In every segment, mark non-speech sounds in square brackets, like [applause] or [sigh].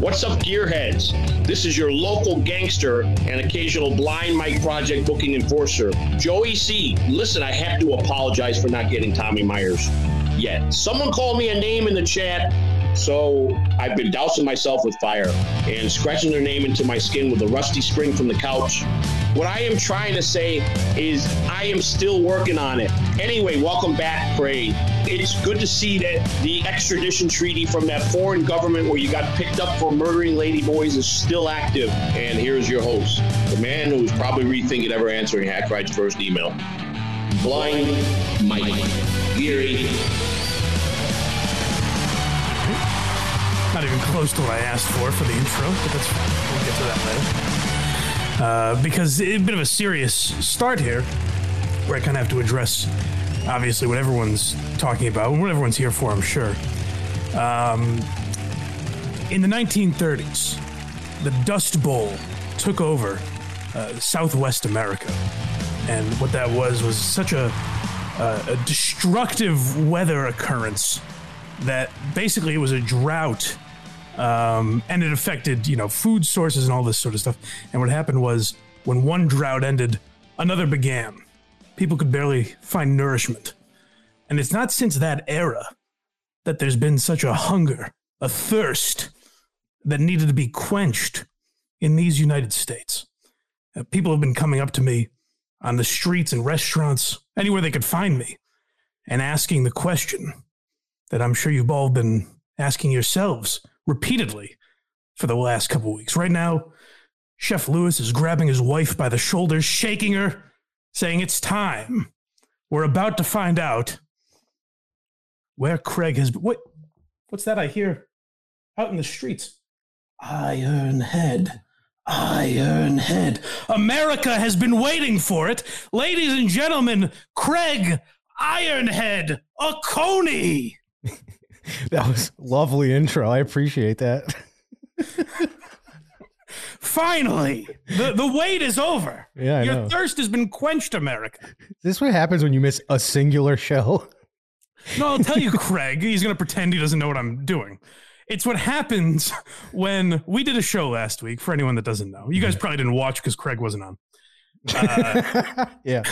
What's up, gearheads? This is your local gangster and occasional blind Mike Project booking enforcer, Joey C. Listen, I have to apologize for not getting Tommy Myers yet. Someone called me a name in the chat, so I've been dousing myself with fire and scratching their name into my skin with a rusty spring from the couch. What I am trying to say is I am still working on it. Anyway, welcome back, Craig. It's good to see that the extradition treaty from that foreign government where you got picked up for murdering lady boys is still active. And here's your host, the man who's probably rethinking ever answering Hackride's first email. Blind Mike. Geary. Not even close to what I asked for for the intro, but that's fine. We'll get to that later. Uh, because it's a bit of a serious start here, where I kind of have to address, obviously, what everyone's talking about, and what everyone's here for, I'm sure. Um, in the 1930s, the Dust Bowl took over uh, Southwest America. And what that was was such a, a, a destructive weather occurrence that basically it was a drought um, and it affected you know food sources and all this sort of stuff. And what happened was when one drought ended, another began. People could barely find nourishment, and it's not since that era that there's been such a hunger, a thirst that needed to be quenched in these United States. Uh, people have been coming up to me on the streets and restaurants, anywhere they could find me, and asking the question that I'm sure you've all been asking yourselves repeatedly for the last couple weeks. Right now, Chef Lewis is grabbing his wife by the shoulders, shaking her, saying, It's time. We're about to find out where Craig has been. What, what's that I hear out in the streets? Iron Head. Iron Head. America has been waiting for it. Ladies and gentlemen, Craig Ironhead Oconee. [laughs] [laughs] that was lovely intro. I appreciate that. [laughs] Finally, the the wait is over. Yeah, I your know. thirst has been quenched, America. Is this what happens when you miss a singular show? No, I'll tell you, [laughs] Craig. He's going to pretend he doesn't know what I'm doing. It's what happens when we did a show last week. For anyone that doesn't know, you guys probably didn't watch because Craig wasn't on. Uh, yeah.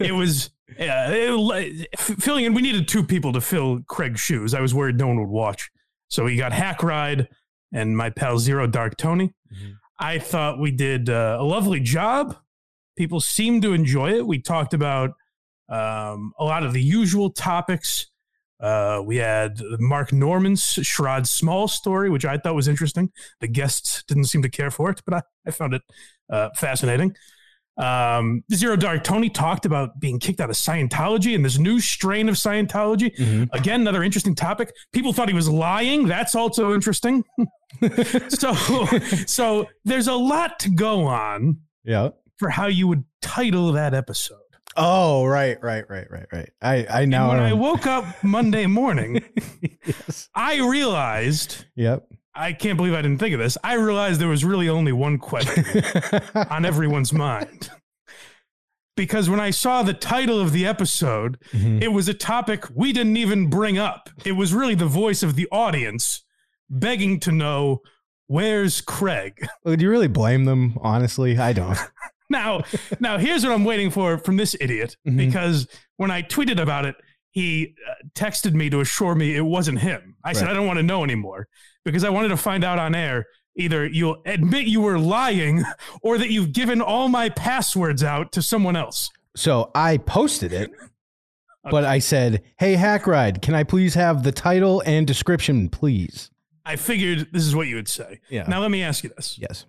it was yeah, it, filling in. We needed two people to fill Craig's shoes. I was worried no one would watch, so we got Hack Ride and my pal Zero Dark Tony. I thought we did uh, a lovely job. People seemed to enjoy it. We talked about um, a lot of the usual topics. Uh, we had Mark Norman's Sherrod Small story, which I thought was interesting. The guests didn't seem to care for it, but I, I found it uh, fascinating. Um, Zero Dark Tony talked about being kicked out of Scientology and this new strain of Scientology. Again, another interesting topic. People thought he was lying. That's also interesting. [laughs] so, so there's a lot to go on Yeah. for how you would title that episode. Oh, right, right, right, right, right. I, I now. And when I um, woke up Monday morning, [laughs] yes. I realized Yep. I can't believe I didn't think of this. I realized there was really only one question [laughs] on everyone's mind. Because when I saw the title of the episode, Mhm. it was a topic we didn't even bring up. It was really the voice of the audience begging to know where's Craig. Well, do you really blame them? Honestly, I don't. [laughs] Now, now here's what I'm waiting for from this idiot Mhm. because when I tweeted about it, he uh, texted me to assure me it wasn't him. I said I don't want to know anymore because I wanted to find out on air either you'll admit you were lying [laughs] or that you've given all my passwords out to someone else. So I posted it, [laughs] but I said, "Hey, Hack Ride, can I please have the title and description, please?" I figured this is what you would say. Yeah. Now let me ask you this. Yes.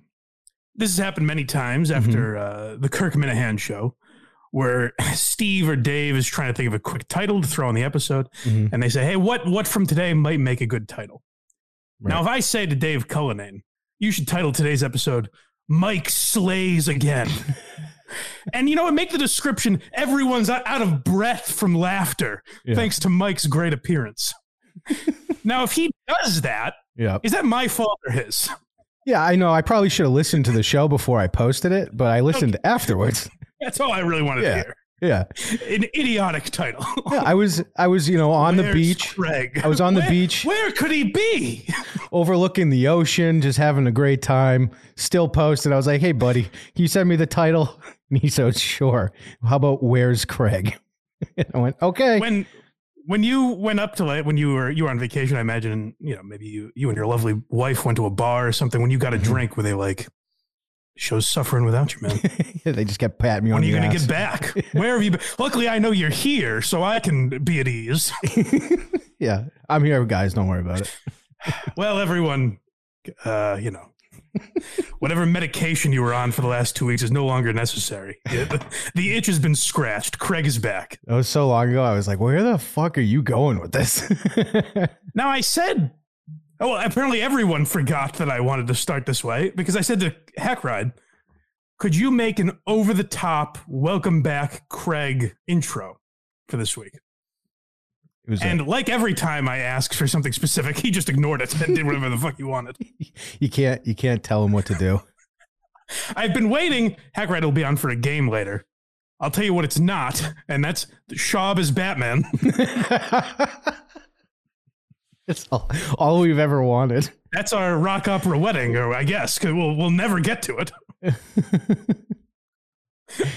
This has happened many times after uh, the Kirk Minihane show, where [laughs] Steve or Dave is trying to think of a quick title to throw on the episode, Mhm. and they say, "Hey, what what from today might make a good title?" Now, if I say to Dave Cullinane, "You should title today's episode Mike Slays Again," [laughs] and you know what, make the description everyone's out of breath from laughter Yeah. thanks to Mike's great appearance. [laughs] now, if he does that, Yeah. is that my fault or his? Yeah, I know. I probably should have listened to the show before I posted it, but I listened afterwards. [laughs] That's all I really wanted Yeah. to hear. Yeah. An idiotic title. Yeah, I was I was, you know, on the beach. Craig? I was on the beach. Where could he be? overlooking the ocean, just having a great time. Still posted. I was like, "Hey, buddy, can you send me the title?" And he said, "Sure." How about Where's Craig? [laughs] And I went, "Okay." when when you went up to like when you were you were on vacation, I imagine you know maybe you you and your lovely wife went to a bar or something. When you got a Mhm. drink, were they like, "Show's suffering without you, man. [laughs] they just kept patting me When on When are you going to get back? [laughs] Where have you been? Luckily, I know you're here, so I can be at ease." [laughs] yeah, I'm here, guys. Don't worry about it. well, everyone, uh, you know, whatever medication you were on for the last two weeks is no longer necessary. The, the itch has been scratched. Craig is back. That was so long ago. I was like, "Where the fuck are you going with this?" Now, I said, oh, well, apparently everyone forgot that I wanted to start this way because I said to Hack Ride, could you make an over the top welcome back Craig intro for this week? It was And like every time I asked for something specific, he just ignored it and did whatever the fuck he wanted. [laughs] you can't you can't tell him what to do. [laughs] I've been waiting. Hack Ride will be on for a game later. I'll tell you what it's not, and that's Schaub as Batman. [laughs] It's all, all we've ever wanted. That's our rock opera wedding, or I guess, because we'll, we'll never get to it. [laughs]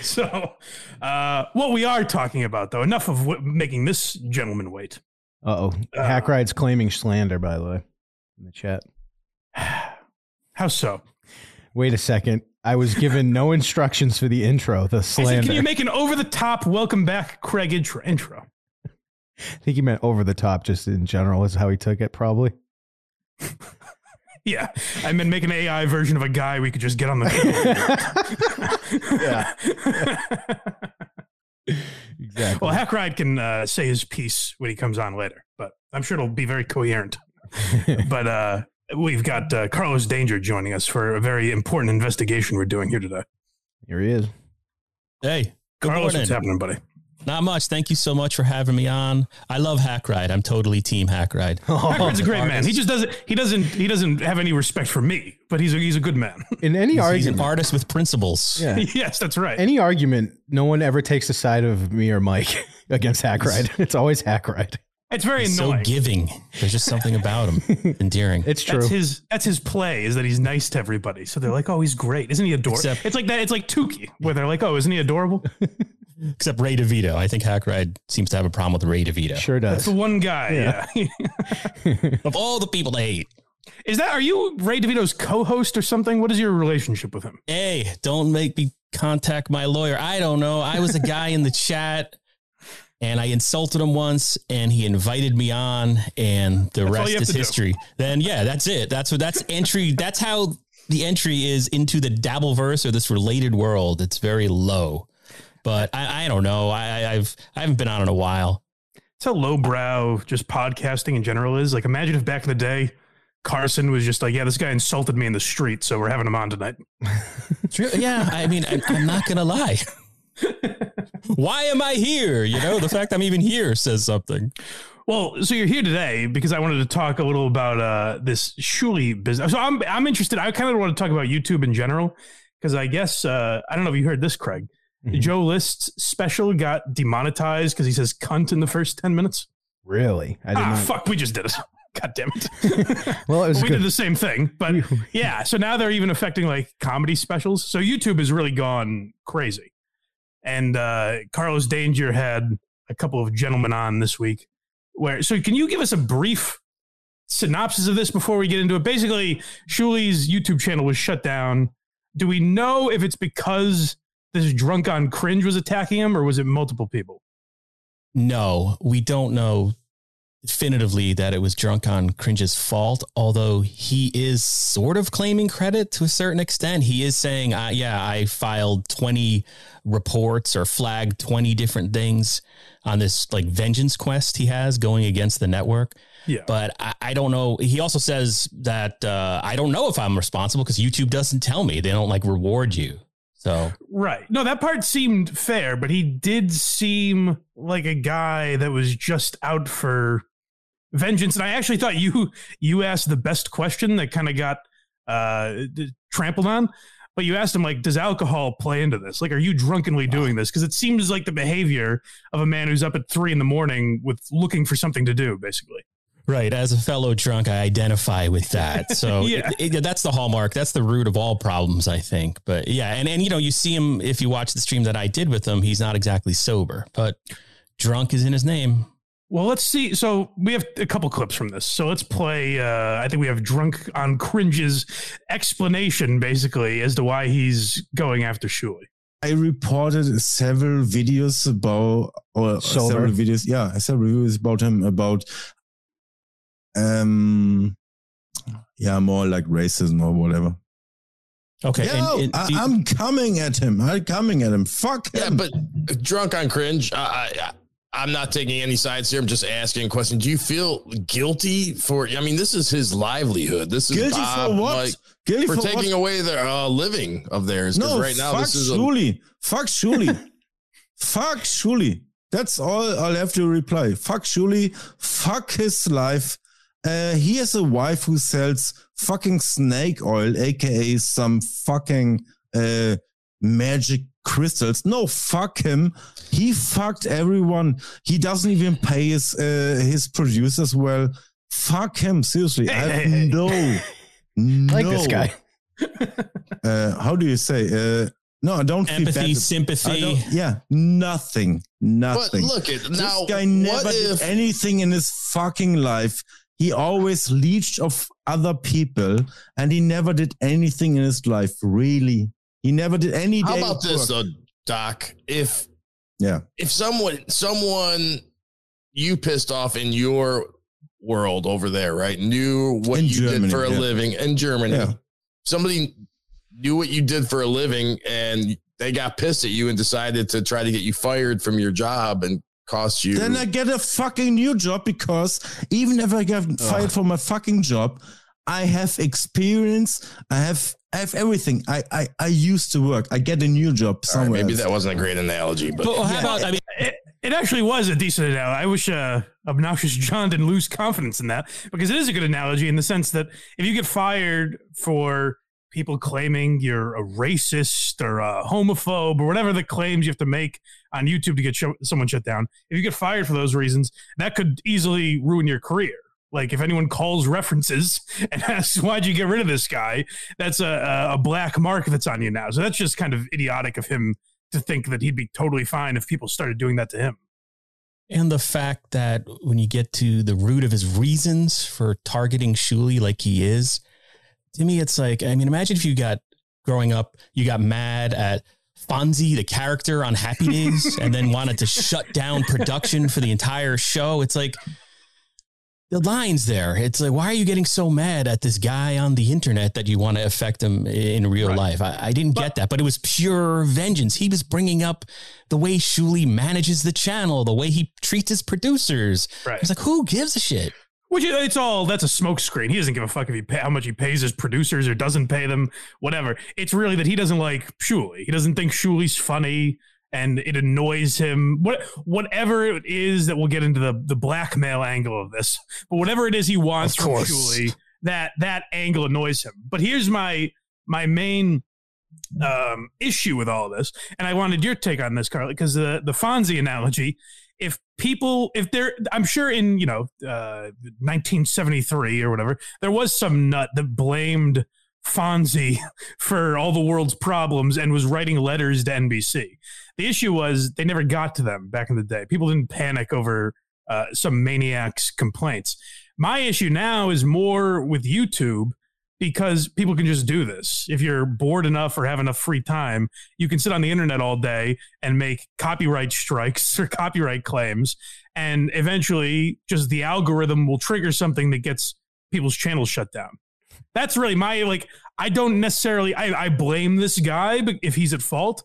So, uh, what we are talking about, though, enough of w- making this gentleman wait. Uh oh. Uh, Hack Ride's claiming slander, by the way, in the chat. [sighs] How so? Wait a second. I was given no [laughs] instructions for the intro, the I said, slander. can you make an over the top welcome back Craig intro? intro? I think he meant over the top, just in general, is how he took it, probably. Yeah, I mean, make an AI version of a guy we could just get on the. [laughs] yeah. exactly. well, Hack Ride can uh, say his piece when he comes on later, but I'm sure it'll be very coherent. [laughs] but uh, we've got uh, Carlos Danger joining us for a very important investigation we're doing here today. Here he is. Hey, good Carlos, morning. what's happening, buddy? Not much. Thank you so much for having me on. I love Hack Ride. I'm totally team Hack Ride. [laughs] Hack Ride's a great man. He just doesn't. He doesn't. He doesn't have any respect for me, but he's a, he's a good man. [laughs] In any He's, he's an argument, artist with principles. yeah, [laughs] yes, that's right. any argument, no one ever takes the side of me or Mike against Hack Ride. It's always Hack Ride. it's very He's so giving. There's just something about him endearing. It's true. That's his. That's his play. Is that he's nice to everybody. So they're like, "Oh, he's great. Isn't he adorable?" Except- it's like that. It's like Tukey, where they're like, "Oh, isn't he adorable?" Except Ray DeVito. I think Hack Ride seems to have a problem with Ray DeVito. Sure does. That's the one guy. Yeah. [laughs] Of all the people to hate. Is that? Are you Ray DeVito's co-host or something? What is your relationship with him? Hey, don't make me contact my lawyer. I don't know. I was a guy in the [laughs] chat and I insulted him once and he invited me on and the all rest is to do. history. Then yeah, that's it. That's what that's entry. That's how the entry is into the Dabbleverse or this related world. It's very low. But I, I don't know. I, I've I haven't been on in a while. It's how lowbrow just podcasting in general is. Like, imagine if back in the day, Carson was just like, "Yeah, this guy insulted me in the street, so we're having him on tonight." Yeah, I mean, I, I'm not gonna lie. [laughs] Why am I here? You know, the fact I'm even here says something. Well, so you're here today because I wanted to talk a little about uh, this Shuli business. So I'm I'm interested. I kind of want to talk about YouTube in general because I guess uh, I don't know if you heard this, Craig. Mhm. Joe List's special got demonetized because he says "cunt" in the first ten minutes. Really? I did Ah, not. fuck! We just did it. [laughs] God damn it. [laughs] Well, it was we good. did the same thing, but [laughs] yeah. So now they're even affecting like comedy specials. So YouTube has really gone crazy. And uh, Carlos Danger had a couple of gentlemen on this week. Where so can you give us a brief synopsis of this before we get into it? Basically, Shuli's YouTube channel was shut down. Do we know if it's because this drunk on cringe was attacking him, or was it multiple people? No, we don't know definitively that it was drunk on cringe's fault although he is sort of claiming credit to a certain extent. He is saying uh, yeah i filed 20 reports or flagged 20 different things on this like vengeance quest he has going against the network. Yeah. but i, I don't know. He also says that uh, i don't know if i'm responsible because youtube doesn't tell me. They don't like reward you so Right. No, that part seemed fair, but he did seem like a guy that was just out for vengeance. And I actually thought you you asked the best question that kind of got uh, trampled on. But you asked him like, does alcohol play into this? Like, are you drunkenly doing this? Because it seems like the behavior of a man who's up at three in the morning with looking for something to do, basically. Right. As a fellow drunk, I identify with that. So [laughs] Yeah. it- it- that's the hallmark. That's the root of all problems, I think. But yeah, and, and you know, you see him if you watch the stream that I did with him, he's not exactly sober, but drunk is in his name. Well, let's see. So we have a couple clips from this. So let's play. Uh, I think we have drunk on cringe's explanation, basically, as to why he's going after Shuli. I reported several videos about or Sober. several videos. Yeah, several videos about him about um yeah, more like racism or whatever. Okay. Yeah, and- and I, do you- I'm coming at him. I'm coming at him. Fuck Yeah, but drunk on cringe. I, I, I'm not taking any sides here. I'm just asking a question. Do you feel guilty for? I mean, this is his livelihood. This is guilty Bob, for what? Mike, guilty for for taking what? away their uh, living of theirs No, right now fuck this is a, Shuli. Fuck Shuli. [laughs] fuck Shuli. That's all I'll have to reply. Fuck Shuli. Fuck his life. Uh, he has a wife who sells fucking snake oil, aka some fucking uh, magic crystals. No, fuck him. He fucked everyone. He doesn't even pay his uh, his producers well. Fuck him. Seriously, I have Hey, hey, hey. no. [laughs] Like this guy. [laughs] uh, how do you say? Uh, no, I don't feel empathy, bad. Sympathy. don't, yeah, nothing, but nothing. look at this now. guy never what did anything in his fucking life. He always leached of other people, and he never did anything in his life. Really, he never did any. How day about this, work. though, Doc? If Yeah. if someone someone you pissed off in your world over there, right, knew what In you did for a yeah. living in Germany, Yeah. somebody knew what you did for a living, and they got pissed at you and decided to try to get you fired from your job and cost you. Then I get a fucking new job because even if I get fired from my fucking job, I have experience. I have I have everything. I I, I used to work. I get a new job All right, somewhere. maybe else. that wasn't a great analogy, but But how about, I mean, It, it actually was a decent analogy. I wish uh, obnoxious [laughs] John didn't lose confidence in that because it is a good analogy in the sense that if you get fired for people claiming you're a racist or a homophobe or whatever the claims you have to make on YouTube to get someone shut down, if you get fired for those reasons, that could easily ruin your career. Like if anyone calls references [laughs] and asks why'd you get rid of this guy, that's a, a black mark that's on you now. So that's just kind of idiotic of him to think that he'd be totally fine if people started doing that to him. and the fact that when you get to the root of his reasons for targeting Shuli like he is, to me, it's like, I mean, imagine if you got growing up, you got mad at Fonzie, the character on Happy Days, and then wanted to shut down production for the entire show. It's like the lines there. It's like, why are you getting so mad at this guy on the internet that you want to affect him in real Right. life? I, I didn't get that, but it was pure vengeance. He was bringing up the way Shuli manages the channel, the way he treats his producers. Right. It's like, who gives a shit? Which it's all that's a smokescreen. He doesn't give a fuck if he pay, how much he pays his producers or doesn't pay them, whatever. It's really that he doesn't like Shuli. He doesn't think Shuli's funny and it annoys him. What whatever it is that we'll get into the the blackmail angle of this, but whatever it is he wants from. Shuli, that that angle annoys him. But here's my my main um, issue with all this, and I wanted your take on this, Carly, because the the Fonzie analogy. People, if they're, I'm sure in you know, uh, 1973 or whatever, there was some nut that blamed Fonzie [laughs] for all the world's problems and was writing letters to NBC. The issue was they never got to them back in the day. People didn't panic over uh, some maniac's complaints. My issue now is more with YouTube because people can just do this. If you're bored enough or have enough free time, you can sit on the internet all day and make copyright strikes [laughs] or copyright claims. And eventually, just the algorithm will trigger something that gets people's channels shut down. That's really my like. I don't necessarily. I, I blame this guy if he's at fault.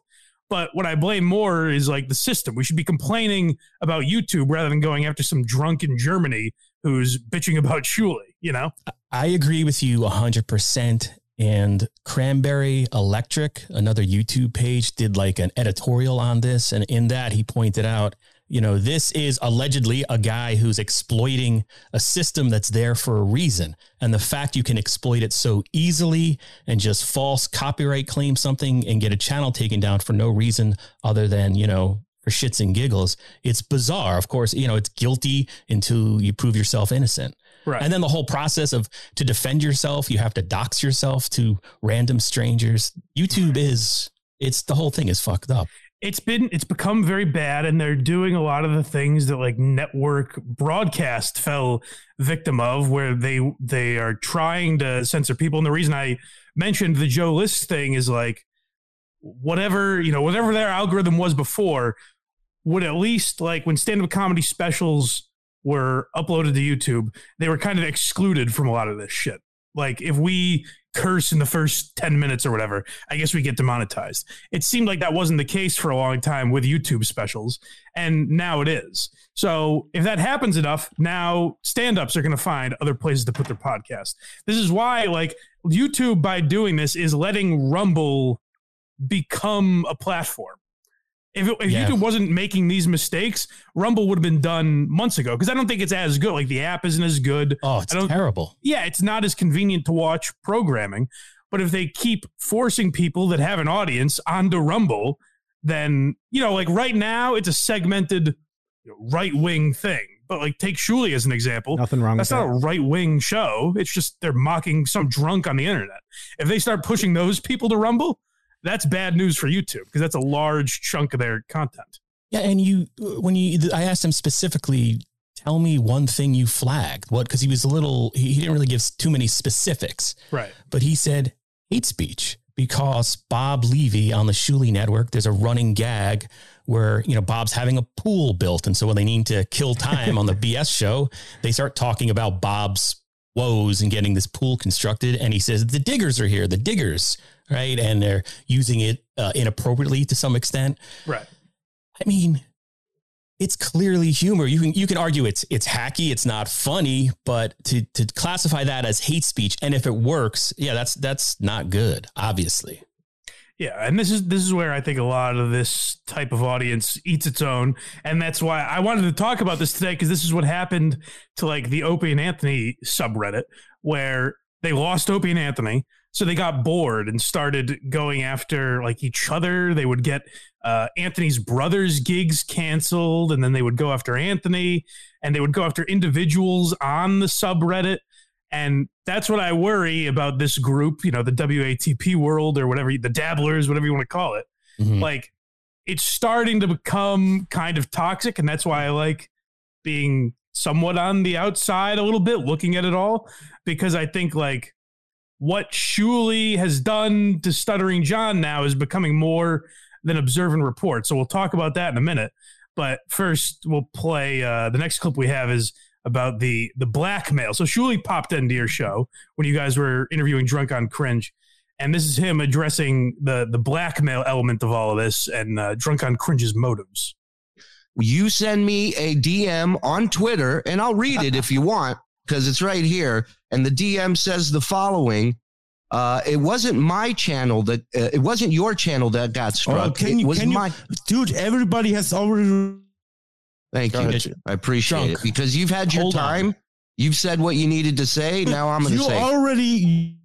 But what I blame more is like the system. We should be complaining about YouTube rather than going after some drunk in Germany who's bitching about Shuli. You know, I agree with you 100%. And Cranberry Electric, another YouTube page, did like an editorial on this. And in that, he pointed out, you know, this is allegedly a guy who's exploiting a system that's there for a reason. And the fact you can exploit it so easily and just false copyright claim something and get a channel taken down for no reason other than, you know, for shits and giggles, it's bizarre. Of course, you know, it's guilty until you prove yourself innocent. Right. And then the whole process of to defend yourself, you have to dox yourself to random strangers. YouTube is it's the whole thing is fucked up. it's been it's become very bad and they're doing a lot of the things that like network broadcast fell victim of where they they are trying to censor people and the reason i mentioned the joe list thing is like whatever you know whatever their algorithm was before would at least like when stand-up comedy specials were uploaded to youtube they were kind of excluded from a lot of this shit. Like if we curse in the first 10 minutes or whatever i guess we get demonetized. It seemed like that wasn't the case for a long time with youtube specials and now it is. So if that happens enough now stand-ups are going to find other places to put their podcast. This is why like youtube by doing this is letting rumble become a platform if, it, if Yeah. YouTube wasn't making these mistakes, Rumble would have been done months ago. Because I don't think it's as good. Like the app isn't as good Oh, it's terrible. yeah, it's not as convenient to watch programming. But if they keep forcing people that have an audience onto Rumble, then, you know, like right now, it's a segmented right wing thing. But like take Shuli as an example. Nothing wrong That's not that. a right wing show. It's just they're mocking some drunk on the internet. If they start pushing those people to Rumble, that's bad news for YouTube because that's a large chunk of their content. Yeah, and you when you I asked him specifically, tell me one thing you flagged. What? Because he was a little he, he didn't really give too many specifics, Right. but he said hate speech because Bob Levy on the Shuli network. There's a running gag where you know Bob's having a pool built, and so when they need to kill time on the [laughs] BS show, they start talking about Bob's woes and getting this pool constructed. And he says the diggers are here, the diggers, right? And they're using it uh, inappropriately to some extent. Right. I mean, it's clearly humor. You can you can argue it's it's hacky, it's not funny, but to to classify that as hate speech, and if it works, yeah, that's that's not good, obviously. Yeah, and this is this is where I think a lot of this type of audience eats its own, and that's why I wanted to talk about this today because this is what happened to like the Opie and Anthony subreddit, where they lost Opie and Anthony, so they got bored and started going after like each other. They would get uh, Anthony's brothers' gigs canceled, and then they would go after Anthony, and they would go after individuals on the subreddit. And that's what I worry about this group, you know, the WATP world or whatever, the dabblers, whatever you want to call it. Mhm. Like it's starting to become kind of toxic. And that's why I like being somewhat on the outside a little bit, looking at it all, because I think like what Shuli has done to Stuttering John now is becoming more than observe and report. So we'll talk about that in a minute. But first, we'll play uh, the next clip we have is about the the blackmail. So Shuli popped into your show when you guys were interviewing Drunk on Cringe, and this is him addressing the the blackmail element of all of this and uh, Drunk on Cringe's motives. you send me a DM on Twitter, and I'll read it if you want, because it's right here. And the DM says the following. Uh, it wasn't my channel that uh, it wasn't your channel that got struck. Oh, can it you- was can you- my. Dude, everybody has already. [laughs] Thank Go you. ahead. I appreciate Drunk. it because you've had your Hold on. time. You've said what you needed to say. [laughs] Now I'm going to say. You already. [laughs]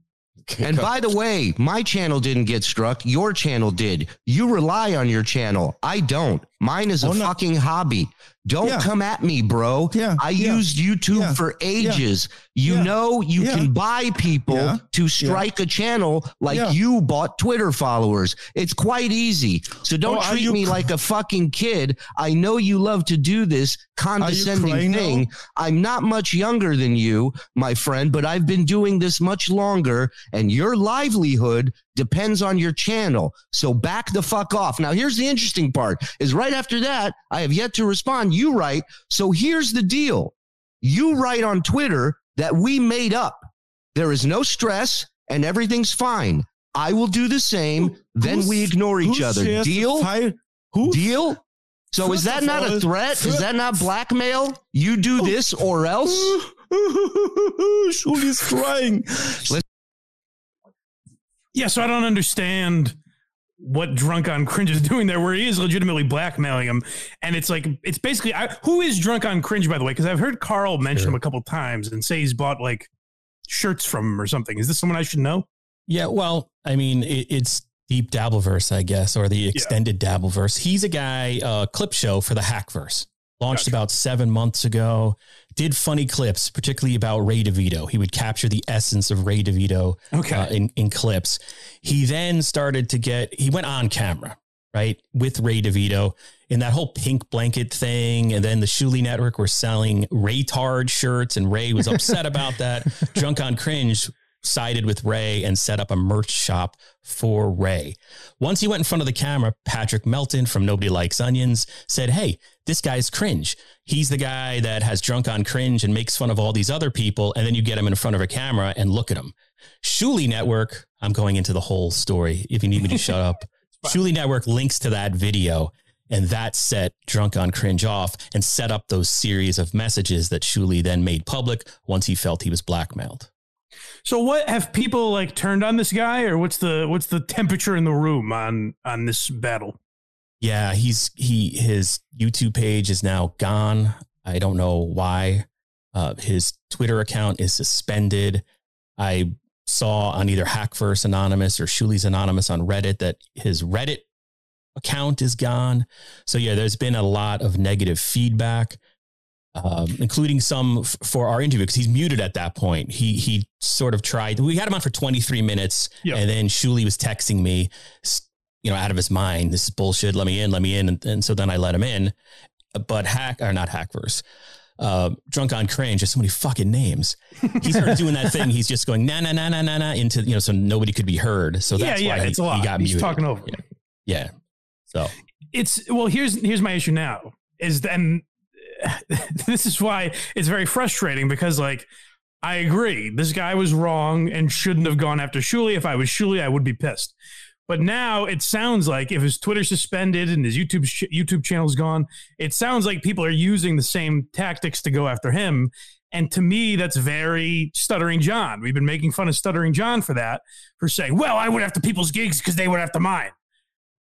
And by the way, my channel didn't get struck. Your channel did. You rely on your channel. I don't. Mine is a Oh, no. fucking hobby. Don't Yeah. come at me, bro. Yeah, I yeah, used YouTube yeah, for ages. You know, you can buy people to strike a channel like you bought Twitter followers. It's quite easy. So don't Oh, treat you me like a fucking kid. I know you love to do this condescending now? thing. I'm not much younger than you, my friend, but I've been doing this much longer, and your livelihood depends on your channel. So back the fuck off. Now, here's the interesting part is right after that, I have yet to respond. You write. So here's the deal. You write on Twitter that we made up. There is no stress and everything's fine. I will do the same. Who- then we ignore each other. Deal? Who? Deal? So is that not a threat? Is that not blackmail? You do this or else? [laughs] Shuli's crying. Yeah, so I don't understand what Drunk on Cringe is [laughs] doing there, where he is legitimately blackmailing him, and it's like it's basically I, who is Drunk on Cringe by the way? Because I've heard Carl mention Sure. him a couple times and say he's bought like shirts from him or something. Is this someone I should know? Yeah, well, I mean, it, it's Deep Dabbleverse, I guess, or the extended Dabbleverse. He's a guy, uh, clip show for the Hackverse. Launched about seven months ago. Did funny clips, particularly about Ray DeVito. He would capture the essence of Ray DeVito Okay. uh, in, in clips. He then started to get, he went on camera, right, with Ray DeVito in that whole pink blanket thing. And then the Shuli Network were selling Raytard shirts, and Ray was upset [laughs] about that. Drunk on Cringe sided with Ray and set up a merch shop for Ray. Once he went in front of the camera, Patrick Melton from Nobody Likes Onions said, Hey, this guy's cringe. He's the guy that has drunk on cringe and makes fun of all these other people. And then you get him in front of a camera and look at him. Shuli Network, I'm going into the whole story. If you need me to shut up, [laughs] Shuli Network links to that video. And that set Drunk on Cringe off and set up those series of messages that Shuli then made public once he felt he was blackmailed. So what have people like turned on this guy, or what's the what's the temperature in the room on on this battle? Yeah, he's he his YouTube page is now gone. I don't know why. Uh, his Twitter account is suspended. I saw on either Hackverse Anonymous or Shuli's Anonymous on Reddit that his Reddit account is gone. So yeah, there's been a lot of negative feedback, um, including some f- for our interview because he's muted at that point. He he sort of tried. We had him on for 23 minutes, Yeah. and then Shuli was texting me, you know, out of his mind. This is bullshit. Let me in. Let me in. And, and so then I let him in. But hack or not hackverse. Uh, drunk on cringe, just so many fucking names. He started doing that thing. He's just going na na na na na na into you know, so nobody could be heard. So yeah, that's yeah, why he, it's a lot. he got He's muted. talking over. Yeah. Yeah. So It's well. Here's here's my issue now. Is then [laughs] this is why it's very frustrating because like I agree, this guy was wrong and shouldn't have gone after Shuli. If I was Shuli, I would be pissed. But now it sounds like if his Twitter suspended and his YouTube sh- YouTube channel's gone, it sounds like people are using the same tactics to go after him. And to me, that's very stuttering John. We've been making fun of stuttering John for that, for saying, "Well, I went after people's gigs because they went after mine."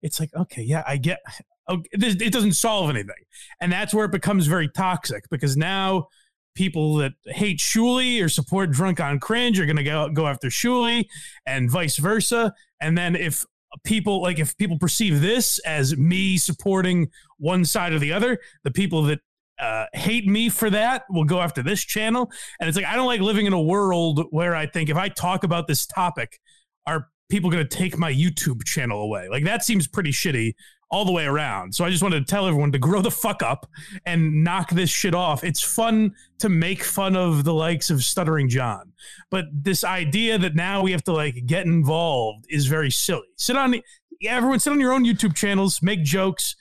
It's like, okay, yeah, I get. It doesn't solve anything, and that's where it becomes very toxic because now people that hate Shuli or support Drunk on Cringe are going to go go after Shuli, and vice versa. And then if people like if people perceive this as me supporting one side or the other, the people that uh, hate me for that will go after this channel. And it's like I don't like living in a world where I think if I talk about this topic, are people going to take my YouTube channel away? Like that seems pretty shitty all the way around. So I just wanted to tell everyone to grow the fuck up and knock this shit off. It's fun to make fun of the likes of Stuttering John, but this idea that now we have to like get involved is very silly. Sit on yeah, everyone sit on your own YouTube channels, make jokes.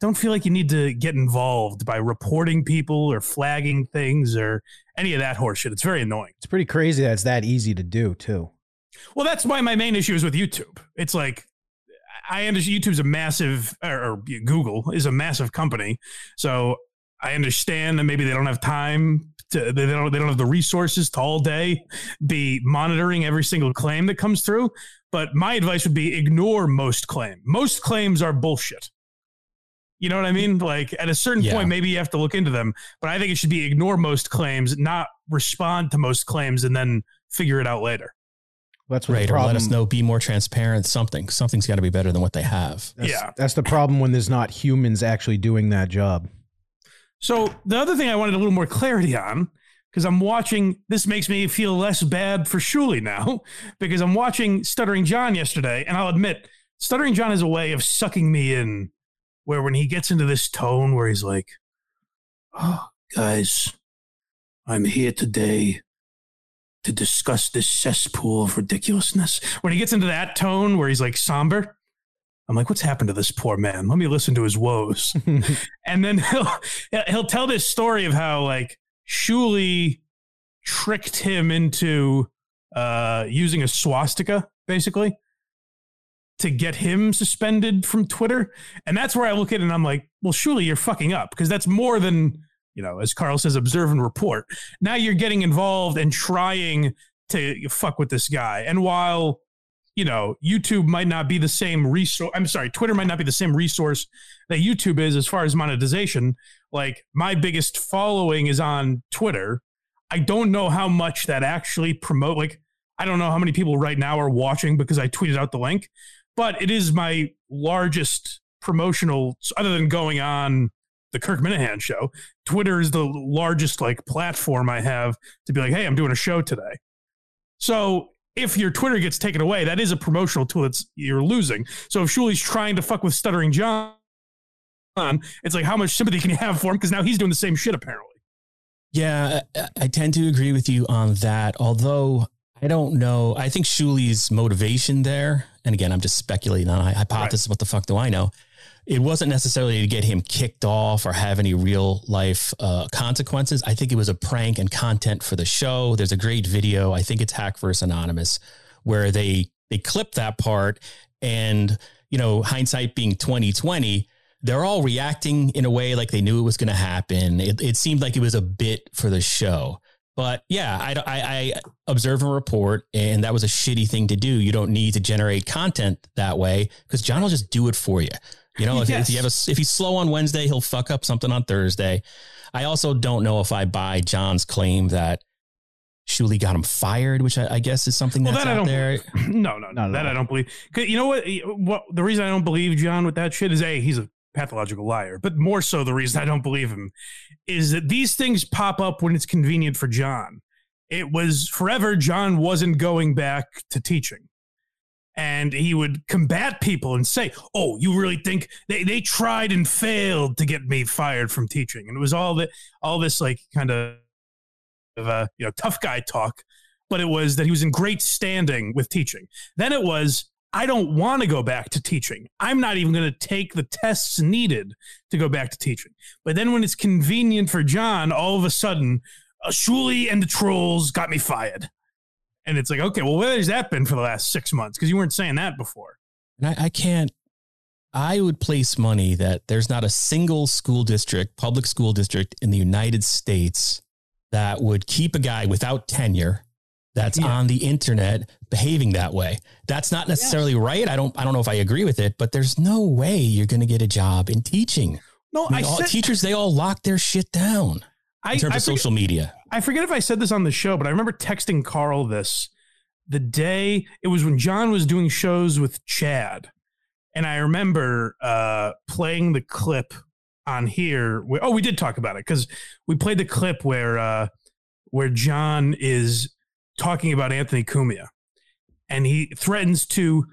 Don't feel like you need to get involved by reporting people or flagging things or any of that horseshit. It's very annoying. It's pretty crazy that it's that easy to do too. Well, that's why my main issue is with YouTube. It's like I understand YouTube's a massive, or, or Google is a massive company, so I understand that maybe they don't have time to, they don't, they don't have the resources to all day be monitoring every single claim that comes through. But my advice would be ignore most claim. Most claims are bullshit. You know what I mean? Like at a certain Yeah. point, maybe you have to look into them. But I think it should be ignore most claims, not respond to most claims and then figure it out later. That's what right, the or let us know. Be more transparent. Something. Something's got to be better than what they have. That's, Yeah. that's the problem when there's not humans actually doing that job. So the other thing I wanted a little more clarity on, because I'm watching, this makes me feel less bad for Shuli now, [laughs] because I'm watching Stuttering John yesterday, and I'll admit, Stuttering John is a way of sucking me in, where when he gets into this tone where he's like, "Oh, guys, I'm here today to discuss this cesspool of ridiculousness." When he gets into that tone where he's like somber. I'm like, what's happened to this poor man? Let me listen to his woes [laughs] and then he'll he'll tell this story of how like Shuli tricked him into uh, using a swastika, basically, to get him suspended from Twitter. And that's where I look at it and I'm like, well, Shuli, you're fucking up because that's more than you know, as Carl says, observe and report. Now you're getting involved and trying to fuck with this guy. And while you know, YouTube might not be the same resource. I'm sorry, Twitter might not be the same resource that YouTube is as far as monetization. Like my biggest following is on Twitter. I don't know how much that actually promote. Like I don't know how many people right now are watching because I tweeted out the link, but it is my largest promotional other than going on the Kirk Minihane show. Twitter is the largest like platform I have to be like, hey, I'm doing a show today. So if your Twitter gets taken away, that is a promotional tool that's you're losing. So if Shuli's trying to fuck with Stuttering John, it's like how much sympathy can you have for him? Because now he's doing the same shit apparently. Yeah, I, I tend to agree with you on that. Although I don't know, I think Shuli's motivation there, and again, I'm just speculating on a hypothesis. What the fuck do I know? It wasn't necessarily to get him kicked off or have any real life uh, consequences. I think it was a prank and content for the show. There's a great video. I think it's Hack Hackverse Anonymous where they they clip that part, and you know, hindsight being 2020 they're all reacting in a way like they knew it was going to happen. It, it, seemed like it was a bit for the show. But yeah, I, I, I, observe and report, and that was a shitty thing to do. You don't need to generate content that way because John will just do it for you. You know, if, yes. if you have a, if he's slow on Wednesday, he'll fuck up something on Thursday. I also don't know if I buy John's claim that Shuli got him fired, which I, I guess is something that's well, that out there. [clears throat] No, no, no, that I don't believe. You know what? What the reason I don't believe John with that shit is a he's a pathological liar. But more so, the reason I don't believe him is that these things pop up when it's convenient for John. It was forever, John wasn't going back to teaching. And he would combat people and say, Oh, you really think they, they tried and failed to get me fired from teaching? And it was all that all this like kind of a you know tough guy talk, but it was that he was in great standing with teaching. Then it was I don't want to go back to teaching. I'm not even going to take the tests needed to go back to teaching. But then when it's convenient for John, all of a sudden, uh, Shuli and the trolls got me fired. And it's like, okay, well, where has that been for the last six months? Because you weren't saying that before. And I, I can't, I would place money that there's not a single school district, public school district in the United States that would keep a guy without tenure that's yeah. on the internet behaving that way. That's not necessarily right. I don't I don't know if I agree with it, but there's no way you're going to get a job in teaching. No, I, mean, I all, said, teachers they all lock their shit down I, in terms I of social media. I forget if I said this on the show, but I remember texting Carl this the day it was when John was doing shows with Chad. And I remember uh, playing the clip on here. Where, oh, we did talk about it because we played the clip where uh, where John is talking about Anthony Cumia, and he threatens to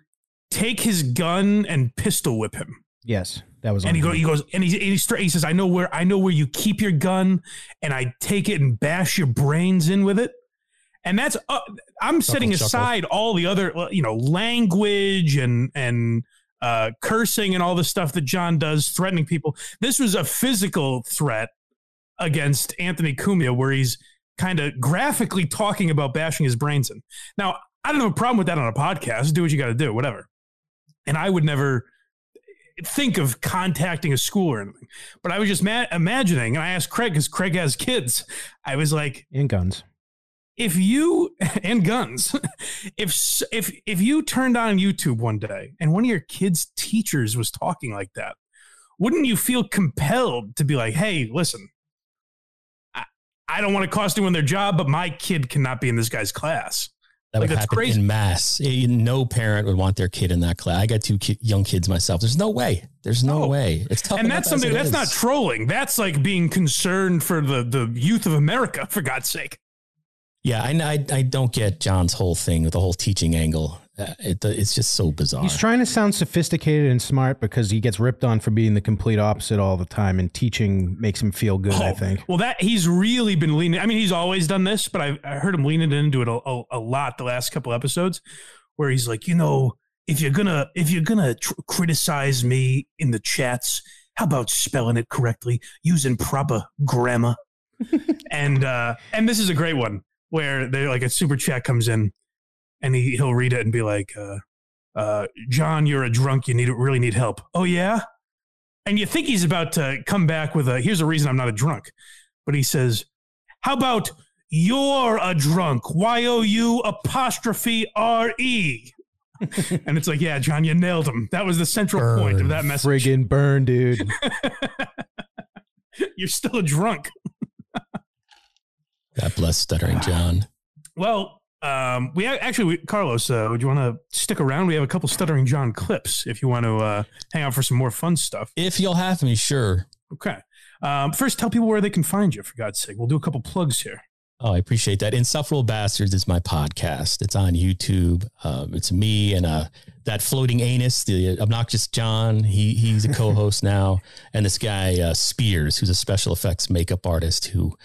take his gun and pistol whip him. Yes, that was. And he, go, he goes, and he, he, he says, "I know where I know where you keep your gun, and I take it and bash your brains in with it." And that's uh, I'm chuckle, setting aside chuckle. all the other, uh, you know, language and and uh, cursing and all the stuff that John does, threatening people. This was a physical threat against Anthony Cumia, where he's kind of graphically talking about bashing his brains in. Now, I don't have a problem with that on a podcast. Do what you got to do, whatever. And I would never think of contacting a school or anything. But I was just ma- imagining, and I asked Craig because Craig has kids. I was like, and guns. If you [laughs] and guns, [laughs] if if if you turned on YouTube one day and one of your kids' teachers was talking like that, wouldn't you feel compelled to be like, "Hey, listen, I don't want to cost anyone their job, but my kid cannot be in this guy's class. That like, would happen crazy. in mass. No parent would want their kid in that class. I got two ki- young kids myself. There's no way. There's no, no. way. It's tough. And that's something that's is. not trolling. That's like being concerned for the the youth of America. For God's sake. Yeah, I, I, I don't get John's whole thing with the whole teaching angle. Uh, it, it's just so bizarre. He's trying to sound sophisticated and smart because he gets ripped on for being the complete opposite all the time, and teaching makes him feel good. Oh, I think. Well, that he's really been leaning. I mean, he's always done this, but I, I heard him leaning into it a, a, a, lot the last couple episodes, where he's like, you know, if you're gonna if you're gonna tr- criticize me in the chats, how about spelling it correctly, using proper grammar? [laughs] and uh, and this is a great one where they like a super chat comes in and he, he'll read it and be like, uh, uh, John, you're a drunk. You need really need help. Oh yeah. And you think he's about to come back with a, here's a reason I'm not a drunk. But he says, how about you're a drunk? Y-O-U apostrophe R-E. [laughs] and it's like, yeah, John, you nailed him. That was the central burn, point of that message. Friggin' burn, dude. [laughs] You're still a drunk. God bless stuttering John. Well, um, we actually, we, Carlos, uh, would you want to stick around? We have a couple stuttering John clips if you want to uh, hang out for some more fun stuff. If you'll have me, sure. Okay. Um, first, tell people where they can find you, for God's sake. We'll do a couple plugs here. Oh, I appreciate that. Insufferable Bastards is my podcast. It's on YouTube. Um, it's me and uh, that floating anus, the obnoxious John. He he's a co-host [laughs] now, and this guy uh, Spears, who's a special effects makeup artist who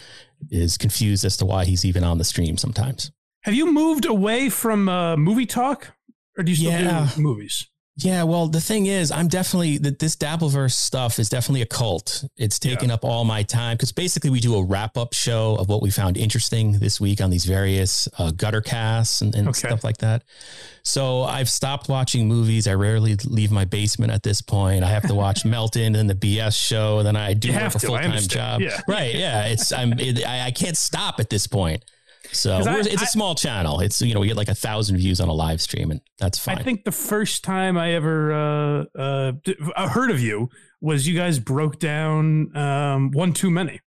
is confused as to why he's even on the stream sometimes. Have you moved away from uh, movie talk, or do you still Yeah. do movies? Yeah, well, the thing is, I'm definitely that this Dabbleverse stuff is definitely a cult. It's taken up all my time because basically we do a wrap up show of what we found interesting this week on these various uh, gutter casts and, and Okay. stuff like that. So I've stopped watching movies. I rarely leave my basement at this point. I have to watch [laughs] Melton and the BS show, and then I do You have a full time job. Yeah. Right? Yeah. It's I'm it, I, I can't stop at this point. So I- it's a I- small channel. It's you know we get like a thousand views on a live stream, and that's fine. I think the first time I ever uh, uh, uh, heard of you was you guys broke down um, one too many,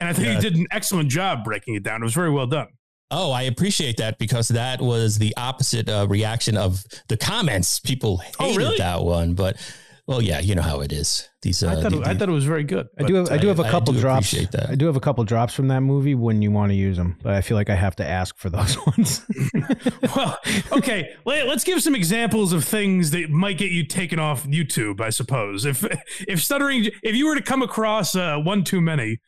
and I think Yeah. you did an excellent job breaking it down. It was very well done. Oh, I appreciate that because that was the opposite uh, reaction of the comments. People hated Oh, really? that one, but well, yeah, you know how it is. These, uh, I thought the- it, I thought it was very good. I do have, I do have a I- I couple do drops. appreciate that. I do have a couple drops from that movie when you want to use them, but I feel like I have to ask for those [laughs] ones. [laughs] well, okay. Let, us give some examples of things that might get you taken off YouTube. I suppose if if stuttering, if you were to come across uh, one too many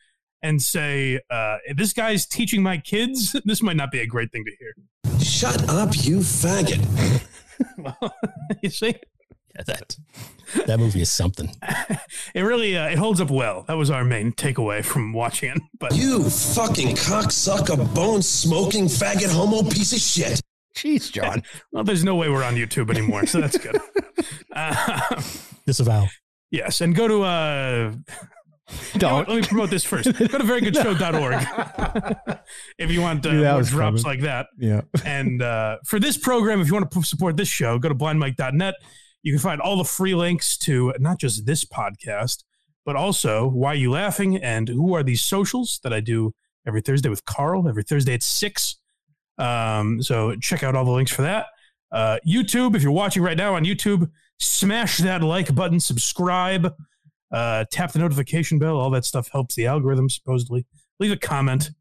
and say uh, this guy's teaching my kids, [laughs] this might not be a great thing to hear. Shut up, you faggot. Well, you see, yeah, that that movie is something. [laughs] it really uh, it holds up well. That was our main takeaway from watching it. But You fucking cocksucker, bone smoking faggot homo piece of shit. Jeez, John. [laughs] well, there's no way we're on YouTube anymore, so that's good. Uh, [laughs] Disavow. yes, and go to uh, You know? Don't. Let me promote this first. Go to verygoodshow.org if you want uh, Knew more drops coming. like that. Yeah. And uh, for this program, if you want to support this show, go to blindmike.net. You can find all the free links to not just this podcast, but also Why You Laughing and Who Are These Socials that I do every Thursday with Carl, every Thursday at 6. Um, so check out all the links for that. Uh, YouTube, if you're watching right now on YouTube, smash that like button, subscribe, uh, tap the notification bell. All that stuff helps the algorithm, supposedly. Leave a comment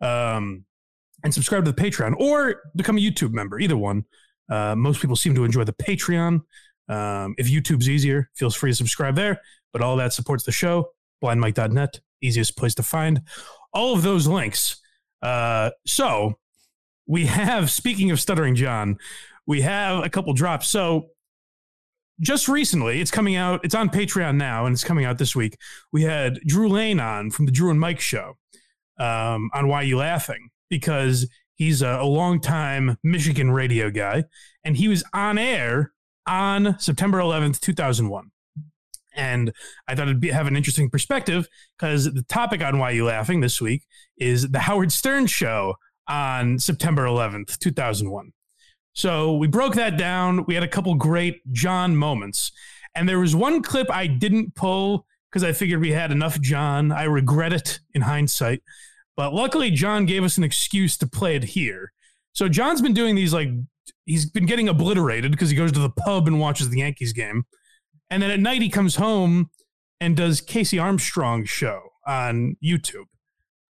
um, and subscribe to the Patreon or become a YouTube member, either one. Uh, most people seem to enjoy the Patreon. Um, if YouTube's easier, feel free to subscribe there. But all that supports the show. Blindmike.net, easiest place to find all of those links. Uh, so we have, speaking of Stuttering John, we have a couple drops. So just recently, it's coming out, it's on Patreon now, and it's coming out this week. We had Drew Lane on from the Drew and Mike show um, on Why You Laughing because he's a, a longtime Michigan radio guy, and he was on air on September 11th, 2001. And I thought it'd be, have an interesting perspective because the topic on Why You Laughing this week is the Howard Stern show on September 11th, 2001. So we broke that down. We had a couple great John moments. And there was one clip I didn't pull because I figured we had enough John. I regret it in hindsight. But luckily, John gave us an excuse to play it here. So John's been doing these like, he's been getting obliterated because he goes to the pub and watches the Yankees game. And then at night, he comes home and does Casey Armstrong's show on YouTube.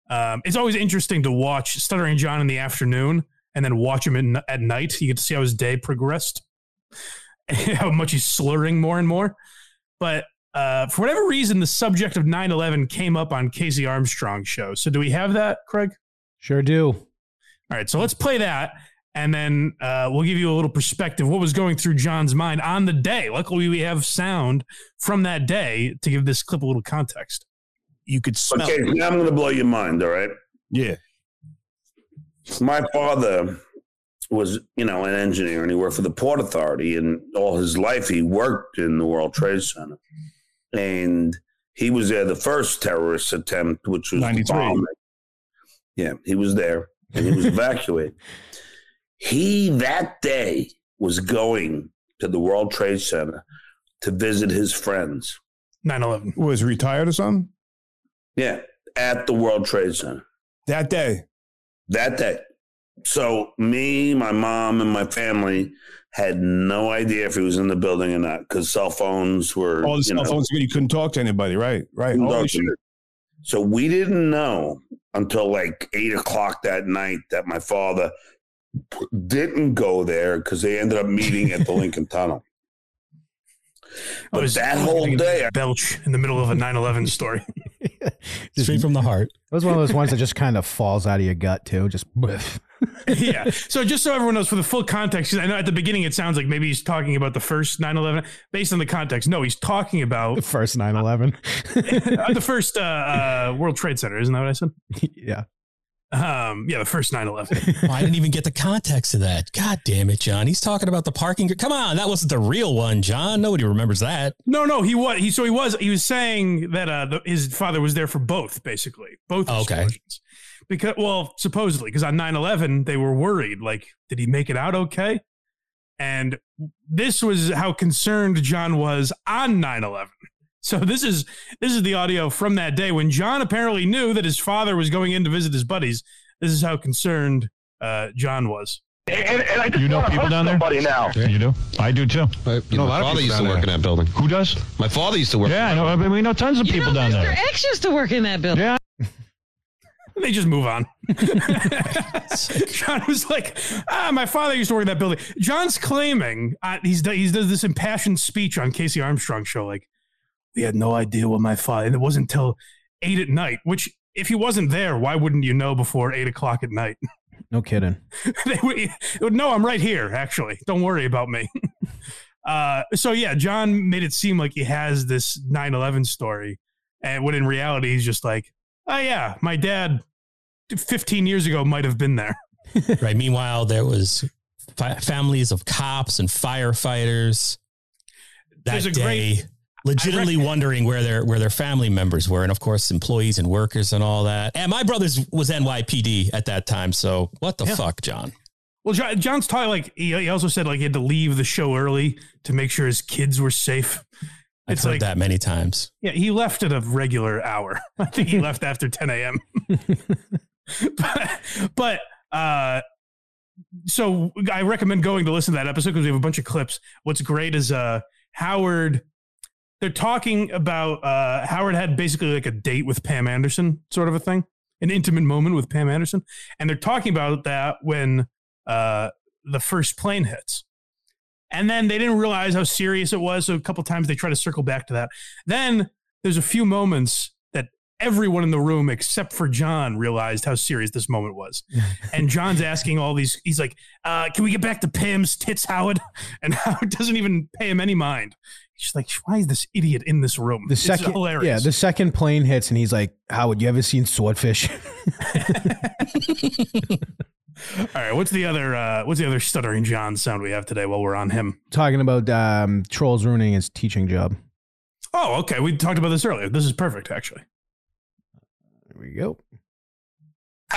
Um, it's always interesting to watch Stuttering John in the afternoon and then watch him in, at night. You get to see how his day progressed, [laughs] how much he's slurring more and more. But uh, for whatever reason, the subject of 9 11 came up on Casey Armstrong's show. So do we have that, Craig? Sure do. All right, so let's play that, and then uh, we'll give you a little perspective what was going through John's mind on the day. Luckily, we have sound from that day to give this clip a little context. You could smell. Okay, now I'm going to blow your mind. All right. Yeah. My father was, you know, an engineer, and he worked for the Port Authority, and all his life he worked in the World Trade Center, and he was there the first terrorist attempt, which was the 93. bombing. Yeah, he was there, and he was [laughs] evacuated. He that day was going to the World Trade Center to visit his friends. 9 11. Was retired or something? Yeah, at the World Trade Center. That day. that day. So me, my mom, and my family had no idea if he was in the building or not because cell phones were All the you cell know, phones, you couldn't talk to anybody, right? Right. Holy shit. So we didn't know until like eight o'clock that night that my father p- didn't go there because they ended up meeting at the [laughs] Lincoln Tunnel. But was- that whole day, belch in the middle of a 9/11 story. Straight from the heart. [laughs] It was one of those ones that just kind of falls out of your gut too. Just whiff. [laughs] yeah. So just so everyone knows, for the full context, I know at the beginning it sounds like maybe he's talking about the first 9/11. Based on the context, no, he's talking about the first 9/11. uh, the first uh, uh, World Trade Center. Isn't that what I said? yeah. Um, yeah, the first 9/11. Oh, [laughs] I didn't even get the context of that. God damn it, John. He's talking about the parking. Come on, that wasn't the real one, John. Nobody remembers that. No, no, he was. He so he was. He was saying that uh, the, his father was there for both, basically, both Okay. explosions. Because, well, supposedly, because on 9-11, they were worried. Like, did he make it out okay? And this was how concerned John was on 9-11. So this is this is the audio from that day when John apparently knew that his father was going in to visit his buddies. This is how concerned uh, John was. And, and I just You know people down there? somebody now. Yeah, you do? I do too. You know, my father used to work in that building. Who does? My father used to work. Yeah, I know. I mean, we know tons of people down Mr. there. X used to work in that building. Yeah. [laughs] They just move on. [laughs] John was like, "Ah, my father used to work in that building." John's claiming uh, he's do- he does this impassioned speech on Casey Armstrong show, like we had no idea what my father. And it wasn't until eight at night. Which, if he wasn't there, why wouldn't you know before eight o'clock at night? [laughs] No kidding. they would, would, no, I'm right here. Actually, don't worry about me. [laughs] uh, so yeah, John made it seem like he has this 9/11 story, and when in reality he's just like, oh yeah, my dad, 15 years ago might have been there. [laughs] right. Meanwhile, there was fi- families of cops and firefighters that There's a day, great- legitimately wondering where their where their family members were, and of course, employees and workers and all that. And my brother's was NYPD at that time, so what the Yeah. fuck, John? Well, John, John's talking like he, he also said like he had to leave the show early to make sure his kids were safe. I've heard like that many times. Yeah, he left at a regular hour. [laughs] I think he left after 10 a.m. [laughs] but, but uh, so I recommend going to listen to that episode because we have a bunch of clips. What's great is uh, Howard. They're talking about uh, Howard had basically like a date with Pam Anderson, sort of a thing, an intimate moment with Pam Anderson, and they're talking about that when uh, the first plane hits. And then they didn't realize how serious it was. So a couple times they try to circle back to that. Then there's a few moments that everyone in the room except for John realized how serious this moment was. [laughs] and John's asking all these, he's like, uh, can we get back to Pam's tits, Howard? [laughs] And Howard doesn't even pay him any mind. He's just like, why is this idiot in this room? The It's second, hilarious. yeah, the second plane hits, and he's like, "Howard, you ever seen Swordfish?" [laughs] all right. What's the other, uh, what's the other stuttering John sound we have today while we're on him? Talking about um, trolls ruining his teaching job. Oh, okay. We talked about this earlier. This is perfect, actually. There we go. [laughs]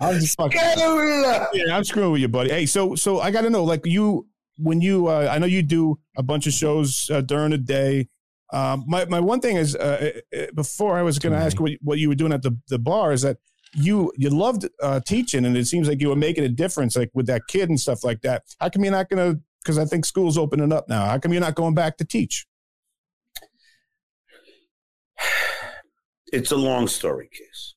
I'm just fucking. Yeah, I'm screwing with you, buddy. Hey, so so I got to know, like you, when you, uh, I know you do a bunch of shows uh, during the day. Um, my my one thing is, uh, uh, before I was going to ask what what you were doing at the the bar is that you you loved uh, teaching, and it seems like you were making a difference, like with that kid and stuff like that. How come you're not going to? Because I think school's opening up now. How come you're not going back to teach? it's a long story, case.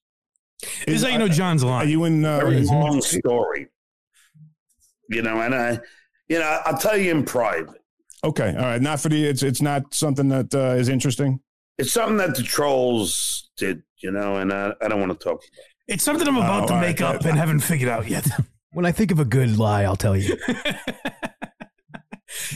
This is how you know John's lying. Are you in? Uh, Very long story. You know, and I, you know, I'll tell you in private. Okay, all right. Not for the. It's it's not something that uh, is interesting. It's something that the trolls did, you know, and I, I don't want to talk about. it. It's something I'm about Oh, to all make right. up and haven't figured out yet. [laughs] When I think of a good lie, I'll tell you. [laughs]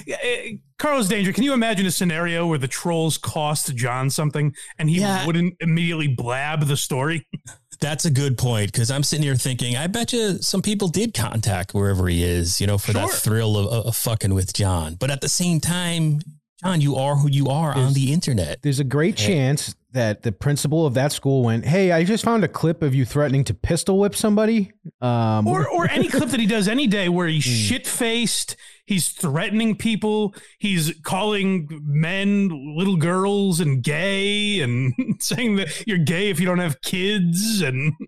Yeah, eh, Carlos Danger, can you imagine a scenario where the trolls cost John something and he Yeah. wouldn't immediately blab the story? [laughs] That's a good point because I'm sitting here thinking, I bet you some people did contact wherever he is, you know, for that thrill of, of, of fucking with John. But at the same time, John, you are who you are on the internet. There's a great chance that the principal of that school went, "Hey, I just found a clip of you threatening to pistol whip somebody." Um, Or or any clip that he does any day where he's [laughs] shit faced, he's threatening people, he's calling men little girls and gay and [laughs] saying that you're gay if you don't have kids and [laughs]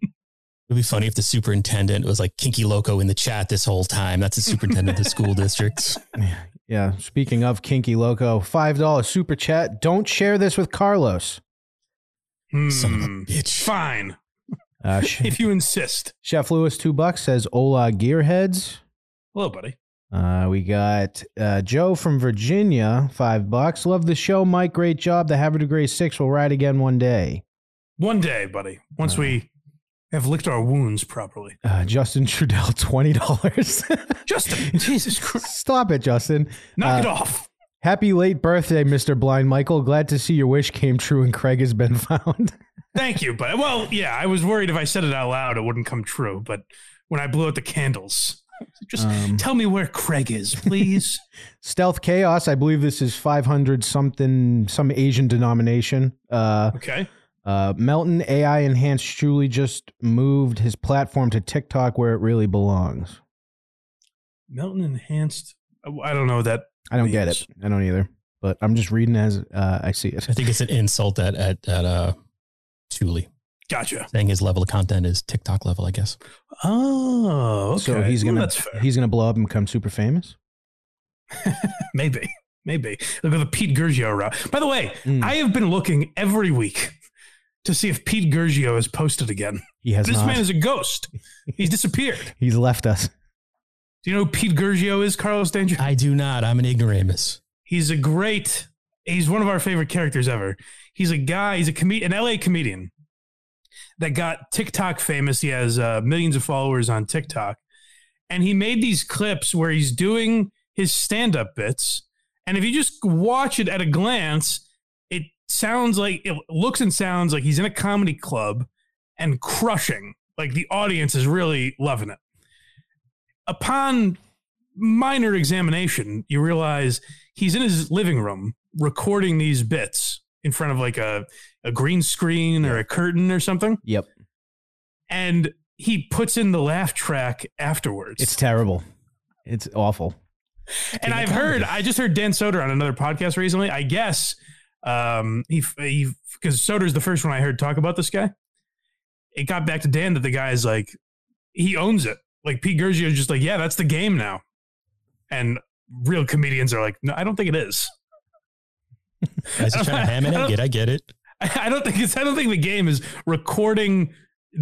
It'd be funny if the superintendent was like Kinky Loco in the chat this whole time. That's the superintendent of the school district. [laughs] yeah. Speaking of kinky loco, five dollar super chat. Don't share this with Carlos. Son of a Hmm, bitch. Fine, Uh, if you insist. Chef Lewis, two bucks, says Ola Gearheads. Hello, buddy. Uh, we got uh, Joe from Virginia, five bucks. Love the show, Mike. Great job. The Havre de Grace Six will ride again one day. One day, buddy. Once we have licked our wounds properly. Uh, Justin Trudell, [laughs] twenty dollars. [laughs] Justin, Jesus Christ, Stop it, Justin. knock it Uh, off. Happy late birthday, Mr. Blind Michael. Glad to see your wish came true and Craig has been [laughs] found. Thank you, but well, yeah, I was worried if I said it out loud, it wouldn't come true. But when I blew out the candles, just Um, tell me where Craig is, please. [laughs] Stealth Chaos, I believe this is 500 something, some Asian denomination. Uh, okay. uh, Melton AI Enhanced Shuli just moved his platform to TikTok where it really belongs. Melton enhanced. I don't know that. I don't get it. I don't either. But I'm just reading as uh, I see it. I think it's an insult at at at uh, Shuli. Gotcha. Saying his level of content is TikTok level, I guess. Oh, okay. So he's gonna that's fair. he's gonna blow up and become super famous. [laughs] Maybe, maybe. Look at the Pete Gurgio route. By the way, Mm. I have been looking every week to see if Pete Gurgio has posted again. He has this not. man is a ghost. He's disappeared. [laughs] He's left us. Do you know who Pete Gurgio is, Carlos Danger? I do not. I'm an ignoramus. He's a great. He's one of our favorite characters ever. He's a guy. He's a comedian, an LA comedian that got TikTok famous. He has uh, millions of followers on TikTok, and he made these clips where he's doing his stand-up bits. And if you just watch it at a glance, it sounds like it looks and sounds like he's in a comedy club and crushing. Like the audience is really loving it. Upon minor examination, you realize he's in his living room recording these bits in front of like a, a green screen or a curtain or something. Yep. And he puts in the laugh track afterwards. It's terrible. It's awful. and I've heard, I just heard Dan Soder on another podcast recently. I guess um, he, he, because Soder's the first one I heard talk about this guy. It got back to Dan that the guy is like, he owns it. Like Pete Gurgio is just like, yeah, that's the game now. And real comedians are like, no, I don't think it is. [laughs] Guys are trying to [laughs] ham and egg it. I get it. I don't think it's. I don't think the game is recording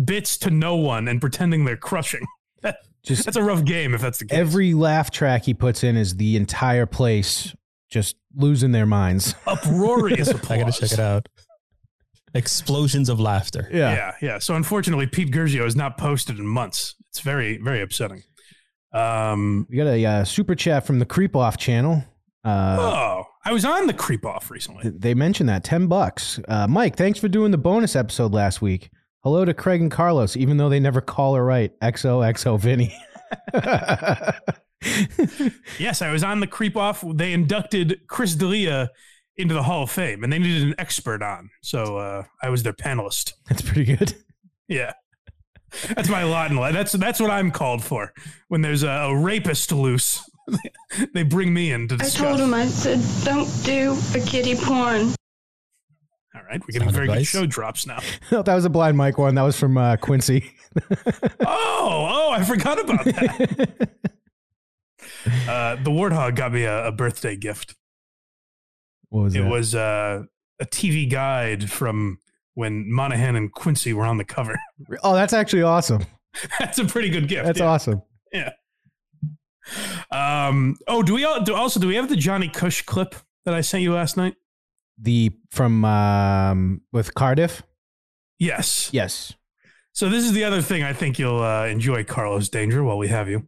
bits to no one and pretending they're crushing. [laughs] That, Just that's a rough game if that's the case. Every laugh track he puts in is the entire place just losing their minds. [laughs] Uproarious applause. I gotta check it out. Explosions of laughter. yeah, yeah. Yeah. So unfortunately, Pete Gurgio has not posted in months. It's very, very upsetting. Um, We got a uh, super chat from the Creep Off channel. Uh, oh, I was on the creep off recently. They mentioned that ten bucks. Uh, Mike, thanks for doing the bonus episode last week. Hello to Craig and Carlos, even though they never call or write. XOXO Vinny. [laughs] Yes, I was on the creep off. They inducted Chris D'Elia into the Hall of Fame, and they needed an expert on, so uh, I was their panelist. That's pretty good. Yeah. That's my lot in life. That's that's what I'm called for. When there's a, a rapist loose, [laughs] they bring me in to I told him, I said, don't do a kitty porn. All right, we're getting Sound very good show drops now. [laughs] No, that was a blind mic one. That was from uh, Quincy. [laughs] Oh, oh, I forgot about that. uh, the warthog got me a, a birthday gift. What was it that? was uh, a TV guide from when Monahan and Quincy were on the cover. Oh, that's actually awesome. That's a pretty good gift. That's yeah. awesome. Yeah. Um. Oh, do we all do? Also, do we have the Johnny Cush clip that I sent you last night? The from um, with Cardiff. Yes. Yes. So this is the other thing I think you'll uh, enjoy, Carlos Danger, while we have you.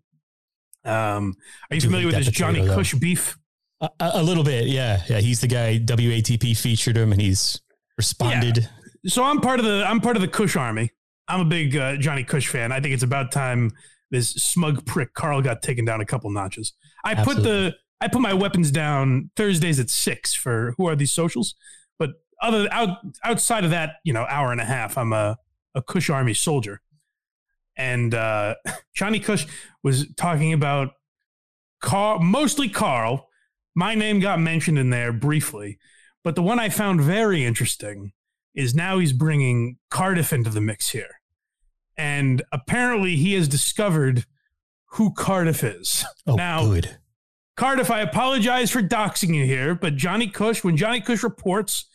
Um, are you Do familiar with this Johnny potato, though. Cush beef? A, a a little bit, yeah, yeah. He's the guy. WATP featured him, and he's responded. So I'm part of the I'm part of the Cush army. I'm a big uh, Johnny Cush fan. I think it's about time this smug prick Carl got taken down a couple notches. I put the I put my weapons down Thursdays at six for who are these socials, but other out outside of that, you know, hour and a half, I'm a a Cush army soldier. And uh, [laughs] Johnny Cush was talking about Carl, mostly Carl. My name got mentioned in there briefly, but the one I found very interesting is now he's bringing Cardiff into the mix here. And apparently he has discovered who Cardiff is. Oh, now, good. Cardiff, I apologize for doxing you here, but Johnny Cush, when Johnny Cush reports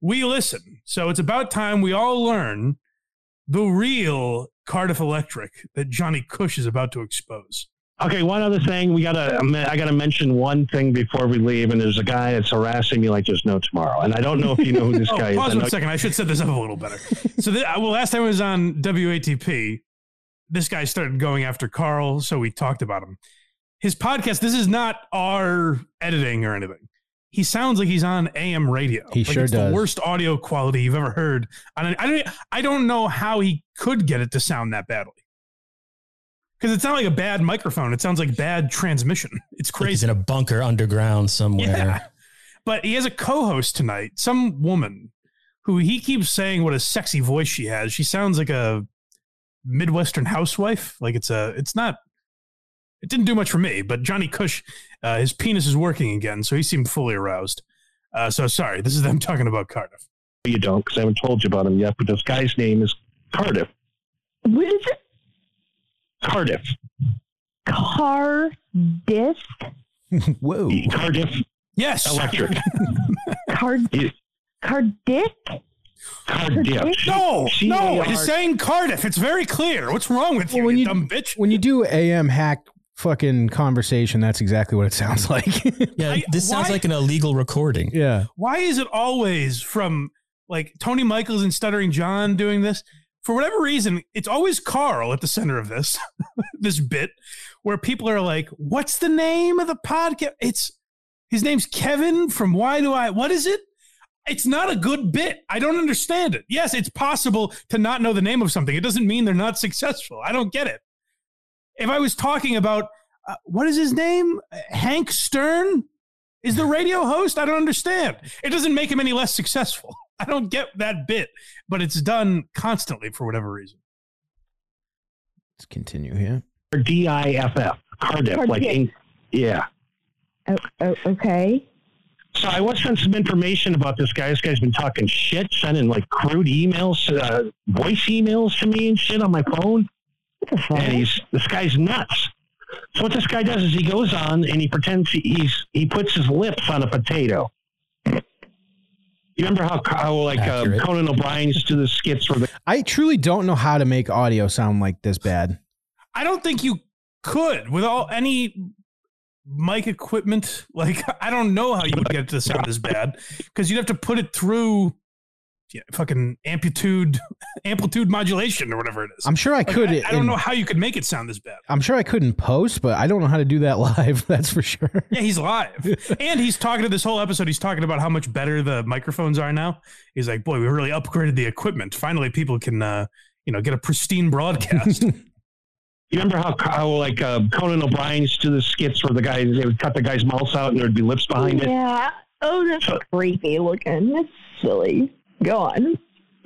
we listen. So it's about time we all learn the real Cardiff Electric that Johnny Cush is about to expose. Okay, one other thing. We gotta. I gotta mention one thing before we leave. And there's a guy that's harassing me like there's no tomorrow. And I don't know if you know who this [laughs] Oh, guy is. pause I one second. I should set this up a little better. [laughs] so, th- uh, well, last time I was on WATP, this guy started going after Carl, so we talked about him. His podcast. This is not our editing or anything. He sounds like he's on AM radio. He like sure it's does. The worst audio quality you've ever heard. On an, I don't. I don't know how he could get it to sound that badly. Because it's not like a bad microphone. It sounds like bad transmission. It's Like he's in a bunker underground somewhere. Yeah. But he has a co-host tonight, some woman who he keeps saying what a sexy voice she has. She sounds like a Midwestern housewife. Like it's a it's not it didn't do much for me, but Johnny Cush, uh, his penis is working again, so he seemed fully aroused. Uh, so sorry, this is them talking about Cardiff. you don't because I haven't told you about him yet. But this guy's name is Cardiff. What is it? Cardiff. Cardiff? [laughs] Whoa. Cardiff Yes. Electric. [laughs] Card Cardiff? Cardiff. No, C- no, C-A-R- he's saying Cardiff. It's very clear. What's wrong with you, when you, you- dumb bitch? When you do AM hack fucking conversation, that's exactly what it sounds [laughs] like. Yeah, I- this sounds why- like an illegal recording. yeah. why is it always from like Tony Michaels and Stuttering John doing this? For whatever reason, it's always Carl at the center of this [laughs] this bit where people are like, "What's the name of the podcast?" It's his name's Kevin from Why Do I? What is it? It's not a good bit. I don't understand it. Yes, it's possible to not know the name of something. It doesn't mean they're not successful. I don't get it. If I was talking about uh, what is his name, Hank Stern, is the radio host? I don't understand. It doesn't make him any less successful. I don't get that bit, but it's done constantly for whatever reason. Let's continue here. Or D I F F. Cardiff. Like Cardiff. in, yeah. Oh, oh, okay. So I was sent some information about this guy. This guy's been talking shit, sending like crude emails, uh, voice emails to me and shit on my phone. What the fuck? And he's this guy's nuts. So what this guy does is he goes on and he pretends he, he's he puts his lips on a potato. You remember how, how like uh, Conan O'Brien used to do the skits where the [laughs] I truly don't know how to make audio sound like this bad. I don't think you could with all any mic equipment. [laughs] Like I don't know how you would get it to sound as bad because you'd have to put it through yeah, fucking amplitude [laughs] amplitude modulation or whatever it is. I'm sure I Like, could. I, I don't in- know how you could make it sound this bad. I'm sure I couldn't post, but I don't know how to do that [laughs] live. That's for sure. Yeah, he's live. [laughs] and he's talking to this whole episode. He's talking about how much better the microphones are now. He's like, boy, we really upgraded the equipment. Finally, people can, uh, you know, get a pristine broadcast. You remember how, how like uh, Conan O'Brien used to do the skits where the guy they would cut the guy's mouth out and there'd be lips behind it. Yeah. Oh, that's so, creepy looking. That's silly. Go on.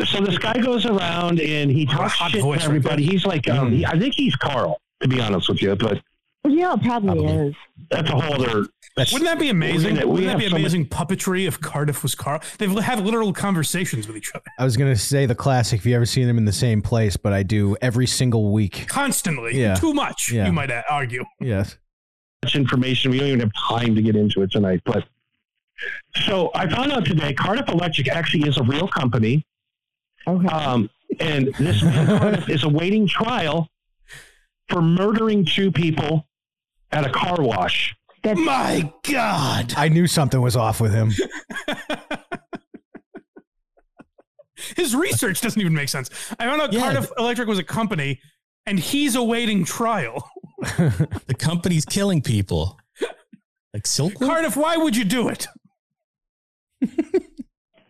So this guy goes around and he talks hot shit voice to everybody. there. He's like, um, he- I think he's Carl, to be honest with you, but Yeah, it probably, is. that's a whole other. Wouldn't that be amazing? gonna- we Wouldn't that be some- amazing puppetry if Cardiff was Carl? They've have literal conversations with each other I was gonna say the classic. If you ever seen them in the same place, but I do every single week. constantly. Yeah. Too much, Yeah. you might argue. Yes. much information. We don't even have time to get into it tonight. But so I found out today, Cardiff Electric actually is a real company. Okay. Um, and this man is awaiting trial for murdering two people at a car wash. That's My God. I knew something was off with him. His research doesn't even make sense. I found out Yeah. Cardiff Electric was a company and he's awaiting trial. [laughs] The company's killing people. Like Silkwood? Cardiff, why would you do it? [laughs]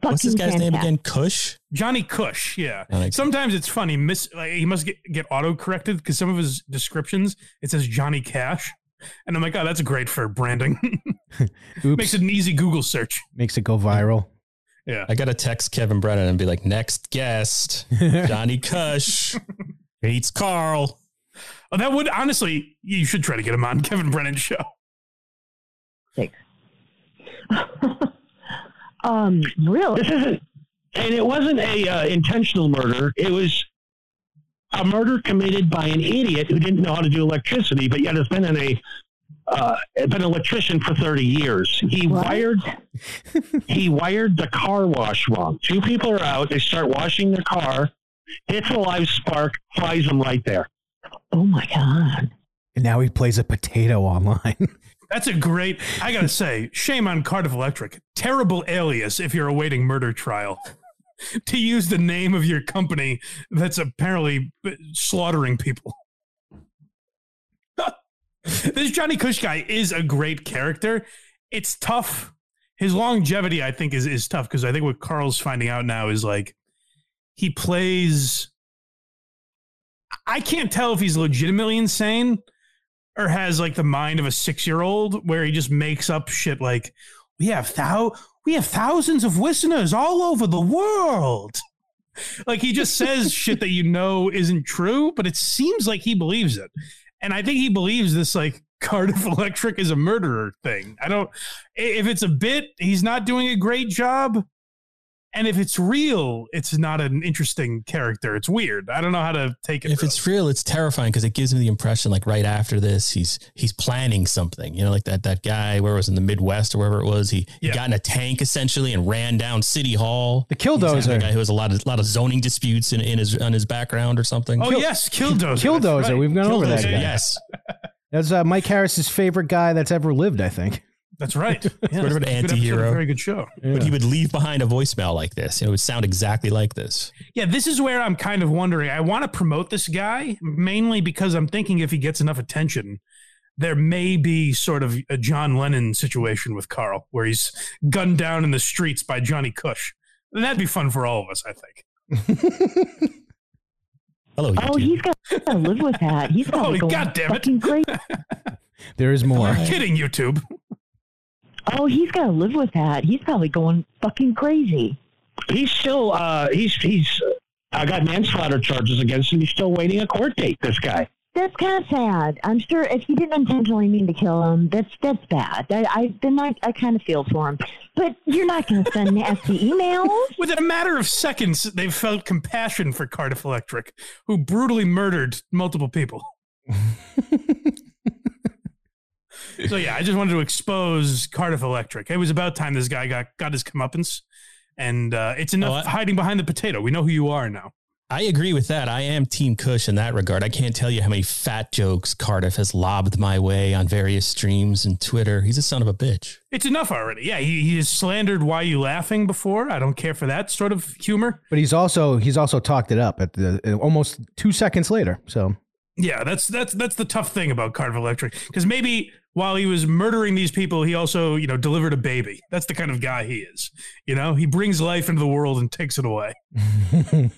What's this fucking guy's name again? Cush? Johnny Cush, yeah. I like- Sometimes it's funny. Miss, like, he must get, get auto corrected because some of his descriptions it says Johnny Cash, and I'm like, oh, that's great for branding. [laughs] Makes it an easy Google search. Makes it go viral. Yeah. I gotta text Kevin Brennan and be like, next guest, [laughs] Johnny Cush hates Carl. Oh, that would honestly, you should try to get him on Kevin Brennan's show. Um, really? This isn't, and it wasn't a uh, intentional murder. It was a murder committed by an idiot who didn't know how to do electricity, but yet has been in a uh, been an electrician for 30 years. He wired he wired the car wash wrong. Two people are out. They start washing their car. Hits a live spark, flies them right there. Oh my god! And now he plays a potato online. [laughs] That's a great. I gotta say, shame on Cardiff Electric. Terrible alias if you're awaiting murder trial. [laughs] to use the name of your company that's apparently uh, slaughtering people. [laughs] this Johnny Cush guy is a great character. It's tough. His longevity, I think, is is tough because I think what Carl's finding out now is like he plays. I can't tell if he's legitimately insane or has like the mind of a six year old where he just makes up shit like we have thou we have thousands of listeners all over the world. Like he just says [laughs] shit that you know isn't true, but it seems like he believes it. And I think he believes this like [laughs] Cardiff Electric is a murderer thing. I don't if it's a bit, he's not doing a great job. And if it's real, it's not an interesting character. It's weird. I don't know how to take it. If it's real, it's terrifying because it gives me the impression, like right after this, he's he's planning something. You know, like that that guy where it was in the Midwest or wherever it was. He, he got in a tank essentially and ran down City Hall. The killdozer a guy who has a lot of lot of zoning disputes in, in his on his background or something. Oh yes, Killdozer. Killdozer. Right. We've gone over that. Guy. Yes, That's uh, Mike Harris's favorite guy that's ever lived. I think. That's right. [laughs] Yeah, sort of an that's a good episode, anti-hero. a Very good show. But he would leave behind a voicemail like this. It would sound exactly like this. Yeah, this is where I'm kind of wondering. I want to promote this guy mainly because I'm thinking if he gets enough attention, there may be sort of a John Lennon situation with Carl where he's gunned down in the streets by Johnny Cush. And that'd be fun for all of us, I think. [laughs] Hello. Oh, he's got to live with that. He's got [laughs] Oh, to go God damn it. fucking great. There is more. I'm kidding, YouTube. Oh, he's got to live with that. He's probably going fucking crazy. He's still uh, he's he's I got manslaughter charges against him. He's still waiting a court date. This guy. That's kind of sad. I'm sure if he didn't intentionally mean to kill him, that's that's bad. I, I then I, I kind of feel for him. But you're not going to send nasty emails. Within a matter of seconds, they've felt compassion for Cardiff Electric, who brutally murdered multiple people. [laughs] so yeah, I just wanted to expose Cardiff Electric. It was about time this guy got got his comeuppance, and uh, it's enough hiding behind the potato. We know who you are now. I agree with that. I am Team Cush in that regard. I can't tell you how many fat jokes Cardiff has lobbed my way on various streams and Twitter. He's a son of a bitch. It's enough already. Yeah, he, he has slandered "Why You Laughing" before. I don't care for that sort of humor. But he's also he's also talked it up at the almost two seconds later. So Yeah, that's that's that's the tough thing about Cardiff Electric because maybe while he was murdering these people, he also you know delivered a baby. That's the kind of guy he is. You know, he brings life into the world and takes it away. [laughs]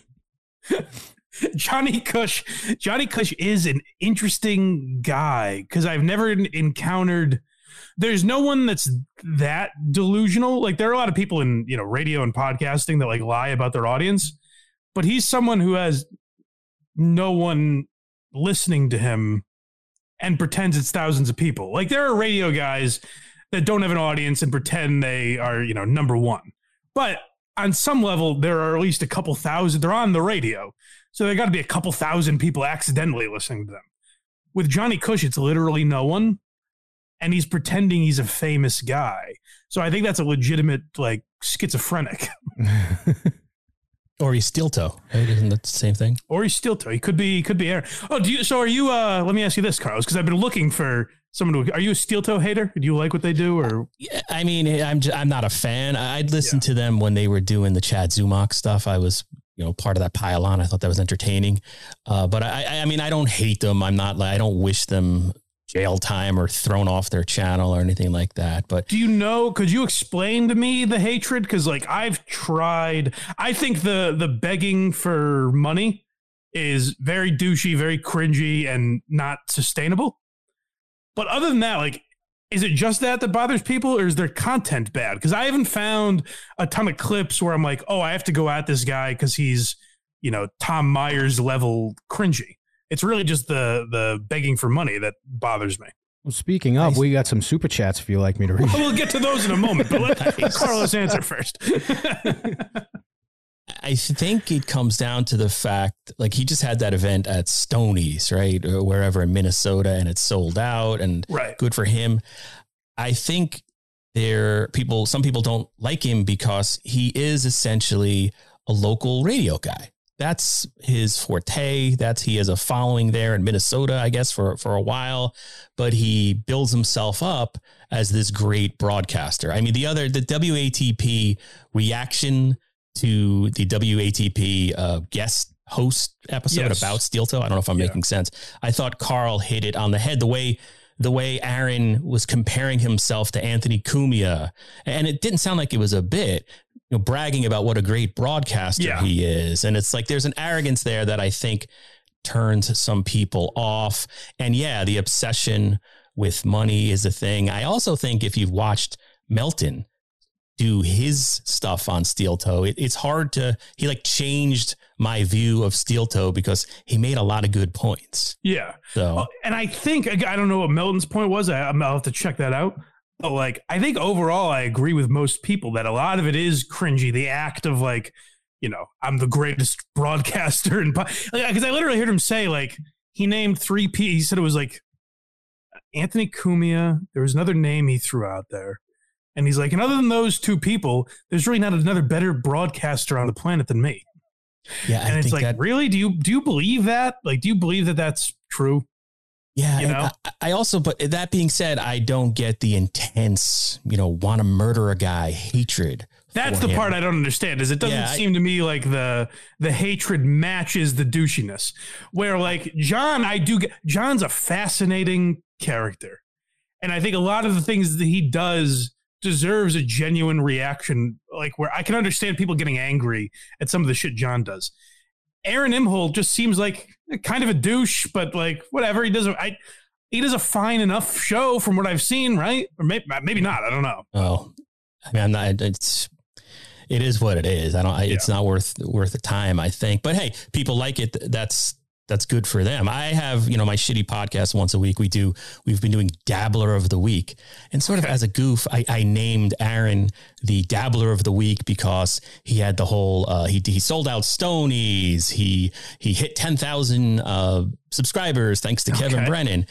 Johnny Cush, Johnny Cush is an interesting guy because I've never encountered. There's no one that's that delusional. Like there are a lot of people in you know radio and podcasting that like lie about their audience, but he's someone who has no one listening to him and pretends it's thousands of people. Like there are radio guys that don't have an audience and pretend they are, you know, number one. But on some level, there are at least a couple thousand. They're on the radio, so there got to be a couple thousand people accidentally listening to them. With Johnny Cush, it's literally no one, and he's pretending he's a famous guy. So I think that's a legitimate like schizophrenic. [laughs] Or he's steel toe. Right? Isn't that the same thing? or he's still toe. He could be. He could be Aaron. Oh, do you? So are you? uh Let me ask you this, Carlos, because I've been looking for someone to. Are you a steel toe hater? Do you like what they do? Or Yeah, I mean, I'm just, I'm not a fan. I'd listen to them when they were doing the Chad Zumock stuff. I was, you know, part of that pile on. I thought that was entertaining. Uh, but I, I- I mean, I don't hate them. I'm not like I don't wish them jail time or thrown off their channel or anything like that. But do you know? Could you explain to me the hatred? Because like I've tried. I think the the begging for money is very douchey, very cringy, and not sustainable. But other than that, like. Is it just that that bothers people, or is their content bad? Because I haven't found a ton of clips where I'm like, oh, I have to go at this guy because he's, you know, Tom Myers level cringy. It's really just the the begging for money that bothers me. well, speaking of, we got some super chats if you'd like me to read. We'll get to those in a moment, but let [laughs] Carlos answer first. [laughs] I think it comes down to the fact, like he just had that event at Stony's, right, or wherever in Minnesota, and it's sold out, and Right. good for him. I think there people, some people don't like him because he is essentially a local radio guy. That's his forte. That's he has a following there in Minnesota, I guess, for for a while. But he builds himself up as this great broadcaster. I mean, the other the WATP reaction to the WATP uh, guest host episode Yes. about Steel Toe. I don't know if I'm making sense. I thought Carl hit it on the head. The way the way Aaron was comparing himself to Anthony Cumia, and it didn't sound like it was a bit. You know, bragging about what a great broadcaster Yeah. he is, and it's like there's an arrogance there that I think turns some people off. And yeah, the obsession with money is a thing. I also think if you've watched Melton do his stuff on Steel Toe, it, it's hard to, he like changed my view of Steel Toe because he made a lot of good points. Yeah. So, and I think I don't know what Melton's point was. I, I'll have to check that out. But like, I think overall, I agree with most people that a lot of it is cringy. The act of like, you know, I'm the greatest [laughs] broadcaster, and because I literally heard him say like he named three P. He said it was like Anthony Cumia. There was another name he threw out there, and he's like, and other than those two people, there's really not another better broadcaster on the planet than me. yeah, I and it's think like, that, really? Do you do you believe that? Like, do you believe that that's true? Yeah, you know? I, I also, but that being said, I don't get the intense, you know, want to murder a guy hatred. That's the him. part I don't understand. Is it doesn't Yeah, I- seem to me like the the hatred matches the douchiness. Where like John, I do get John's a fascinating character, and I think a lot of the things that he does deserves a genuine reaction. Like where I can understand people getting angry at some of the shit John does. Aaron Imholte just seems like kind of a douche, but like whatever he does. I he does a fine enough show from what I've seen, right? Or maybe uh, maybe not. I don't know. Oh, I mean, I'm not. It's it is what it is. I don't. I, It's not worth worth the time. I think. But hey, people like it. That's that's good for them. I have you know my shitty podcast once a week. We do. We've been doing Dabbler of the Week, and sort of as a goof, I, I named Aaron the Dabbler of the Week because he had the whole. Uh, he he sold out Stonies. He he hit ten thousand uh, subscribers thanks to Kevin Brennan.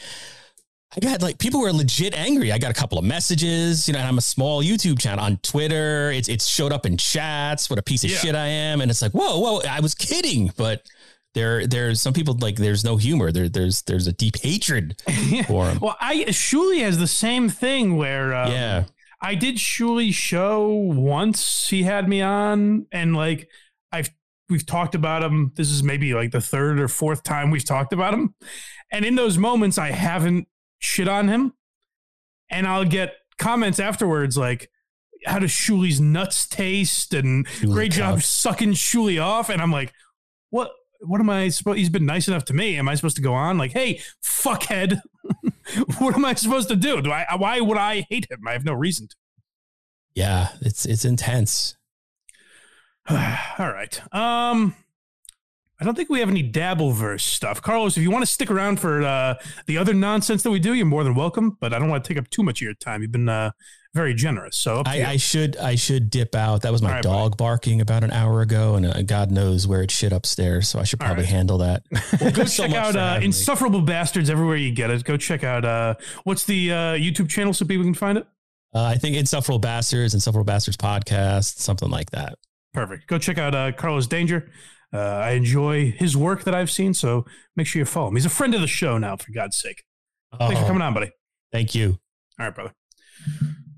I got like people were legit angry. I got a couple of messages, you know, and I'm a small YouTube channel on Twitter. It's it's showed up in chats. What a piece of Yeah. shit I am, and it's like, whoa, whoa, I was kidding, but there there's some people like there's no humor. There there's there's a deep hatred [laughs] for him. Well, I Shuli has the same thing where um, Yeah. I did Shuli's show once. He had me on, and like I've we've talked about him. This is maybe like the third or fourth time we've talked about him, and in those moments I haven't shit on him, and I'll get comments afterwards like. How does Shuli's nuts taste? And Shuli great job sucking Shuli off. And I'm like, what? What am I supposed? He's been nice enough to me. Am I supposed to go on like, hey, fuckhead? [laughs] what am I supposed to do? Do I? Why would I hate him? I have no reason to. Yeah, it's it's intense. [sighs] All right. Um, I don't think we have any Dabbleverse stuff. Carlos, if you want to stick around for uh, the other nonsense that we do, you're more than welcome. But I don't want to take up too much of your time. You've been uh, very generous. So up I. I should I should dip out. That was my right, dog barking about an hour ago, and uh, God knows where it shit upstairs. So I should probably right. handle that. Well, go [laughs] So check out uh. Insufferable Bastards everywhere you get it. Go check out uh, what's the uh, YouTube channel so people can find it. Uh, I think Insufferable Bastards, Insufferable Bastards podcast, something like that. Perfect. Go check out uh, Carlos Danger. Uh, I enjoy his work that I've seen, so make sure you follow him. He's a friend of the show now, for God's sake. Thanks for Oh, coming on, buddy. Thank you. All right, brother.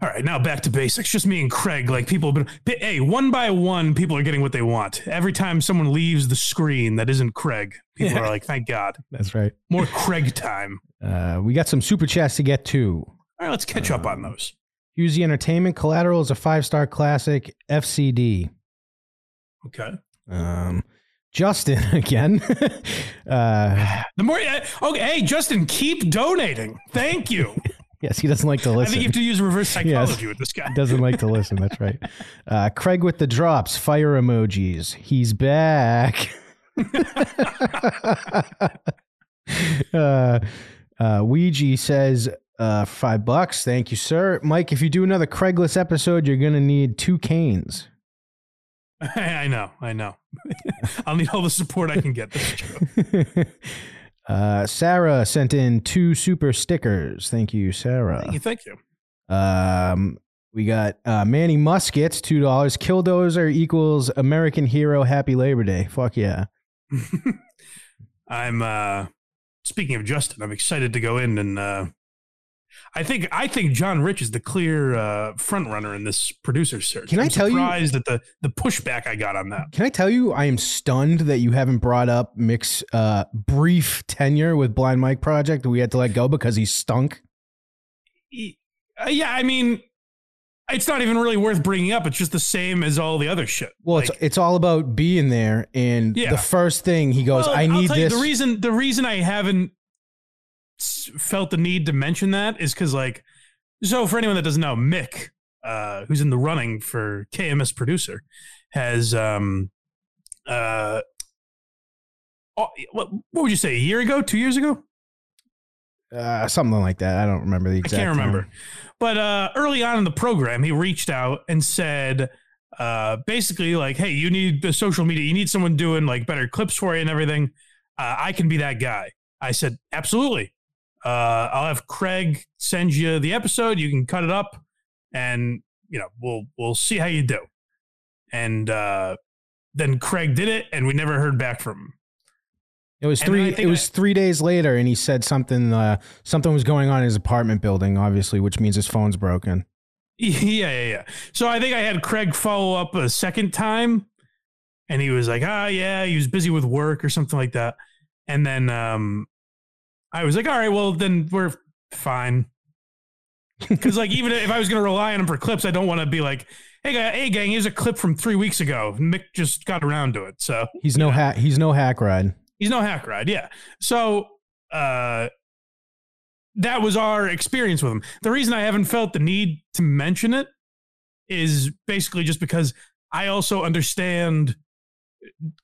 All right, now back to basics. Just me and Craig. Like people have been, hey, one by one, people are getting what they want. Every time someone leaves the screen that isn't Craig, people Yeah. are like, thank God. That's right. More Craig time. Uh, we got some super chats to get to. All right, let's catch up on those. Use the entertainment collateral is a five star classic FCD. Okay. Um, Justin [laughs] again. uh, The more, uh, okay, hey, Justin, keep donating. Thank you. [laughs] yes, he doesn't like to I listen. think you have to use reverse [laughs] psychology Yes. with this guy. Doesn't like to listen. That's right. Uh, Craig with the drops, fire emojis. He's back. uh, uh, Ouija says uh, five bucks. Thank you, sir. Mike, if you do another Craigless episode, you're gonna need two canes. [laughs] I know, I know. [laughs] I'll need all the support I can get. This is [laughs] uh, Sarah sent in two super stickers. Thank you, Sarah. Thank you, thank you. Um, we got uh, Manny Muskets, two dollars. Killdozer equals American hero. Happy Labor Day. Fuck yeah. I'm uh speaking of Justin, I'm excited to go in and uh I think I think John Rich is the clear uh, front runner in this producer search. Can I I'm tell you- surprised at the the pushback I got on that. Can I tell you, I am stunned that you haven't brought up Mick's uh, brief tenure with Blind Mike Project. We had to let go because he stunk. Uh, yeah, I mean, it's not even really worth bringing up. It's just the same as all the other shit. Well, it's it's all about being there, and Yeah. the first thing he goes, Well, "I need you, this." the reason the reason I haven't felt the need to mention that is because like so for anyone that doesn't know, Mick, uh, who's in the running for KMS producer, has um uh what, what would you say a year ago, two years ago? uh, something like that. I don't remember the exact. I can't remember. time. But uh, early on in the program, he reached out and said, uh, basically, like, hey, you need the social media. You need someone doing like better clips for you and everything. Uh, I can be that guy. I said, absolutely. Uh, I'll have Craig send you the episode. You can cut it up, and you know we'll we'll see how you do. And uh, then Craig did it, and we never heard back from him. It was And three. It was three days later, and he said something. Uh, something was going on in his apartment building, obviously, which means his phone's broken. [laughs] Yeah, yeah, yeah. So I think I had Craig follow up a second time, and he was like, "Ah, yeah, he was busy with work or something like that." And then um, I was like, "All right, well then we're fine." [laughs] Because like even if I was going to rely on him for clips, I don't want to be like, "Hey, guy, hey, gang, here's a clip from three weeks ago." Mick just got around to it, so He's no hack. He's no Hackride. He's no Hackride, yeah. So uh that was our experience with him. The reason I haven't felt the need to mention it is basically just because I also understand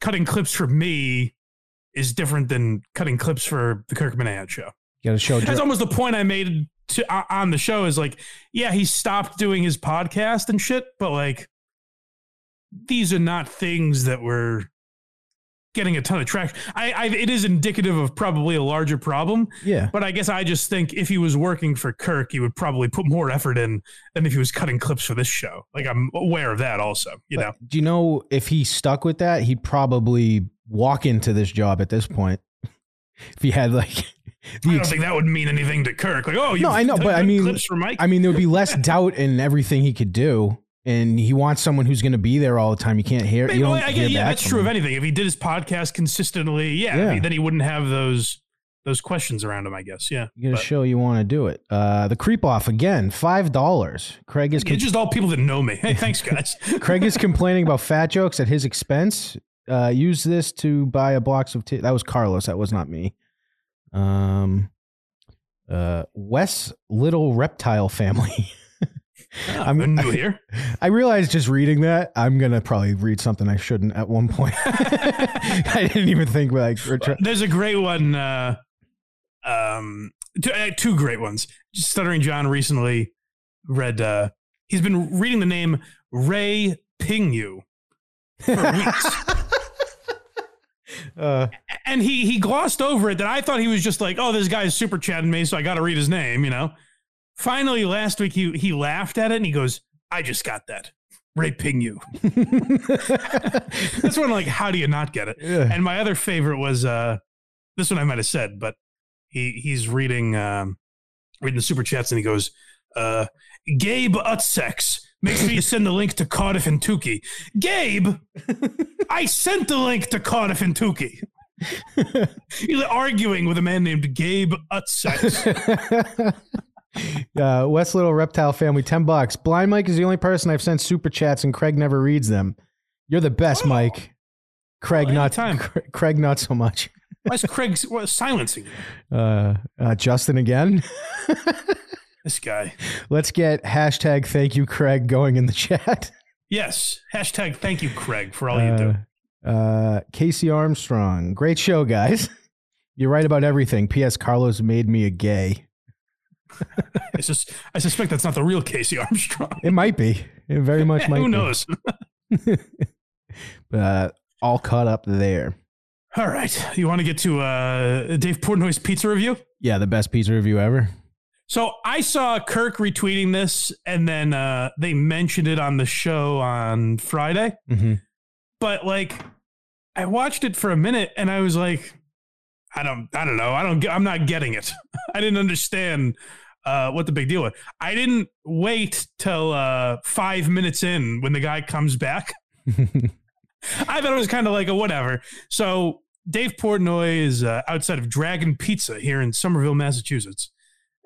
cutting clips for me is different than cutting clips for the Kirk Minihane show. You got to show. That's almost the point I made to uh, on the show is like, yeah, he stopped doing his podcast and shit, but like these are not things that were getting a ton of traction. I, I it is indicative of probably a larger problem. Yeah. But I guess I just think if he was working for Kirk, he would probably put more effort in than if he was cutting clips for this show. Like I'm aware of that also, you know. Do you know if he stuck with that, he'd probably walk into this job at this point. [laughs] If he had like, [laughs] I don't think that would mean anything to Kirk. Like, oh, you no, I know, but I mean, clips for Mike. I mean, there would be less [laughs] doubt in everything he could do, and he wants someone who's going to be there all the time. You can't hear. Maybe, you don't I hear yeah, that's true him. of anything. If he did his podcast consistently, yeah, Yeah. then he wouldn't have those those questions around him. I guess, yeah. You show you want to do it. Uh, the creep off again, five dollars. Craig is It's just all people that know me. Hey, thanks, guys. Craig is complaining about fat jokes at his expense. Uh, use this to buy a box of. T- that was Carlos. That was not me. Um, uh, Wes Little Reptile Family. [laughs] I'm new here. [laughs] I realized just reading that I'm gonna probably read something I shouldn't at one point. [laughs] I didn't even think like. try- There's a great one. Uh, um, two, uh, two great ones. Stuttering John recently read. Uh, he's been reading the name Ray Pingu for weeks. Uh, and he he glossed over it that I thought he was just like, oh, this guy's super chatting me, so I got to read his name, you know. Finally, last week he he laughed at it and he goes, I just got that. Raping you. That's one like, how do you not get it? Yeah. And my other favorite was uh this one I might have said, but he he's reading um reading the super chats and he goes, uh Gabe Utsex. Make sure you send the link to Cardiff and Tukey. Gabe, [laughs] I sent the link to Cardiff and Tukey. He's arguing with a man named Gabe Utsex. uh, [laughs] West Little Reptile Family, ten bucks. Blind Mike is the only person I've sent super chats, and Craig never reads them. You're the best, Mike. Craig, not [laughs] Cra- Craig, not so much. Why is Craig silencing you? Uh, uh, Justin again. This guy. Let's get hashtag thank you, Craig, going in the chat. Yes. Hashtag thank you, Craig, for all you do. Uh, uh, Casey Armstrong, great show, guys. You're right about everything. P.S. Carlos made me a gay. I, sus- I suspect that's not the real Casey Armstrong. It might be. It very much [laughs] might. Who knows? [laughs] uh, all caught up there. All right. You want to get to uh, Dave Portnoy's pizza review? Yeah, the best pizza review ever. So I saw Kirk retweeting this, and then uh, they mentioned it on the show on Friday. Mm-hmm. But like, I watched it for a minute, and I was like, I don't, I don't know, I don't, I'm not getting it. [laughs] I didn't understand uh, what the big deal was. I didn't wait till uh, five minutes in when the guy comes back. [laughs] I thought it was kind of like a whatever. So Dave Portnoy is uh, outside of Dragon Pizza here in Somerville, Massachusetts,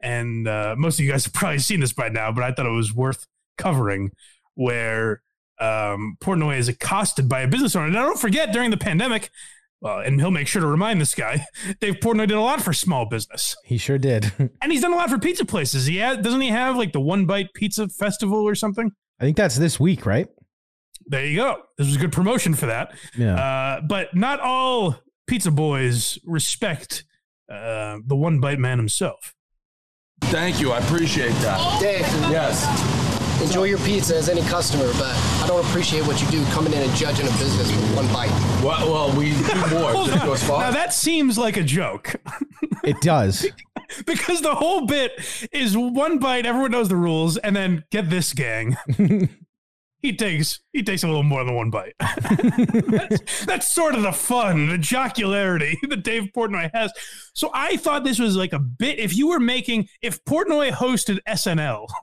and uh, most of you guys have probably seen this by now, but I thought it was worth covering. Where um, Portnoy is accosted by a business owner. Now, don't forget during the pandemic. Well, and he'll make sure to remind this guy. [laughs] Dave Portnoy did a lot for small business, He sure did. [laughs] and he's done a lot for pizza places. He ha- doesn't he have like the One Bite Pizza Festival or something? I think that's this week, right? There you go. This was a good promotion for that. Yeah. Uh, but not all pizza boys respect uh, the one bite man himself. Thank you. I appreciate that. Dave. Yes. Enjoy your pizza as any customer, but I don't appreciate what you do coming in and judging a business with one bite. Well, well we do [laughs] more. Hold on. goes. Now that seems like a joke [laughs] It does. [laughs] because the whole bit is one bite. Everyone knows the rules, and then get this gang. He takes he takes a little more than one bite. [laughs] that's, that's sort of the fun, the jocularity [laughs] that Dave Portnoy has. So I thought this was like a bit. If you were making, if Portnoy hosted SNL. [laughs]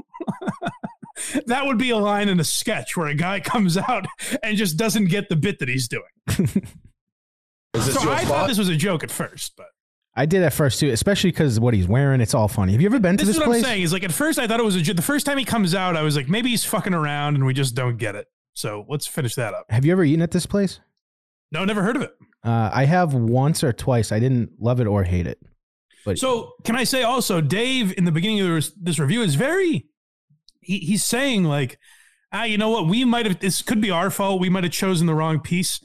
That would be a line in a sketch where a guy comes out and just doesn't get the bit that he's doing. So I thought this was a joke at first, but I did at first too, especially because what he's wearing. It's all funny. Have you ever been to this this, is what place? I'm saying. Is like at first I thought it was a. The first time he comes out, I was like, maybe he's fucking around and we just don't get it. So let's finish that up. Have you ever eaten at this place? No, never heard of it. Uh, I have once or twice. I didn't love it or hate it. But So can I say also, Dave in the beginning of this, this review is very. He, he's saying like, ah, you know what? We might have. This could be our fault. We might have chosen the wrong piece.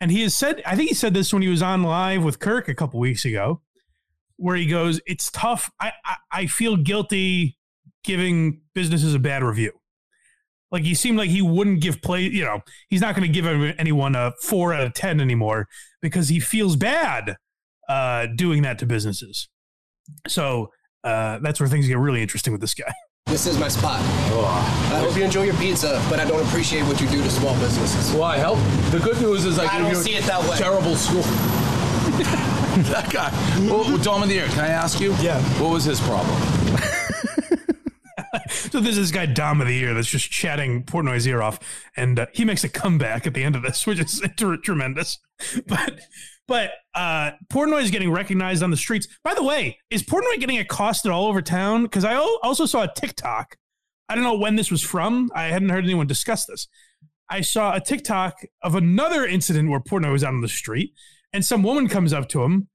And he has said, I think he said this when he was on live with Kirk a couple weeks ago, where he goes, "It's tough. I I, I feel guilty giving businesses a bad review." Like he seemed like he wouldn't give play. You know, he's not going to give anyone a four out of ten anymore because he feels bad uh, doing that to businesses. So uh, that's where things get really interesting with this guy. This is my spot. I hope you enjoy your pizza, but I don't appreciate what you do to small businesses. Well, I help. The good news is I, I give don't you a see it that way. Terrible school. [laughs] [laughs] that guy. Well, Dom of the Year, can I ask you? Yeah. What was his problem? [laughs] So this is this guy Dom of the Year that's just chatting Portnoy's ear off, and uh, he makes a comeback at the end of this, [laughs] which is tr- tremendous. But but uh, Portnoy is getting recognized on the streets. By the way, is Portnoy getting accosted all over town? Because I also saw a TikTok. I don't know when this was from. I hadn't heard anyone discuss this. I saw a TikTok of another incident where Portnoy was out on the street, and some woman comes up to him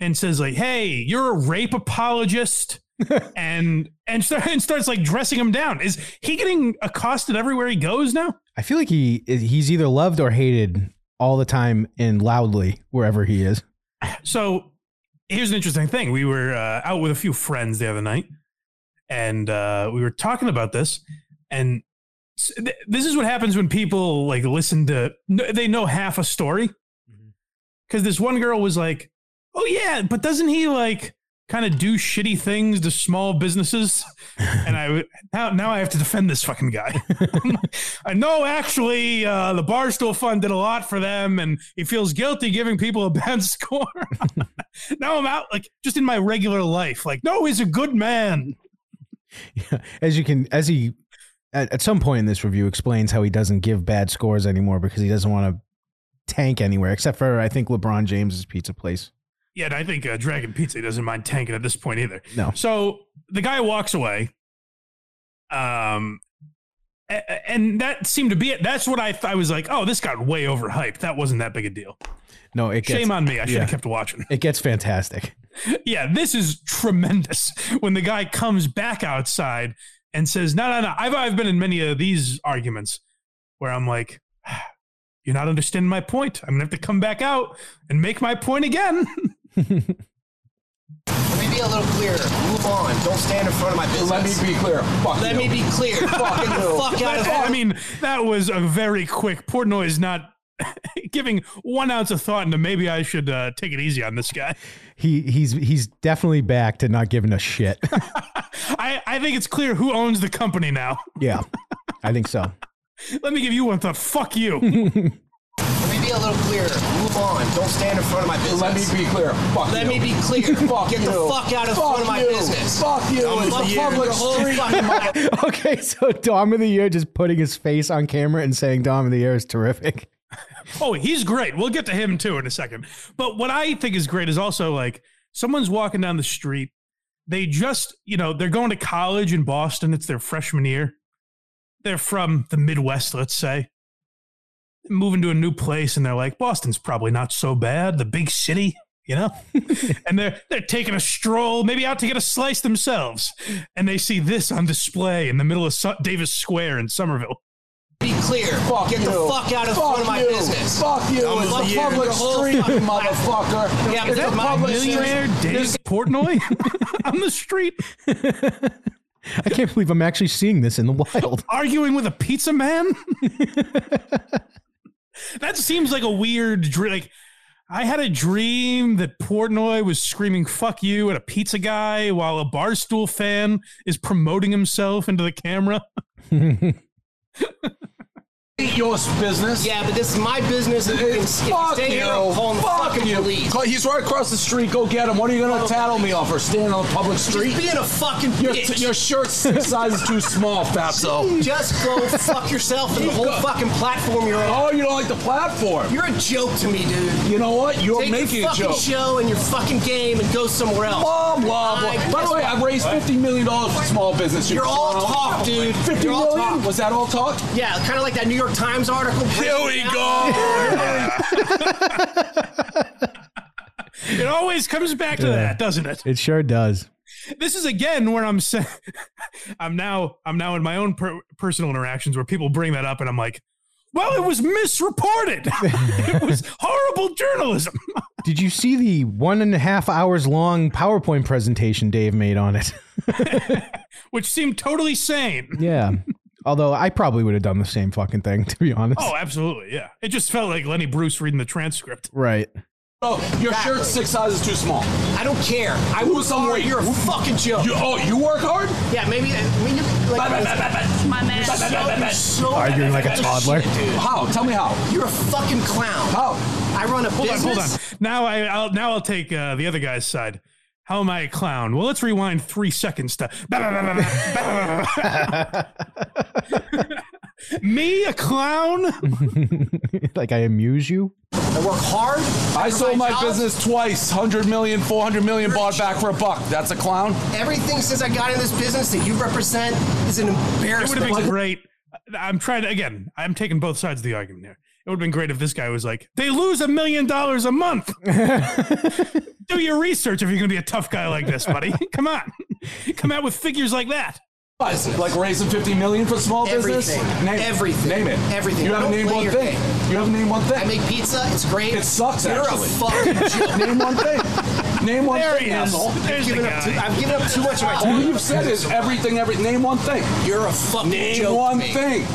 and says like, "Hey, you're a rape apologist." [laughs] and and, start, and starts like dressing him down. Is he getting accosted everywhere he goes now? I feel like he he's either loved or hated all the time and loudly wherever he is. So here's an interesting thing. We were uh, out with a few friends the other night, and uh, we were talking about this. And this is what happens when people like listen to. They know half a story. Because this one girl was like, "Oh yeah, but doesn't he like?" kind of do shitty things to small businesses? And i now, now i have to defend this fucking guy. [laughs] I know actually uh, the barstool fund did a lot for them and he feels guilty giving people a [laughs] bad score. [laughs] Now i'm out like just in my regular life like no he's a good man. Yeah, As you can, as he at, at some point in this review explains how he doesn't give bad scores anymore because he doesn't want to tank anywhere except for I think LeBron James's pizza place. yeah and i think uh, dragon pizza doesn't mind tanking at this point either No. so the guy walks away um and that seemed to be it that's what i th- i was like oh this got way overhyped that wasn't that big a deal No, it gets, Shame on me. I should have kept watching. It gets fantastic. [laughs] Yeah, this is tremendous. When the guy comes back outside and says, "No, no, no." I've I've been in many of these arguments where I'm like, "You're not understanding my point. I'm gonna have to come back out and make my point again." [laughs] Let me be a little clearer. Move on. Don't stand in front of my business. Let me be clear. Fuck Let you. me be clear. Fucking fuck out of [laughs] I mean, that was a very quick. Portnoy is not [laughs] giving one ounce of thought into maybe I should uh, take it easy on this guy. He he's he's definitely back to not giving a shit. I, I think it's clear who owns the company now. yeah, I think so. Let me give you one thought. Fuck you. [laughs] Let me be a little clearer. Move on. Don't stand in front of my business. Let me be clear. Fuck Let you. me be clear. [laughs] Fuck Get you. the fuck out of Fuck front of my you. business. Fuck you. I'm It's a a public your street. [laughs] okay, so Dom of the Year just putting his face on camera and saying Dom of the Year is terrific. Oh, he's great. We'll get to him too in a second. But what I think is great is also like someone's walking down the street. They just, you know, they're going to college in Boston. It's their freshman year. They're from the Midwest, let's say. Moving to a new place, and they're like, Boston's probably not so bad. The big city, you know? [laughs] and they're they're taking a stroll, maybe out to get a slice themselves. And they see this on display in the middle of Su- Davis Square in Somerville. Be clear. Fuck Get you. the fuck out of Fuck front of my you. business. Fuck you. I'm It's a a year, public your street, motherfucker. Yeah, but It's a my public Millionaire. Dave Portnoy [laughs] on the street [laughs] I can't believe I'm actually seeing this in the wild. [laughs] arguing with a pizza man. [laughs] that seems like a weird dream. Like I had a dream that Portnoy was screaming "fuck you" at a pizza guy while a barstool fan is promoting himself into the camera. [laughs] Your business. Yeah, but this is my business. and you can- if you Fuck stay you. here, I'm the Fuck fucking you. police. Call- He's right across the street. Go get him. What are you going to tattle me off for standing on a public street? Just being a fucking your, bitch. your shirt's six sizes too small, fatso. [laughs] Just go fuck yourself and the whole fucking platform you're on. Oh, you don't like the platform. You're a joke to me, dude. You know what? You're Take making your a fucking joke. show and your fucking game and go somewhere else. Blah, blah, blah. I- By the way, I raised $50 million for small business. you You're all talk, dude. 50 You're all million? talk. Was that all talk? Yeah, kind of like that New York Times article. Here we go. It always comes back to Yeah. that, doesn't it? It sure does. This is again where I'm saying [laughs] I'm now I'm now in my own per- personal interactions where people bring that up and I'm like, well, it was misreported. [laughs] it was horrible journalism. [laughs] Did you see the one and a half hours long PowerPoint presentation Dave made on it? which seemed totally sane. yeah. Although I probably would have done the same fucking thing, [laughs] to be honest. Oh, absolutely. Yeah. It just felt like Lenny Bruce reading the transcript. Right. Oh, your Exactly. shirt's six sizes too small. I don't care. I Lose work some weight. You're a fucking joke. You, oh, you work hard? yeah, maybe. I mean, you're like, My man. You're so- you're so Arguing like a toddler. shit, dude. How? Tell me how. You're a fucking clown. How? I run a Hold on, business. hold on. Now I, I'll now I'll take uh, the other guy's side. How am I a clown? Well, let's rewind three seconds to [laughs] me, a clown. [laughs] like I amuse you? I work hard. I sold my job. business twice. 100 million, 400 million, bought back for a buck. That's a clown? Everything since I got in this business that you represent is an embarrassment. It would embarrassment. have been great. I'm trying to again. I'm taking both sides of the argument here. It would have been great if this guy was like, "They lose a million dollars a month." [laughs] Do your research if you're going to be a tough guy like this, buddy. [laughs] Come on, come out with figures like that. Like raising 50 million for small business? Everything. Name, Everything. Name it. Everything. You haven't named one your thing. You haven't named one thing. I make pizza. It's great. It sucks, You're actually. a fucking [laughs] joke. Name one thing. Name one There thing, he is. asshole. I've the given, up too. I've given up too much of my time. All you've said is everything, every. Name one thing. You're a fucking Name joke. to one me. thing.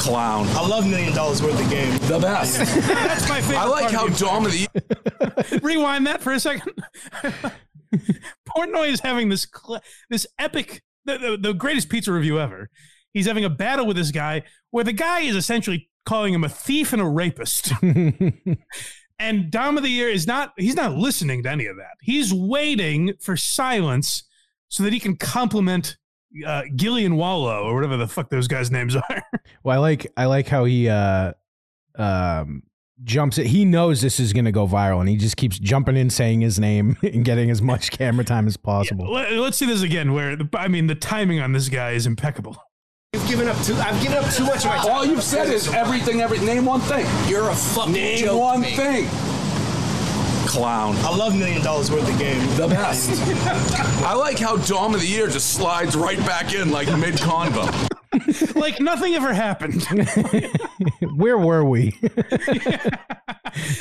Clown. I love million dollars worth of game. The best. [laughs] That's my favorite. I like how of the Dom of the [laughs] Rewind that for a second. [laughs] Portnoy is having this cl- this epic, the, the, the greatest pizza review ever. He's having a battle with this guy where the guy is essentially calling him a thief and a rapist. and Dom of the Year is not, he's not listening to any of that. He's waiting for silence so that he can compliment uh, Gillie and Wallo or whatever the fuck those guys' names [laughs] are. Well, I like I like how he uh um jumps it. He knows this is going to go viral, and he just keeps jumping in, saying his name, [laughs] and getting as much [laughs] camera time as possible. Let, us see this again. Where the, I mean, the timing on this guy is impeccable. You've given up too. I've given up too much of my time. All you've said is everything, every. Name one thing. You're a fucking Name joke. one me. thing. Clown. I love million dollars worth of game. The best. I like how Dom of the Year just slides right back in like mid convo. [laughs] like nothing ever happened. [laughs] Where were we?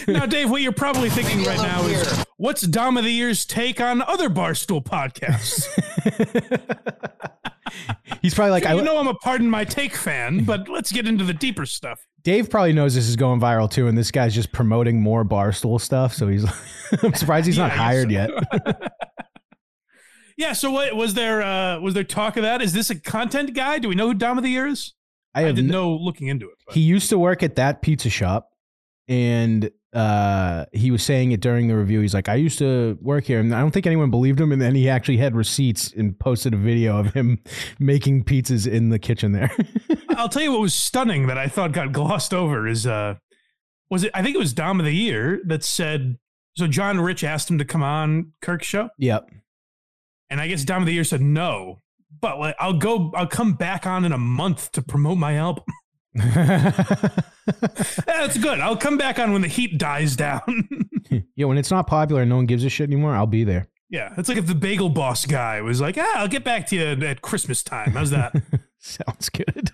now, Dave, what you're probably thinking right now is what's Dom of the Year's take on other Barstool podcasts? [laughs] He's probably like, So I, you know, I'm a pardon my take fan, but let's get into the deeper stuff. Dave probably knows this is going viral too, and this guy's just promoting more barstool stuff. So he's, [laughs] I'm surprised he's not Yeah, I hired so. yet. [laughs] [laughs] Yeah. So what was there? Uh, was there talk of that? Is this a content guy? Do we know who Dom of the Year is? I I, have didn't no- know looking into it. He used to work at that pizza shop, and uh, he was saying it during the review. He's like, "I used to work here," and I don't think anyone believed him. And then he actually had receipts and posted a video of him [laughs] making pizzas in the kitchen there. [laughs] I'll tell you what was stunning that I thought got glossed over is uh was it I think it was Dom of the Year that said so John Rich asked him to come on Kirk's show yep. and I guess Dom of the Year said no but like I'll go I'll come back on in a month to promote my album. [laughs] That's good. I'll come back on when the heat dies down. [laughs] yeah, when it's not popular and no one gives a shit anymore, I'll be there. yeah, it's like if the bagel boss guy was like, "Ah, I'll get back to you at Christmas time." How's that? [laughs] Sounds good.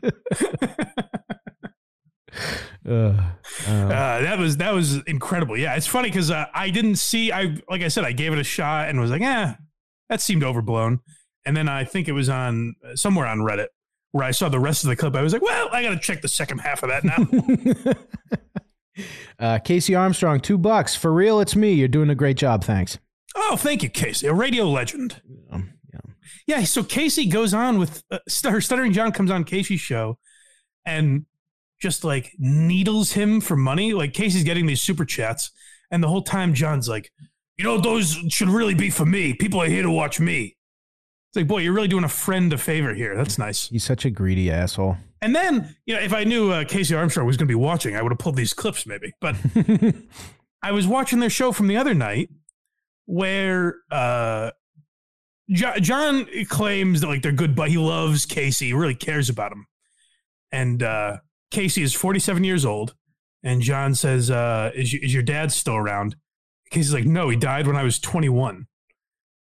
uh, uh, Uh, that was that was incredible. Yeah, it's funny because uh, I didn't see. I like I said, I gave it a shot and was like, "Yeah, that seemed overblown." And then I think it was on somewhere on Reddit where I saw the rest of the clip. I was like, "Well, I got to check the second half of that now." [laughs] uh, Casey Armstrong, two bucks for real. It's me. You're doing a great job. Thanks. oh, thank you, Casey, a radio legend. yeah. So Casey goes on with uh, St- Stuttering John comes on Casey's show and just like needles him for money. Like Casey's getting these super chats, and the whole time John's like, "You know, those should really be for me. People are here to watch me." It's like, boy, you're really doing a friend a favor here. That's nice. He's such a greedy asshole. And then, you know, if I knew uh, Casey Armstrong was going to be watching, I would have pulled these clips maybe. But [laughs] I was watching their show from the other night where uh, jo- John claims that like they're good, but he loves Casey, really cares about him. And uh, Casey is 47 years old. And John says, uh, is, y- is your dad still around? Casey's like, no, he died when I was 21.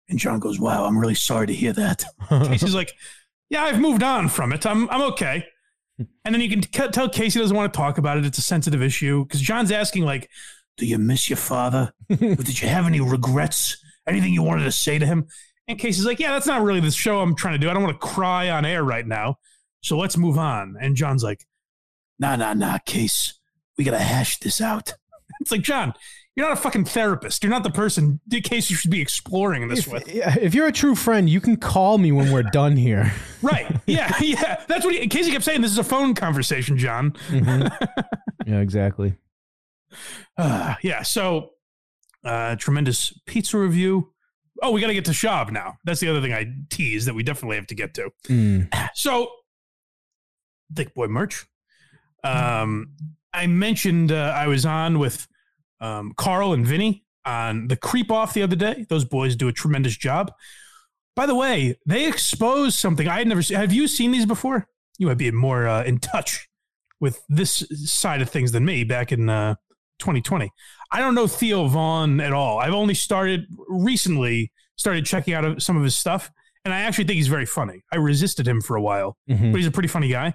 And John goes, wow, I'm really sorry to hear that. [laughs] Casey's like, yeah, I've moved on from it. I'm, I'm okay. [laughs] And then you can t- tell Casey doesn't want to talk about it. It's a sensitive issue because John's asking, like, do you miss your father? [laughs] Did you have any regrets? Anything you wanted to say to him? And Casey's like, yeah, that's not really the show I'm trying to do. I don't want to cry on air right now. So let's move on. And John's like, nah, nah, nah, Case. We got to hash this out. It's like, John, you're not a fucking therapist. You're not the person, in Case, you should be exploring this with. Yeah, if you're a true friend, you can call me when we're done here. [laughs] Right. Yeah. Yeah. That's what he, Casey kept saying. This is a phone conversation, John. [laughs] Yeah, exactly. Uh, yeah. So, uh, tremendous pizza review. Oh, we got to get to Schaub now. That's the other thing I tease that we definitely have to get to. Mm. [clears throat] So, Thick Boy merch. Um, I mentioned uh, I was on with um, Carl and Vinny on the Creep Off the other day. Those boys do a tremendous job. By the way, they exposed something I had never seen. Have you seen these before? You might be more uh, in touch with this side of things than me back in uh, 2020. I don't know Theo Von at all. I've only started recently started checking out some of his stuff, and I actually think he's very funny. I resisted him for a while, Mhm. but he's a pretty funny guy.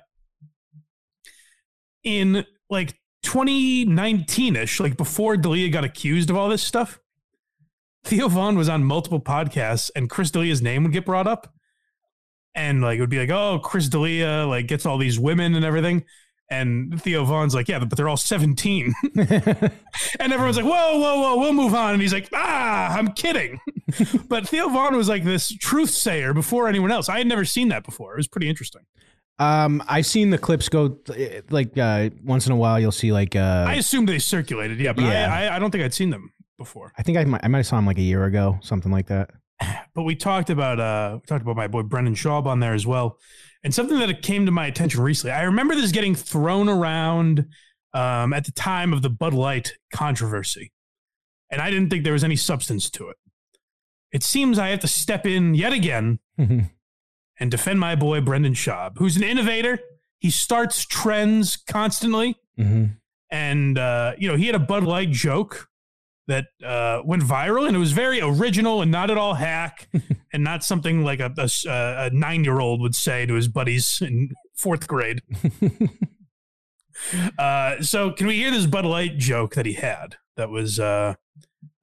In like 2019ish, like before D'Elia got accused of all this stuff, Theo Von was on multiple podcasts, and Chris D'Elia's name would get brought up, and like it would be like, "Oh, Chris D'Elia like gets all these women and everything," and Theo Von's like, "Yeah, but they're all 17," [laughs] and everyone's like, "Whoa, whoa, whoa, we'll move on," and he's like, "Ah, I'm kidding," [laughs] but Theo Von was like this truth sayer before anyone else. I had never seen that before. It was pretty interesting. Um, I've seen the clips go eh, like uh, once in a while. You'll see like uh, I assumed they circulated, yeah, but Yeah. I, I, I don't think I'd seen them before. I think I might, I might have saw him like a year ago, something like that. [sighs] but we talked about uh we talked about my boy Brendan Schaub on there as well. And something that came to my attention recently. I remember this getting thrown around um, at the time of the Bud Light controversy. And I didn't think there was any substance to it. It seems I have to step in yet again [laughs] and defend my boy Brendan Schaub, who's an innovator. He starts trends constantly Mm-hmm. and uh, you know he had a Bud Light joke that uh, went viral, and it was very original and not at all hack, [laughs] and not something like a, a, nine year old would say to his buddies in fourth grade. [laughs] uh, so, can we hear this Bud Light joke that he had that was uh,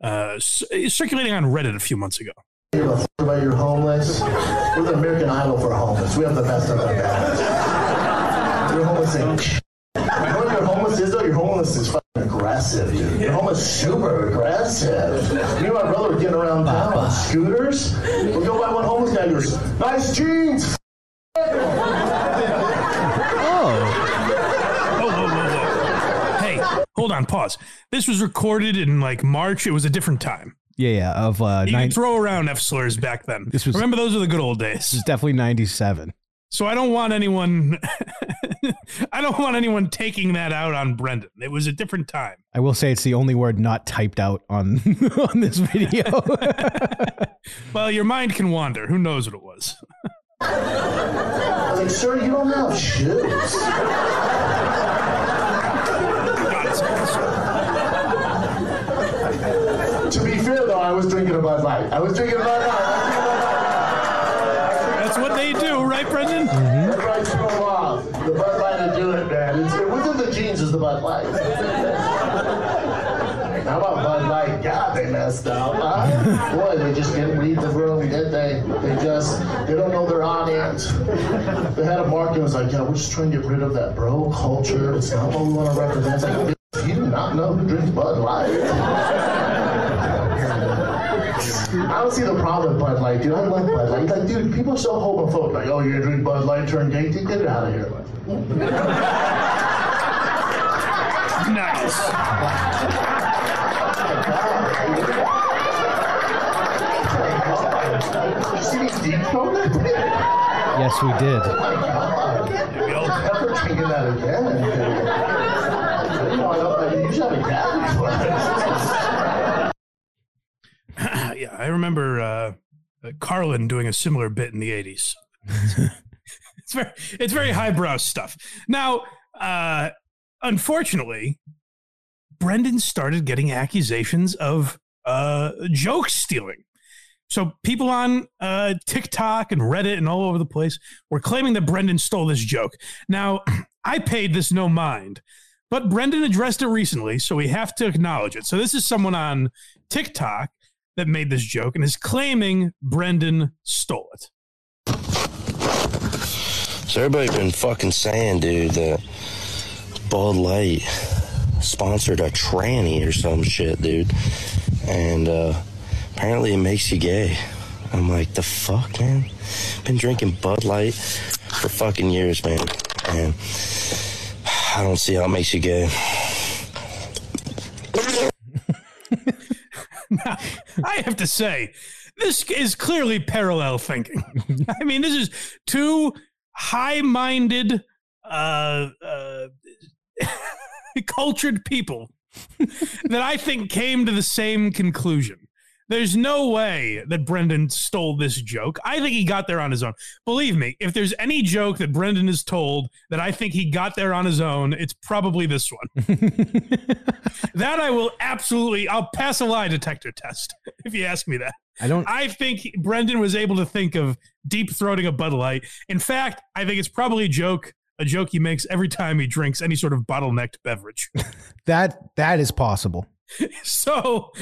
uh, circulating on Reddit a few months ago? About your homeless. We're the American Idol for homeless. We have the best of the best. You're homeless and you know what your homeless is though? Your homeless is fucking aggressive, dude. Your homeless super aggressive. Me and my brother were getting around town on scooters. We go by one homeless guy goes, nice jeans. Oh. Oh, whoa. Hey, hold on, pause. This was recorded in like March. It was a different time. Yeah, yeah. Of uh, You nine, could throw around F slurs back then. This was- Remember, those were the good old days. this is definitely ninety-seven. So I don't want anyone. [laughs] I don't want anyone taking that out on Brendan. It was a different time. I will say it's the only word not typed out on [laughs] on this video. [laughs] Well, your mind can wander. Who knows what it was? I was like, sir, you don't have shoes. To be fair though, I was drinking a Bud Light. I was drinking a Bud Light. That's what they do, right, Brendan? Mm-hmm. That's right. The Bud Light to do it, man. It's, uh, within the jeans is the Bud Light. How about Bud Light? God, they messed up. Huh? Boy, they just didn't read the room, did they? They just, they don't know their audience. They had a marketing was like, yeah, we're just trying to get rid of that bro culture. It's not what we want to represent. It's like, you do not know who drinks Bud Light. I don't see the problem with Bud Light, dude. I like Bud Light. Like, dude, people are so homophobic. Like, oh, you're gonna drink Bud Light, turn gay? Dude, get it out of here. Nice. You see me deep throat that thing? yes, we did. Oh my god. Never taking that again. You know, I don't, I usually have a cat yeah, I remember uh, Carlin doing a similar bit in the '80s. [laughs] it's very, it's very highbrow stuff. Now, uh, unfortunately, Brendan started getting accusations of uh, joke stealing. So people on uh, TikTok and Reddit and all over the place were claiming that Brendan stole this joke. Now, [clears throat] I paid this no mind, but Brendan addressed it recently, so we have to acknowledge it. So this is someone on TikTok that made this joke and is claiming Brendan stole it. So everybody's been fucking saying, dude, that Bud Light sponsored a tranny or some shit, dude. And uh, apparently it makes you gay. I'm like, the fuck, man? Been drinking Bud Light for fucking years, man. And I don't see how it makes you gay. [laughs] Now, [laughs] I have to say, this is clearly parallel thinking. [laughs] I mean, this is two high-minded, uh, uh, [laughs] cultured people that I think came to the same conclusion. There's no way that Brendan stole this joke. I think he got there on his own. Believe me, if there's any joke that Brendan is told that I think he got there on his own, it's probably this one. [laughs] that I will absolutely, I'll pass a lie detector test if you ask me that. I don't. I think Brendan was able to think of deep throating a Bud Light. In fact, I think it's probably a joke, a joke he makes every time he drinks any sort of bottlenecked beverage. [laughs] That that is possible. [laughs] so,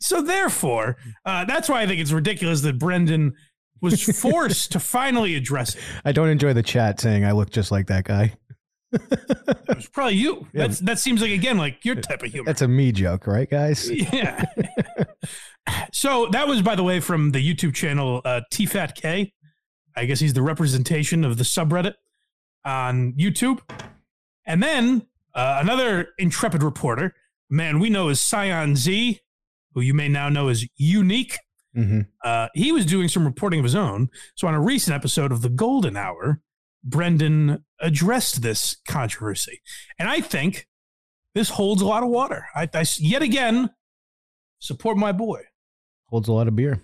so therefore, uh, that's why I think it's ridiculous that Brendan was [laughs] forced to finally address it. I don't enjoy the chat saying I look just like that guy. It was probably you. [laughs] Yeah. That's that seems like again like your type of humor. That's a me joke, right, guys? Yeah. so that was, by the way, from the YouTube channel uh, TFATK. I guess he's the representation of the subreddit on YouTube. And then uh, another intrepid reporter, man we know as Scion Z, who you may now know as Unique. Mm-hmm. Uh, he was doing some reporting of his own. So on a recent episode of The Golden Hour, Brendan addressed this controversy. And I think this holds a lot of water. I, I yet again support my boy. Holds a lot of beer.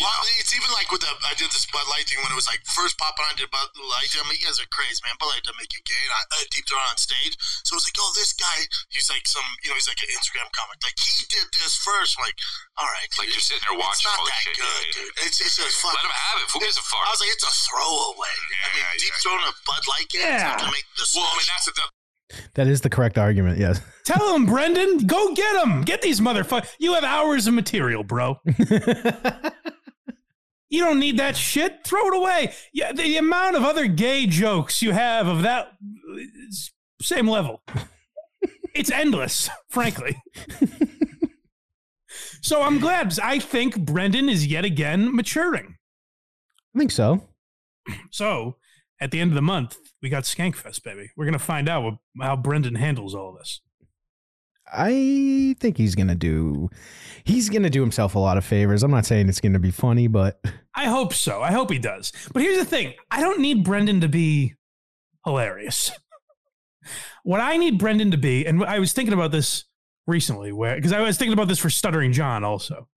Well, it's even like with the I did this Bud Light thing when it was like first popping on. I did Bud Light. I mean, you guys are crazy, man. Bud Light doesn't make you gay. And I, I deep throat on stage, so it was like, oh, this guy, he's like some, you know, he's like an Instagram comic. Like he did this first. I'm like, all right, Like you're sitting there watching It's not that shit. good, Yeah, yeah, dude. It's it's a fuck. Let him have it. Who gives a fuck? I was like, it's a throwaway. I mean, deep throating a Bud Light game. It's not gonna make the. Well, I mean, that's the. That is the correct argument. Yes. [laughs] Tell him, Brendan, go get him. Get these motherfuckers. You have hours of material, bro. [laughs] You don't need that shit. Throw it away. Yeah, the amount of other gay jokes you have of that same level. [laughs] it's endless, frankly. [laughs] so I'm glad. I think Brendan is yet again maturing. I think so. So at the end of the month, we got Skankfest, baby. We're gonna find out what, how Brendan handles all this. I think he's gonna do. He's gonna do himself a lot of favors. I'm not saying it's gonna be funny, but [laughs] I hope so. I hope he does. But here's the thing: I don't need Brendan to be hilarious. [laughs] what I need Brendan to be, and I was thinking about this recently, where because I was thinking about this for Stuttering John also.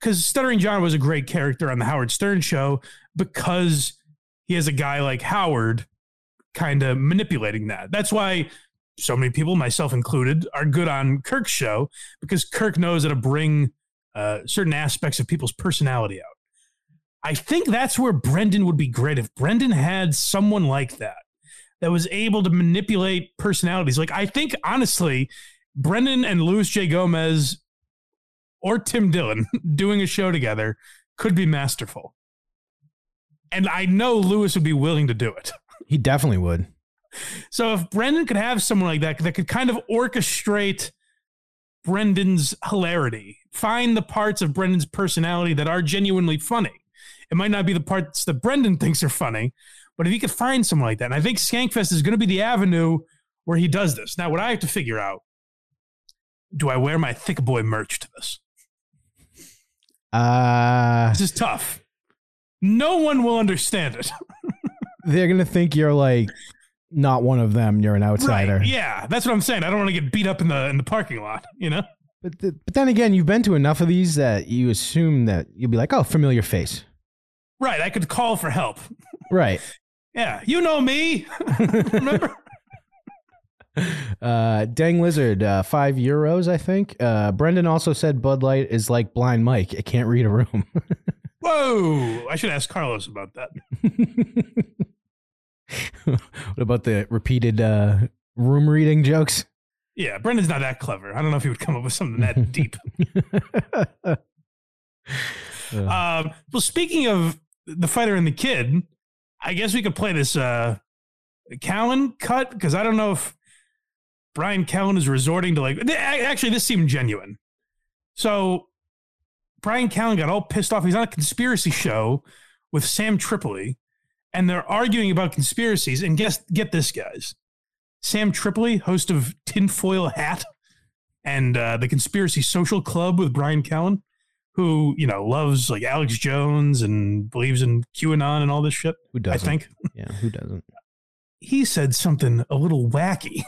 Because Stuttering John was a great character on the Howard Stern show because he has a guy like Howard kind of manipulating that. That's why so many people, myself included, are good on Kirk's show because Kirk knows how to bring uh, certain aspects of people's personality out. I think that's where Brendan would be great if Brendan had someone like that that was able to manipulate personalities. Like I think honestly, Brendan and Luis J. Gomez or Tim Dillon [laughs] doing a show together could be masterful. And I know Luis would be willing to do it. he definitely would. So if Brendan could have someone like that that could kind of orchestrate Brendan's hilarity, find the parts of Brendan's personality that are genuinely funny. It might not be the parts that Brendan [laughs] thinks are funny, but if he could find someone like that, and I think Skankfest is going to be the avenue where he does this. Now, what I have to figure out: do I wear my thick boy merch to this? Uh, This is tough. No one will understand it. [laughs] they're gonna think you're like not one of them. You're an outsider. Right, yeah, that's what I'm saying. I don't want to get beat up in the in the parking lot. You know. But the, but then again, you've been to enough of these that you assume that you'll be like, oh, familiar face. Right. I could call for help. Right. [laughs] Yeah. You know me. [laughs] Remember? [laughs] Uh, Dang Lizard, uh, five euros, I think. Uh, Brendan also said Bud Light is like blind Mike. It can't read a room. Whoa. I should ask Carlos about that. [laughs] what about the repeated uh, room reading jokes? Yeah. Brendan's not that clever. I don't know if he would come up with something that deep. [laughs] Um, well, speaking of the fighter and the kid, I guess we could play this uh, Callen cut because I don't know if Brian Callen is resorting to like. Actually, this seemed genuine. So Brian Callen got all pissed off. He's on a conspiracy show with Sam Tripoli, and they're arguing about conspiracies. And guess get this, guys. Sam Tripoli, host of Tinfoil Hat and uh, the Conspiracy Social Club with Brian Callen, who you know loves like Alex Jones and believes in QAnon and all this shit. Who doesn't? I think Yeah, who doesn't? he said something a little wacky.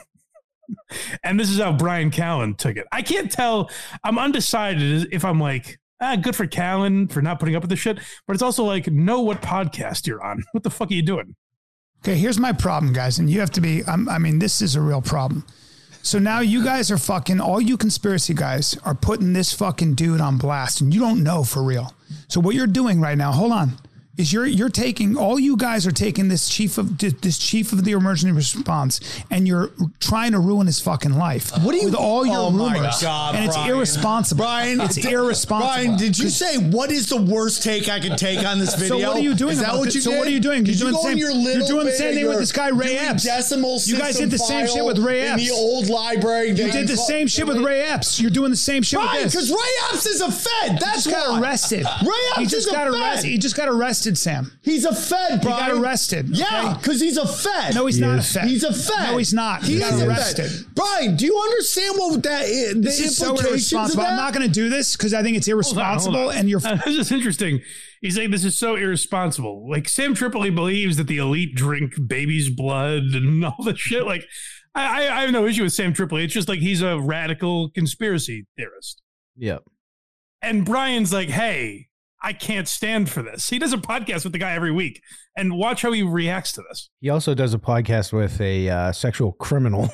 [laughs] and this is how Brian Callen took it. I can't tell. I'm undecided if I'm like, ah, good for Callen for not putting up with the shit. But it's also like, know what podcast you're on. What the fuck are you doing? Okay, here's my problem, guys, and you have to be. I mean, this is a real problem. So now you guys are fucking. All you conspiracy guys are putting this fucking dude on blast, and you don't know for real. So what you're doing right now? Hold on. Is you're you're taking all you guys are taking this chief of this chief of the emergency response and you're trying to ruin his fucking life. What do you- with all your Oh my rumors? God, and it's Brian. irresponsible. Brian, it's irresponsible. Brian, did you say what is the worst take I can take on this [laughs] video? So what are you doing Is that what you So did? what are you doing? Did You're you doing the same- your you're doing the same thing with this guy, Ray Epps. Decimal You guys did the same shit with Ray in Epps. the old library. You did the same shit with Ray Epps. You're doing the same shit Brian, with this. because Ray Epps is a Fed. That's he just got why. arrested. Ray Epps he just is a got Fed. arrested. He just got arrested, Sam. He's a Fed, He Brian. got arrested. Yeah, okay? because he's a Fed. No, he's He not is. a Fed. He's a Fed. No, he's not. He, He got is a arrested. Brian, do you understand what that is? The This is so implications of irresponsible. that? I'm not going to do this because I think it's Hold on, hold irresponsible. on. And you're Uh, [laughs] this is interesting. He's saying this is so irresponsible. Like Sam Tripoli believes that the elite drink baby's blood and [laughs] all this shit. Like I, I, I have no issue with Sam Tripoli. It's just like he's a radical conspiracy theorist. Yep. And Brian's like, hey, I can't stand for this. He does a podcast with the guy every week, and watch how he reacts to this. He also does a podcast with a uh, sexual criminal.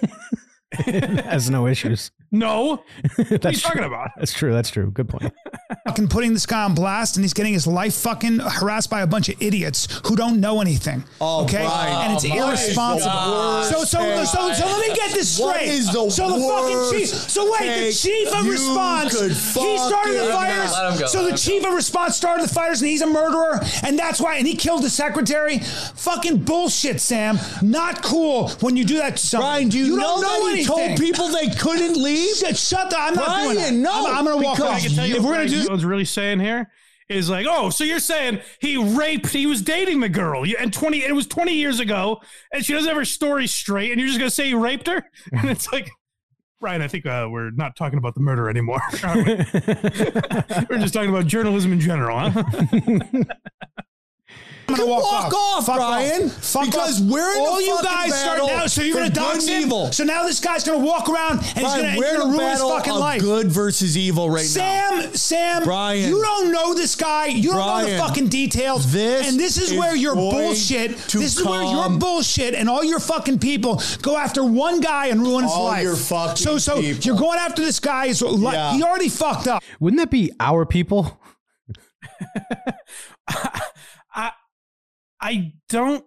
[laughs] Has no issues. No. [laughs] what are you That's talking true. about? That's true. That's true. Good point. [laughs] fucking putting this guy on blast and he's getting his life fucking harassed by a bunch of idiots who don't know anything. Oh, okay? Brian. and it's Oh, irresponsible. Worst So so, so so let me get this straight. is the so the fucking chief so wait, the chief of response he started the fires. Let him go, So let the him chief of response started the fires and he's a murderer and that's why and he killed the secretary. Fucking bullshit, Sam. Not cool when you do that to someone. Brian, do you, don't know, that he told people they couldn't leave? Shut, shut the I'm not Brian, doing that. no, I'm, I'm gonna walk because off. I can tell you if what we're gonna do Callen's really saying here is like, oh, so you're saying he raped, he was dating the girl, You- and twenty, it was twenty years ago, and she doesn't have her story straight, and you're just gonna say he raped her, [laughs] and it's like. Ryan, I think uh, we're not talking about the murder anymore. are we? [laughs] [laughs] we're just talking about journalism in general, huh? I'm gonna walk, walk off, Fuck Brian, Fuck because off. we're in all the you guys battle start now. So you're gonna good dox him. evil. So now this guy's gonna walk around and he's gonna, we're he's gonna a ruin his fucking of life. good versus evil right now. Sam, Sam, Brian. you don't know this guy. You don't know the fucking details. this and this is, is where your bullshit. to This is where your bullshit and all your fucking people go after one guy and ruin his All life. your fucking so, so people. you're going after this guy's life. Yeah. He already fucked up. Wouldn't that be our people? [laughs] I don't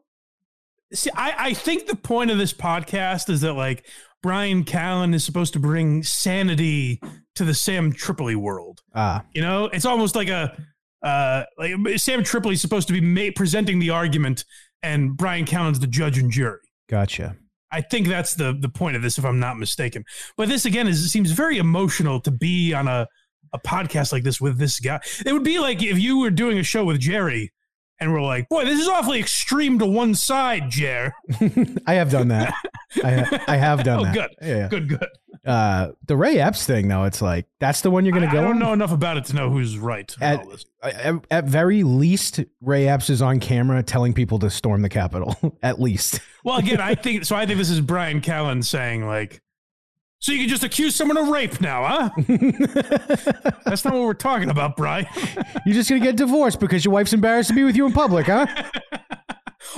see. I I think the point of this podcast is that like Brian Callen is supposed to bring sanity to the Sam Tripoli world. Ah, You know, it's almost like a uh like Sam Tripoli is supposed to be ma- presenting the argument, and Brian Callen's the judge and jury. gotcha. I think that's the the point of this, if I'm not mistaken. But this again is it seems very emotional to be on a a podcast like this with this guy. It would be like if you were doing a show with Jerry, and we're like, "Boy, this is awfully extreme to one side, Jer." [laughs] I have done that. I, I have done [laughs] oh, that. good, Yeah. good, good. Uh, the Ray Epps thing, though, it's like that's the one you're going to go I don't on? know enough about it to know who's right. At, at, at very least, Ray Epps is on camera telling people to storm the Capitol. [laughs] at least. Well, again, I think so. I think this is Brian Callen saying like. So you can just accuse someone of rape now, huh? [laughs] That's not what we're talking about, Brian. [laughs] You're just going to get divorced because your wife's embarrassed to be with you in public, huh? [laughs]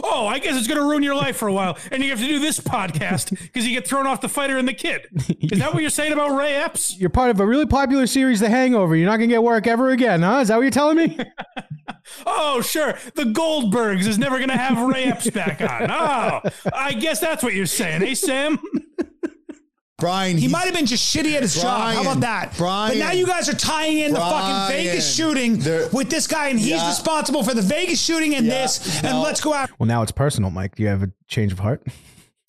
Oh, I guess it's going to ruin your life for a while, and you have to do this podcast because you get thrown off the fighter and the kid. Is that what you're saying about Ray Epps? You're part of a really popular series, The Hangover. You're not going to get work ever again, huh? Is that what you're telling me? Oh, sure. The Goldbergs is never going to have Ray Epps back on. Oh, I guess that's what you're saying, hey Sam? Brian, He he's- might have been just shitty at his job. How about that? Brian, but now you guys are tying in the fucking Vegas shooting with this guy, and he's Yeah. responsible for the Vegas shooting and Yeah, this. And no. let's go out. well, now it's personal, Mike. Do you have a change of heart?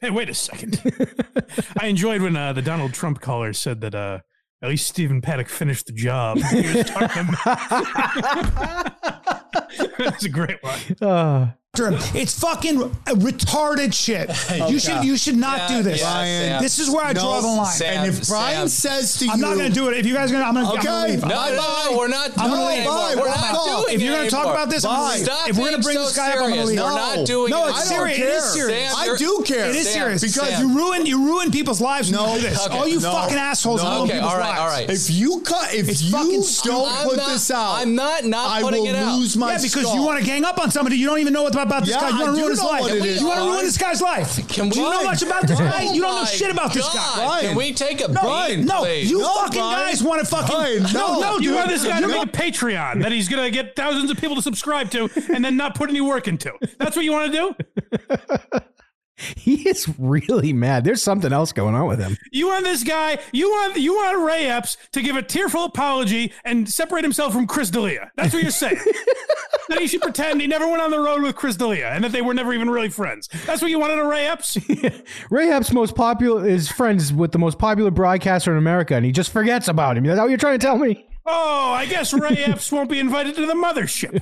Hey, wait a second. [laughs] I enjoyed when uh, the Donald Trump caller said that uh, at least Stephen Paddock finished the job. He was talking about- [laughs] That's a great one. [laughs] Uh, It's fucking retarded shit. You should you should not Yeah, do this. yeah, Sam. this is where I draw the line. Sam, and if Brian Sam. says to you, I'm not going to do it. If you guys are going to, I'm going to Okay. leave. No, no, Bye-bye. no, we're not I'm doing gonna it leave. anymore. Bye. We're Fuck not off. doing If you're going to talk about this, I'm Bye. going to leave. Stop If we're going to bring so this guy up, I'm going to serious. leave. We're not doing no, it. it's I don't serious. It care. is serious. Sam, I do care. It is Sam, serious because Sam. you ruin you ruin people's lives when No. you do this. All you fucking assholes No. ruin people's lives. all right. if you cut, if It's you fucking don't stupid. I'm put not- this out, I'm not not putting it out. lose my yeah, because you want to gang up on somebody. You don't even know what about this Yeah, guy. You want to ruin his know life. what it is, You want to ruin this guy's life. Can do you we- know much about this guy? You don't know shit about this guy. Brian. Can we take a No, beat, no, you fucking guys want to fucking Brian, no, no. no, You want this guy to make a Patreon that he's going to get thousands of people to subscribe to and then not put any work into. That's what you want to do? [laughs] [laughs] he is really mad. There's something else going on with him. You want this guy, you want you want Ray Epps to give a tearful apology and separate himself from Chris D'Elia. That's what you're saying. [laughs] that he should pretend he never went on the road with Chris D'Elia and that they were never even really friends. That's what you wanted of Ray Epps? [laughs] Ray Epps' most popular is friends with the most popular broadcaster in America, and he just forgets about him. Is that what you're trying to tell me? Oh, I guess Ray Epps won't be invited to the mothership.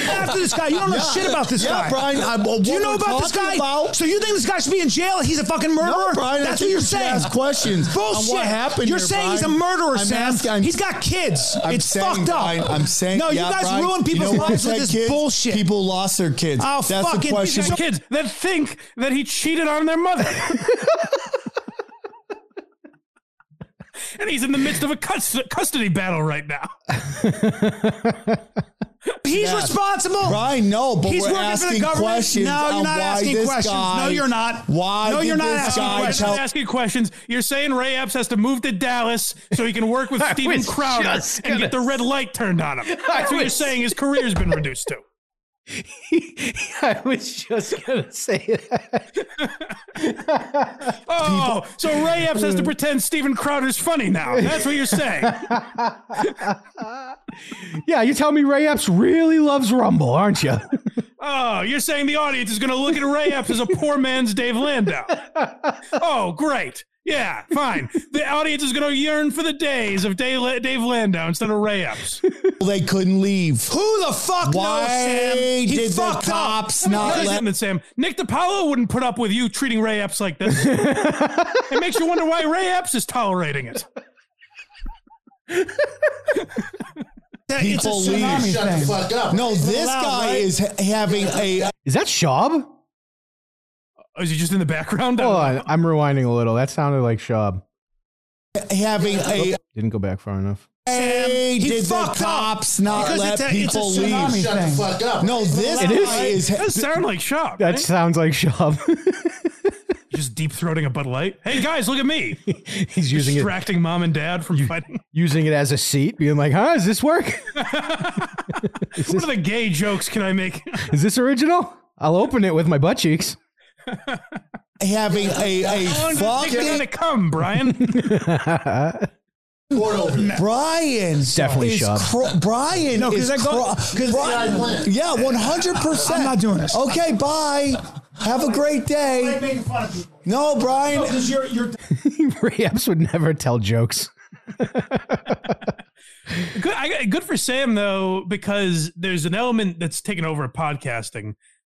After this guy. You don't know Yeah. shit about this Yeah, guy. Brian, I- what do you know about this guy? about- So you think this guy should be in jail? He's a fucking murderer. No, Brian, That's think what you're saying. ask questions on Bullshit. what happened You're here, saying he's a murderer, I'm Sam. asking- he's got kids. I'm it's saying, fucked up. Brian, I'm saying, no. You yeah, guys Brian, ruin people's you know lives with this kids? bullshit. People lost their kids. Oh, That's fucking- the question. These kids that think that he cheated on their mother. [laughs] and he's in the midst of a custody battle right now. [laughs] He's Yes. responsible. Brian, no, but He's we're working for the asking government. questions No, you're not why asking questions. guy- no, you're not. Why No, you're not asking questions. tell- asking questions. You're saying Ray Epps has to move to Dallas so he can work with [laughs] I Steven Crowder and get the red light turned on him. [laughs] That's what you're saying his career's been reduced to. [laughs] I was just gonna say that. [laughs] Oh, so Ray Epps has to pretend Steven Crowder's funny now. That's what you're saying. [laughs] yeah, you tell me Ray Epps really loves Rumble, aren't you? Oh, you're saying the audience is going to look at Ray Epps as a poor man's Dave Landau. Oh, great. Yeah, fine. The audience is going to yearn for the days of Dave, Dave Landau instead of Ray Epps. [laughs] They couldn't leave. Who the fuck Why knows, Sam? He did the fucked up. cops Let me not let? something, Sam. Nick DiPaolo wouldn't put up with you treating Ray Epps like this. [laughs] it makes you wonder why Ray Epps is tolerating it. [laughs] That- it's a People leave. Shut the fuck up. No, this Allowed, guy right? is ha- having a. Is that Schaub? Oh, is he just in the background? Hold on, I'm rewinding a little. That sounded like Schaub. having a. Didn't go back far enough. Hey, he did the fucked up. cops not Because let it's a- it's a people tsunami leave? thing. fuck up. No, this It is. guy is. It does sound like Schaub. That right? sounds like Schaub. [laughs] just deep throating a Bud Light. Hey guys, look at me. [laughs] He's using it, distracting mom and dad from fighting. [laughs] using it as a seat, being like, "Huh? Does this work? what are the gay jokes can I make? Is this original? I'll open it with my butt cheeks." Having a, a How long does it take fucking to come, Brian? [laughs] Brian Definitely is Schaub. cro- Brian No, 'cause is I go- cro- 'cause- Brian- yeah, one hundred percent. I'm not doing this. Okay, bye. Have a great day. making fun of people. No, Brian. Because you're you're [laughs] Ray Epps would never tell jokes. [laughs] good, I, good for Sam though, because there's an element that's taken over podcasting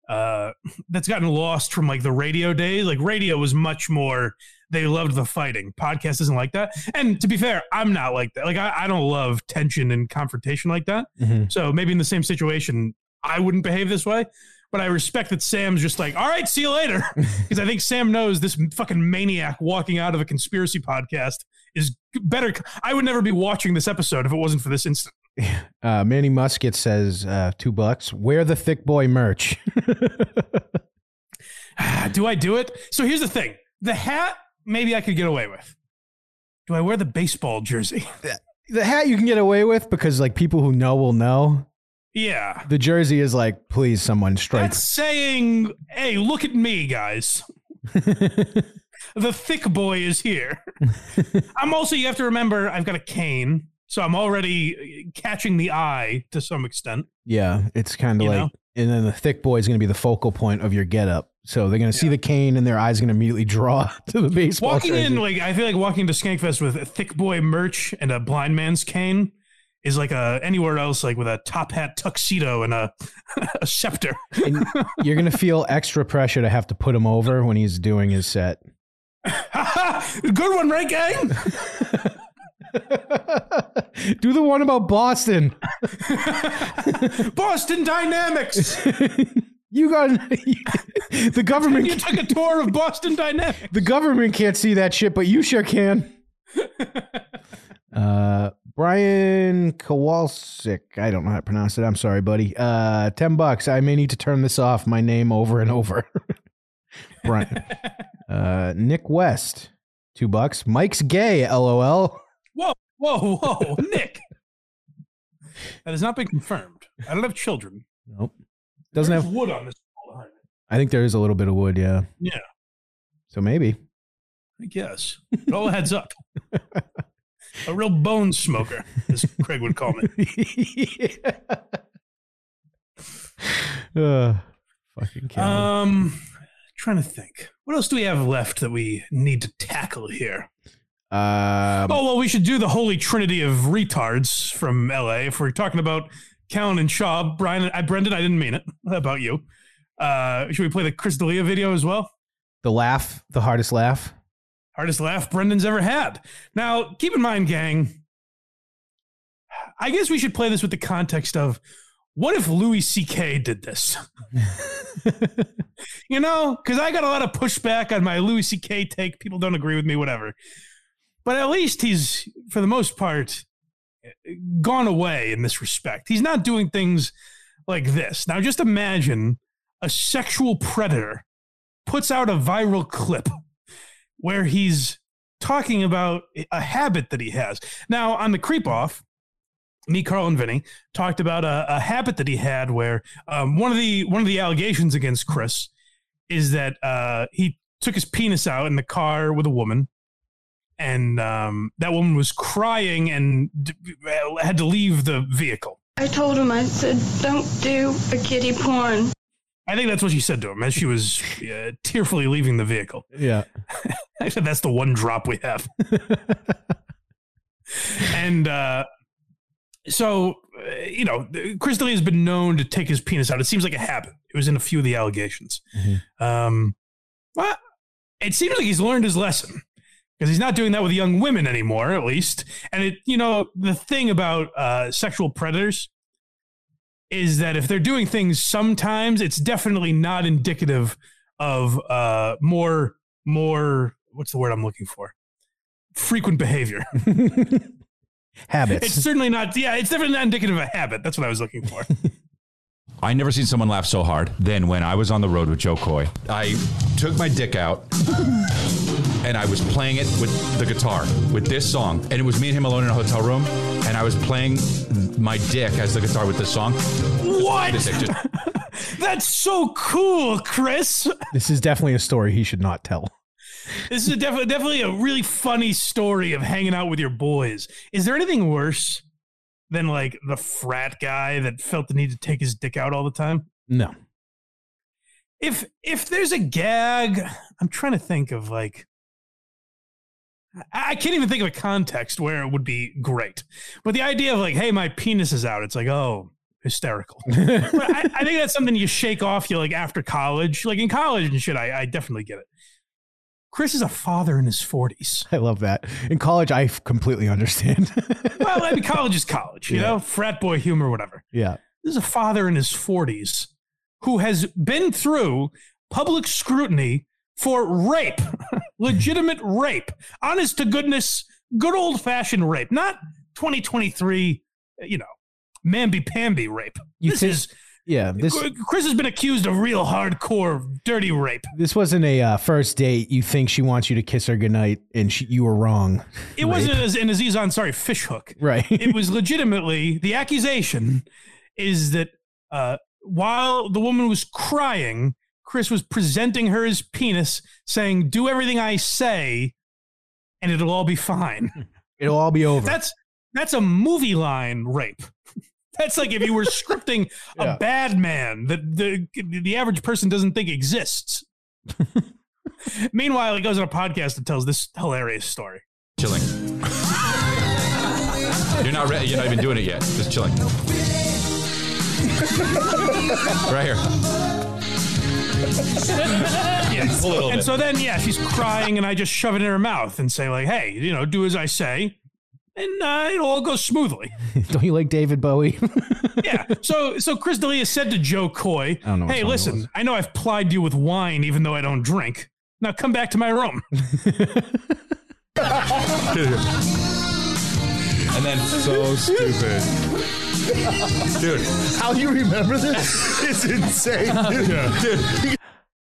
uh, that's gotten lost from like the radio days. Like radio was much more. They loved the fighting. Podcast isn't like that. And to be fair, I'm not like that. Like I, I don't love tension and confrontation like that. Mhm. So maybe in the same situation, I wouldn't behave this way. But I respect that Sam's just like, all right, see you later. [laughs] Because I think Sam knows this fucking maniac walking out of a conspiracy podcast is better. I would never be watching this episode if it wasn't for this instant. [laughs] Uh, Manny Musket says uh, two bucks. Wear the thick boy merch. [laughs] do I do it? So here's the thing: the hat, maybe I could get away with. Do I wear the baseball jersey? [laughs] the hat you can get away with because like people who know will know. Yeah. The jersey is like, please, someone strike. That's saying, hey, look at me, guys. the thick boy is here. I'm also, you have to remember, I've got a cane. So I'm already uh, catching the eye to some extent. Yeah, it's kind of like, know? and then the thick boy is going to be the focal point of your getup. So they're going to see the cane, and their eyes going to immediately draw [laughs] to the baseball. Walking in, like, I feel like walking to Skankfest with a thick boy merch and a blind man's cane is like a anywhere else, like with a top hat tuxedo and a, [laughs] a scepter. And [laughs] you're going to feel extra pressure to have to put him over when he's doing his set. Good one, right, gang? [laughs] Do the one about Boston. [laughs] Boston Dynamics. [laughs] You got the government. You took a tour of Boston Dynamics. The government can't see that shit, but you sure can. uh, Brian Kowalczyk. I don't know how to pronounce it. I'm sorry, buddy. Uh, ten bucks. I may need to turn this off. My name over and over. Brian. Uh, Nick West. Two bucks. Mike's gay. LOL. Whoa, whoa, whoa, [laughs] Nick. That has not been confirmed. I don't have children. Nope. Doesn't There's have. wood on this wall behind me. I think there is a little bit of wood. Yeah. Yeah, So maybe. I guess. It all adds up. A real bone smoker, as Craig would call me. [laughs] Uh, fucking. Um, trying to think. What else do we have left that we need to tackle here? Um, oh well, we should do the holy trinity of retards from L.A. If we're talking about Callen and Schaub, Brian, I, Brendan, I didn't mean it [laughs] about you. Uh, should we play the Chris D'Elia video as well? the laugh, the hardest laugh. Hardest laugh Brendan's ever had. Now, keep in mind, gang. I guess we should play this with the context of what if Louis C.K. did this? [laughs] you know, because I got a lot of pushback on my Louis C.K. take. People don't agree with me, whatever. But at least he's, for the most part, gone away in this respect. He's not doing things like this. Now, just imagine a sexual predator puts out a viral clip where he's talking about a habit that he has. Now, on the creep off, me, Carl, and Vinny talked about a, a habit that he had where um, one of the one of the allegations against Chris is that uh, he took his penis out in the car with a woman, and um, that woman was crying and d- had to leave the vehicle. I told him, I said, don't do a kitty porn. I think that's what she said to him as she was uh, tearfully leaving the vehicle. Yeah. [laughs] I said that's the one drop we have. [laughs] and uh, so, uh, you know, Chris D'Elia has been known to take his penis out. It seems like a habit. It was in a few of the allegations. Um, well, it seems like he's learned his lesson because he's not doing that with young women anymore, at least. And it, you know, the thing about uh, sexual predators is that if they're doing things sometimes, it's definitely not indicative of uh, more, more. What's the word I'm looking for? Frequent behavior. [laughs] Habits. It's certainly not. Yeah, it's definitely not indicative of a habit. That's what I was looking for. [laughs] I never seen someone laugh so hard than when I was on the road with Jo Koy. I took my dick out and I was playing it with the guitar with this song. And it was me and him alone in a hotel room. And I was playing my dick as the guitar with this song. What? This dick just- [laughs] That's so cool, Chris. This is definitely a story he should not tell. This is a definitely definitely a really funny story of hanging out with your boys. Is there anything worse than like the frat guy that felt the need to take his dick out all the time? No. If if there's a gag, I'm trying to think of like I can't even think of a context where it would be great. But the idea of like, hey, my penis is out, it's like, oh, hysterical. [laughs] but I, I think that's something you shake off you like after college. Like in college and shit, I, I definitely get it. Chris is a father in his 40s. [laughs] I love that. In college, I completely understand. [laughs] Well, I mean, college is college, you Yeah. know, frat boy humor, whatever. yeah. This is a father in his 40s who has been through public scrutiny for rape, [laughs] legitimate rape, honest to goodness, good old fashioned rape, not 2023, you know, mamby pamby rape. You this think- is, Yeah. This Chris has been accused of real hardcore dirty rape. this wasn't a uh, first date. You think she wants you to kiss her goodnight, and she, you were wrong. It wasn't as an Aziz Ansari fish hook. Right. [laughs] it was legitimately the accusation is that uh, while the woman was crying, Chris was presenting her his penis, saying, "Do everything I say, and it'll all be fine." [laughs] It'll all be over. That's that's a movie line rape. That's like if you were scripting [laughs] Yeah. a bad man that the the average person doesn't think exists. [laughs] Meanwhile, he goes on a podcast and tells this hilarious story. chilling. You're not ready. You're not even doing it yet. Just chilling. right here. Yes. A little and bit. so then, yeah, she's crying, and I just shove it in her mouth and say, like, hey, you know, do as I say, and uh, it'll all go smoothly. [laughs] Don't you like David Bowie? [laughs] yeah. So, so Chris D'Elia said to Jo Koy, I don't know what hey, listen. I know I've plied you with wine, even though I don't drink. Now come back to my room. [laughs] And then so stupid. Dude. How do you remember this? It's insane, dude. Dude.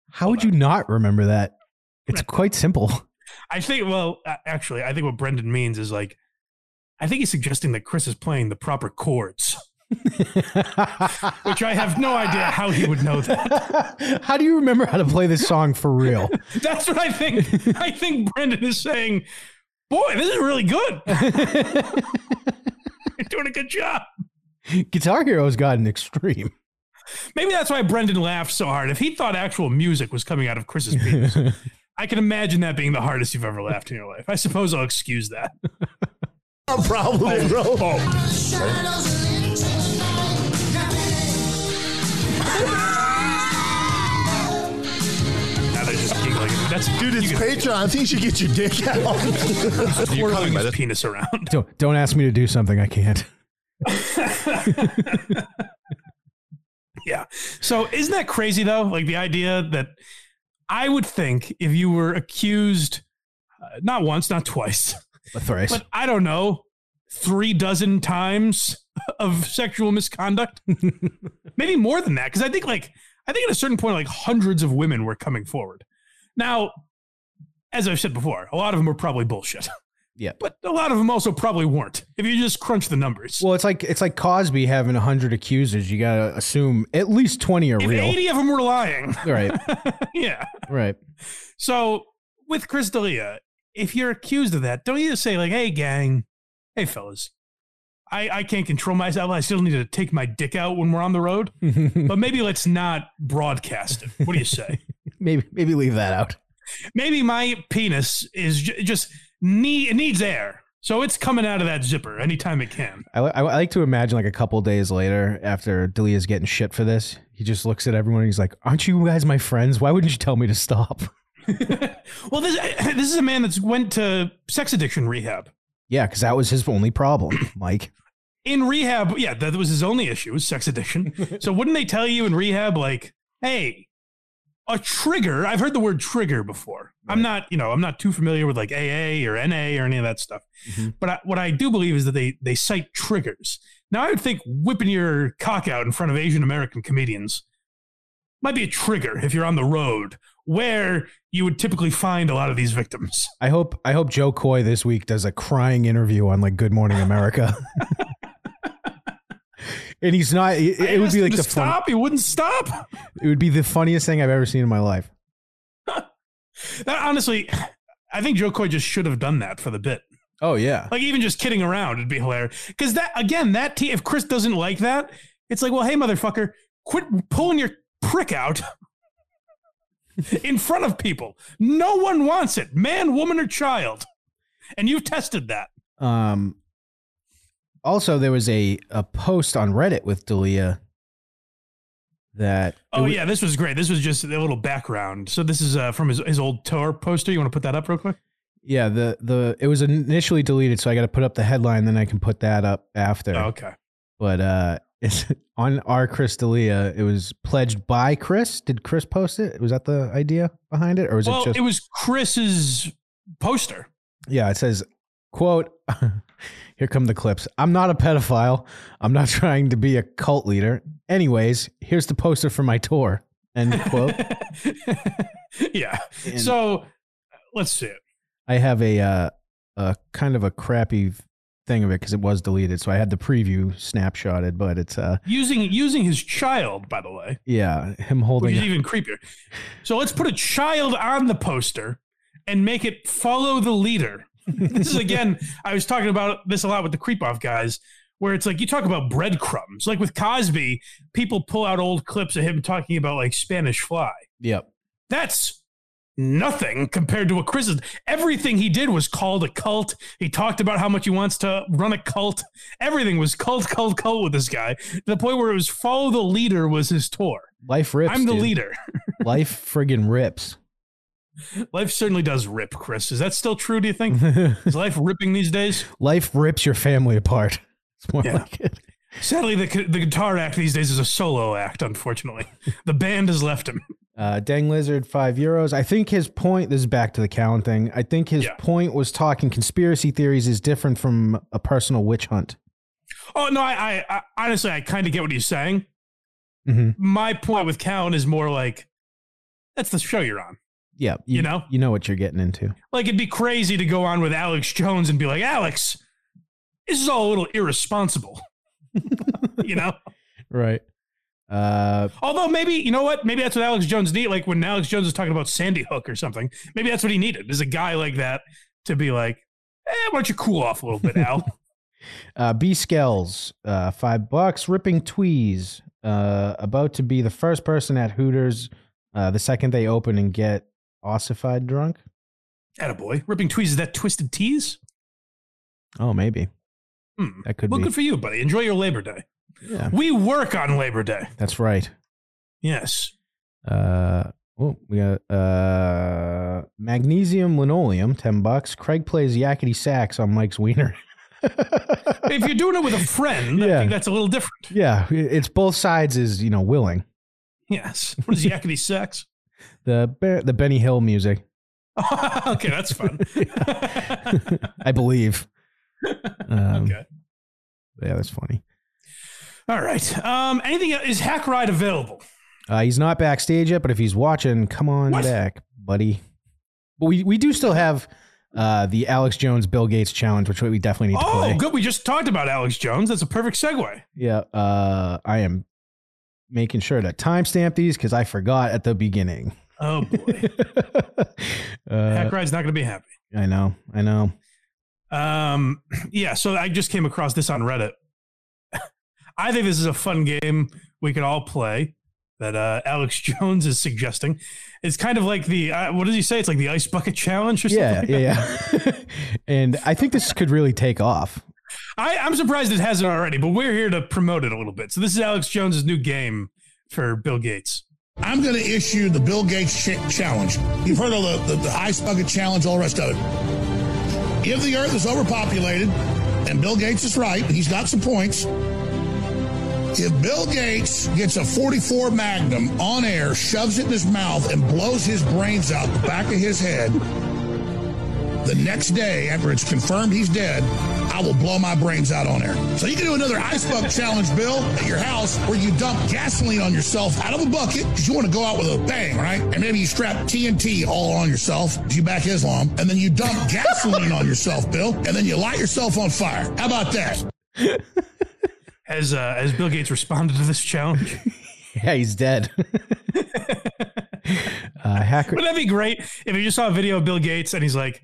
How would you not remember that? It's quite simple. I think, well, uh, actually, I think what Brendan means is like, I think he's suggesting that Chris is playing the proper chords, which I have no idea how he would know that. [laughs] How do you remember how to play this song for real? [laughs] That's what I think. I think Brendan is saying, boy, this is really good. [laughs] You're doing a good job. Guitar Hero's gotten extreme. Maybe that's why Brendan laughed so hard. If he thought actual music was coming out of Chris's penis, I can imagine that being the hardest you've ever laughed in your life. I suppose I'll excuse that. Probably, bro. Now they're just giggling. That's Dude, it's you can- Patreon. I think you should get your dick out. You're twirling his penis around. Don't, don't ask me to do something I can't. [laughs] Yeah. So isn't that crazy though? Like the idea that I would think if you were accused, uh, not once, not twice, A thrice. but I don't know, three dozen times of sexual misconduct. [laughs] Maybe more than that, because I think like I think at a certain point, like hundreds of women were coming forward. Now, as I've said before, a lot of them were probably bullshit. [laughs] Yeah. But a lot of them also probably weren't. If you just crunch the numbers. Well, it's like it's like Cosby having hundred accusers. You gotta assume at least twenty are If real. 80 of them were lying. Right. [laughs] yeah. Right. So with Chris D'Elia, if you're accused of that, don't you just say like, "Hey, gang, hey, fellas, I I can't control myself. I still need to take my dick out when we're on the road, [laughs] but maybe let's not broadcast it. What do you say? [laughs] maybe maybe leave that out. maybe my penis is j- just need it needs air, so it's coming out of that zipper anytime it can. I, I, I like to imagine like a couple days later after D'Elia's getting shit for this, he just looks at everyone and he's like, "Aren't you guys my friends? Why wouldn't you tell me to stop?" [laughs] [laughs] Well, this [clears throat] this is a man that's went to sex addiction rehab. Yeah, because that was his only problem, [clears throat] Mike. in rehab, yeah, that was his only issue, was sex addiction. [laughs] so wouldn't they tell you in rehab, like, hey, a trigger? I've heard the word trigger before. I'm not, you know, I'm not too familiar with like AA or NA or any of that stuff. Mm-hmm. But I, what I do believe is that they they cite triggers. Now I would think whipping your cock out in front of Asian American comedians might be a trigger if you're on the road where you would typically find a lot of these victims. I hope I hope Jo Koy this week does a crying interview on like Good Morning America. [laughs] and he's not. It, it would be like the fun, stop. He wouldn't stop. It would be the funniest thing I've ever seen in my life. [laughs] That, honestly, I think Jo Koy just should have done that for the bit. Oh yeah. Like even just kidding around, it'd be hilarious. Because that again, that te- if Chris doesn't like that, it's like, well, hey, motherfucker, quit pulling your prick out [laughs] in front of people. No one wants it, man, woman, or child. And you've tested that. Um. Also, there was a a post on Reddit with D'Elia that. Oh yeah, this was great. This was just a little background. So this is uh, from his his old tour poster. You want to put that up real quick? Yeah, the the it was initially deleted, so I got to put up the headline, then I can put that up after. Oh, okay. But uh, it's on our Chris D'Elia. It was pledged by Chris. Did Chris post it? Was that the idea behind it, or was well, it just? it was Chris's poster. yeah, it says, "quote." [laughs] Here come the clips. I'm not a pedophile. I'm not trying to be a cult leader. Anyways, here's the poster for my tour. End [laughs] quote. yeah. And- so let's see it. I have a uh, a kind of a crappy thing of it because it was deleted. So I had the preview snapshotted, but it's uh Using using his child, by the way. yeah him holding. which is even creepier. So let's put a child on the poster and make it follow the leader. [laughs] this is again, I was talking about this a lot with the creep off guys, where it's like you talk about breadcrumbs. Like with Cosby, people pull out old clips of him talking about like Spanish fly. Yep. That's nothing compared to what Chris is. Everything he did was called a cult. He talked about how much he wants to run a cult. Everything was cult, cult, cult with this guy to the point where it was follow the leader was his tour. Life rips. I'm the dude. leader. [laughs] Life friggin' rips. Life certainly does rip, Chris. Is that still true, do you think? [laughs] Is life ripping these days? Life rips your family apart. [laughs] It's more Yeah. like it. Sadly, the, the guitar act these days is a solo act, unfortunately. The band has left him. Uh, Dang Lizard, five euros. I think his point. This is back to the Callen thing. I think his Yeah. point was talking conspiracy theories is different from a personal witch hunt. Oh, no, I, I, I honestly, I kind of get what he's saying. Mhm. My point with Callen is more like, that's the show you're on. Yeah, You know? you know what you're getting into. Like, it'd be crazy to go on with Alex Jones and be like, Alex, this is all a little irresponsible. [laughs] you know? [laughs] Right. Uh, Although maybe you know what? Maybe that's what Alex Jones need. Like when Alex Jones was talking about Sandy Hook or something. Maybe that's what he needed. Is a guy like that to be like, eh, why don't you cool off a little bit, Al? [laughs] [laughs] Uh, B Skells, uh, five bucks. Ripping Tweez, uh, about to be the first person at Hooters uh, the second they open and get ossified drunk. Attaboy. Ripping tweez is that twisted tease? Oh, maybe Hmm. that could well, be. good for you, buddy. Enjoy your Labor Day. Yeah. We work on Labor Day. That's right. Yes. Uh, oh, we got uh, magnesium linoleum, ten bucks. Craig plays yakety sax on Mike's wiener. [laughs] if you're doing it with a friend, I Yeah. think that's a little different. yeah, it's both sides is you know willing. Yes. What is yakety sex? [laughs] The the Benny Hill music, [laughs] okay, that's fun. I believe. Um, Okay. Yeah, that's funny. All right. Um, anything is Hackride available? Uh, he's not backstage yet, but if he's watching, come on What? back, buddy. But we, we do still have uh, the Alex Jones Bill Gates challenge, which we definitely need to Oh, play. good. We just talked about Alex Jones. That's a perfect segue. Yeah, uh, I am making sure to timestamp these because I forgot at the beginning. Oh boy, [laughs] Uh, Hackride's not going to be happy. I know, I know. Um, [clears throat] yeah. So I just came across this on Reddit. I think this is a fun game we could all play. That uh, Alex [laughs] Jones is suggesting. It's kind of like the uh, what does he say? It's like the ice bucket challenge or something. Yeah, like yeah, yeah. [laughs] and I think this could really take off. I, I'm surprised it hasn't already, but we're here to promote it a little bit. So this is Alex Jones's new game for Bill Gates. I'm going to issue the Bill Gates ch- challenge. You've heard of the, the, the ice bucket challenge, all the rest of it. If the earth is overpopulated, and Bill Gates is right, he's got some points. If Bill Gates gets a 44 Magnum on air, shoves it in his mouth, and blows his brains out the back of his head, the next day, after it's confirmed he's dead, I will blow my brains out on air. So you can do another ice bucket challenge, Bill, at your house where you dump gasoline on yourself out of a bucket because you want to go out with a bang, right? And maybe you strap TNT all on yourself you back Islam, and then you dump gasoline on yourself, Bill, and then you light yourself on fire. How about that? [laughs] Has uh, has Bill Gates responded to this challenge? [laughs] Yeah, he's dead. [laughs] uh, hacker. Wouldn't that be great if you just saw a video of Bill Gates and he's like,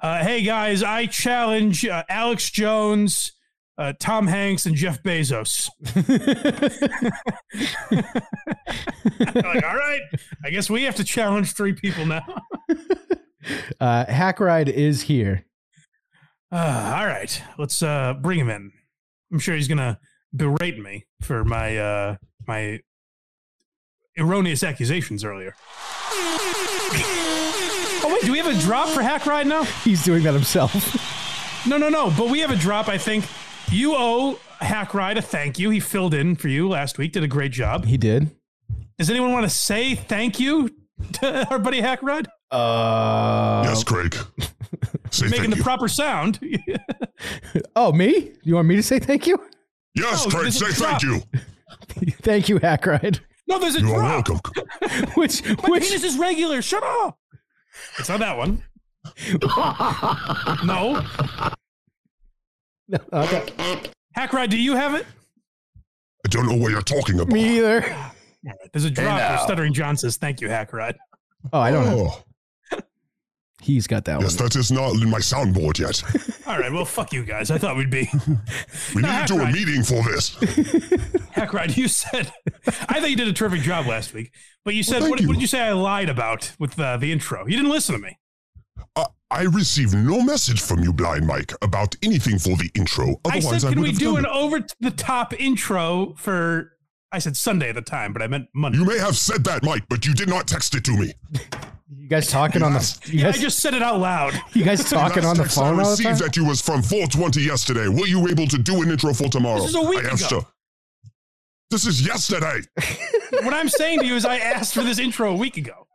uh, "Hey guys, I challenge uh, Alex Jones, uh, Tom Hanks, and Jeff Bezos." [laughs] like, all right, I guess we have to challenge three people now. Uh, Hackride is here. Uh, all right, let's uh, bring him in. I'm sure he's gonna berate me for my uh, my erroneous accusations earlier. Oh wait, do we have a drop for Hackride now? He's doing that himself. No, no, no. But we have a drop. I think you owe Hackride a thank you. He filled in for you last week. Did a great job. He did. Does anyone want to say thank you to [laughs] our buddy Hackride? Uh, yes, Craig. Say Making thank the you. proper sound. [laughs] Oh, me? You want me to say thank you? Yes, No, Craig. Say thank you. [laughs] thank you, Hackride. no, there's a You are welcome. [laughs] which My which penis is regular. Shut up. It's not that one. [laughs] no. okay. Hackride, do you have it? I don't know what you're talking about. me either. There's a drop where Stuttering John says, Thank you, Hackride. Oh, I don't have. Oh, He's got that one. yes, one. that is not in my soundboard yet. [laughs] All right, well, fuck you guys. I thought we'd be. [laughs] We No, need to do a Ride. meeting for this. [laughs] Hackride, you said. I thought you did a terrific job last week, but you said, thank what, you. what did you say I lied about with uh, the intro? You didn't listen to me. Uh, I received no message from you, Blind Mike, about anything for the intro. I Otherwise, said, I, can would we do an it. over the top intro for. I said Sunday at the time, but I meant Monday. You may have said that, Mike, but you did not text it to me. You guys talking on the? [laughs] You yeah, I just said it out loud. you guys [laughs] talking on the text phone I all the time? received that you was from 420 yesterday. Were you able to do an intro for tomorrow? This is a week I asked ago. her. This is yesterday. [laughs] what I'm saying to you is, I asked for this intro a week ago.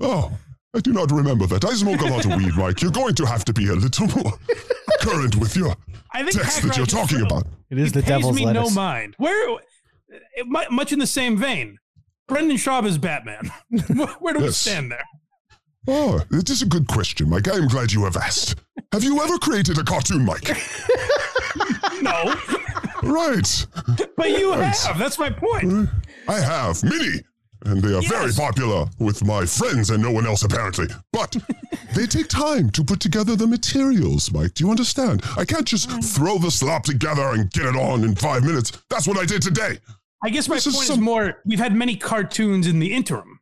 Oh, I do not remember that. I smoke a lot of weed, Mike. You're going to have to be a little more current with your I think text Hack that you're Ride talking sort about. It is the pays devil's me lettuce. no mind. Where, it, mu- much in the same vein, Brendan Schaub is Batman. Where- Where do we Yes. stand there? Oh, it is a good question, Mike. I am glad you have asked. Have you ever created a cartoon, Mike? [laughs] No, right. but you Right. have. That's my point. I have many, and they are very popular with my friends and no one else apparently. But [laughs] they take time to put together the materials, Mike. Do you understand? I can't just Mm. throw the slop together and get it on in five minutes. That's what I did today. I guess my This point is some- more. We've had many cartoons in the interim.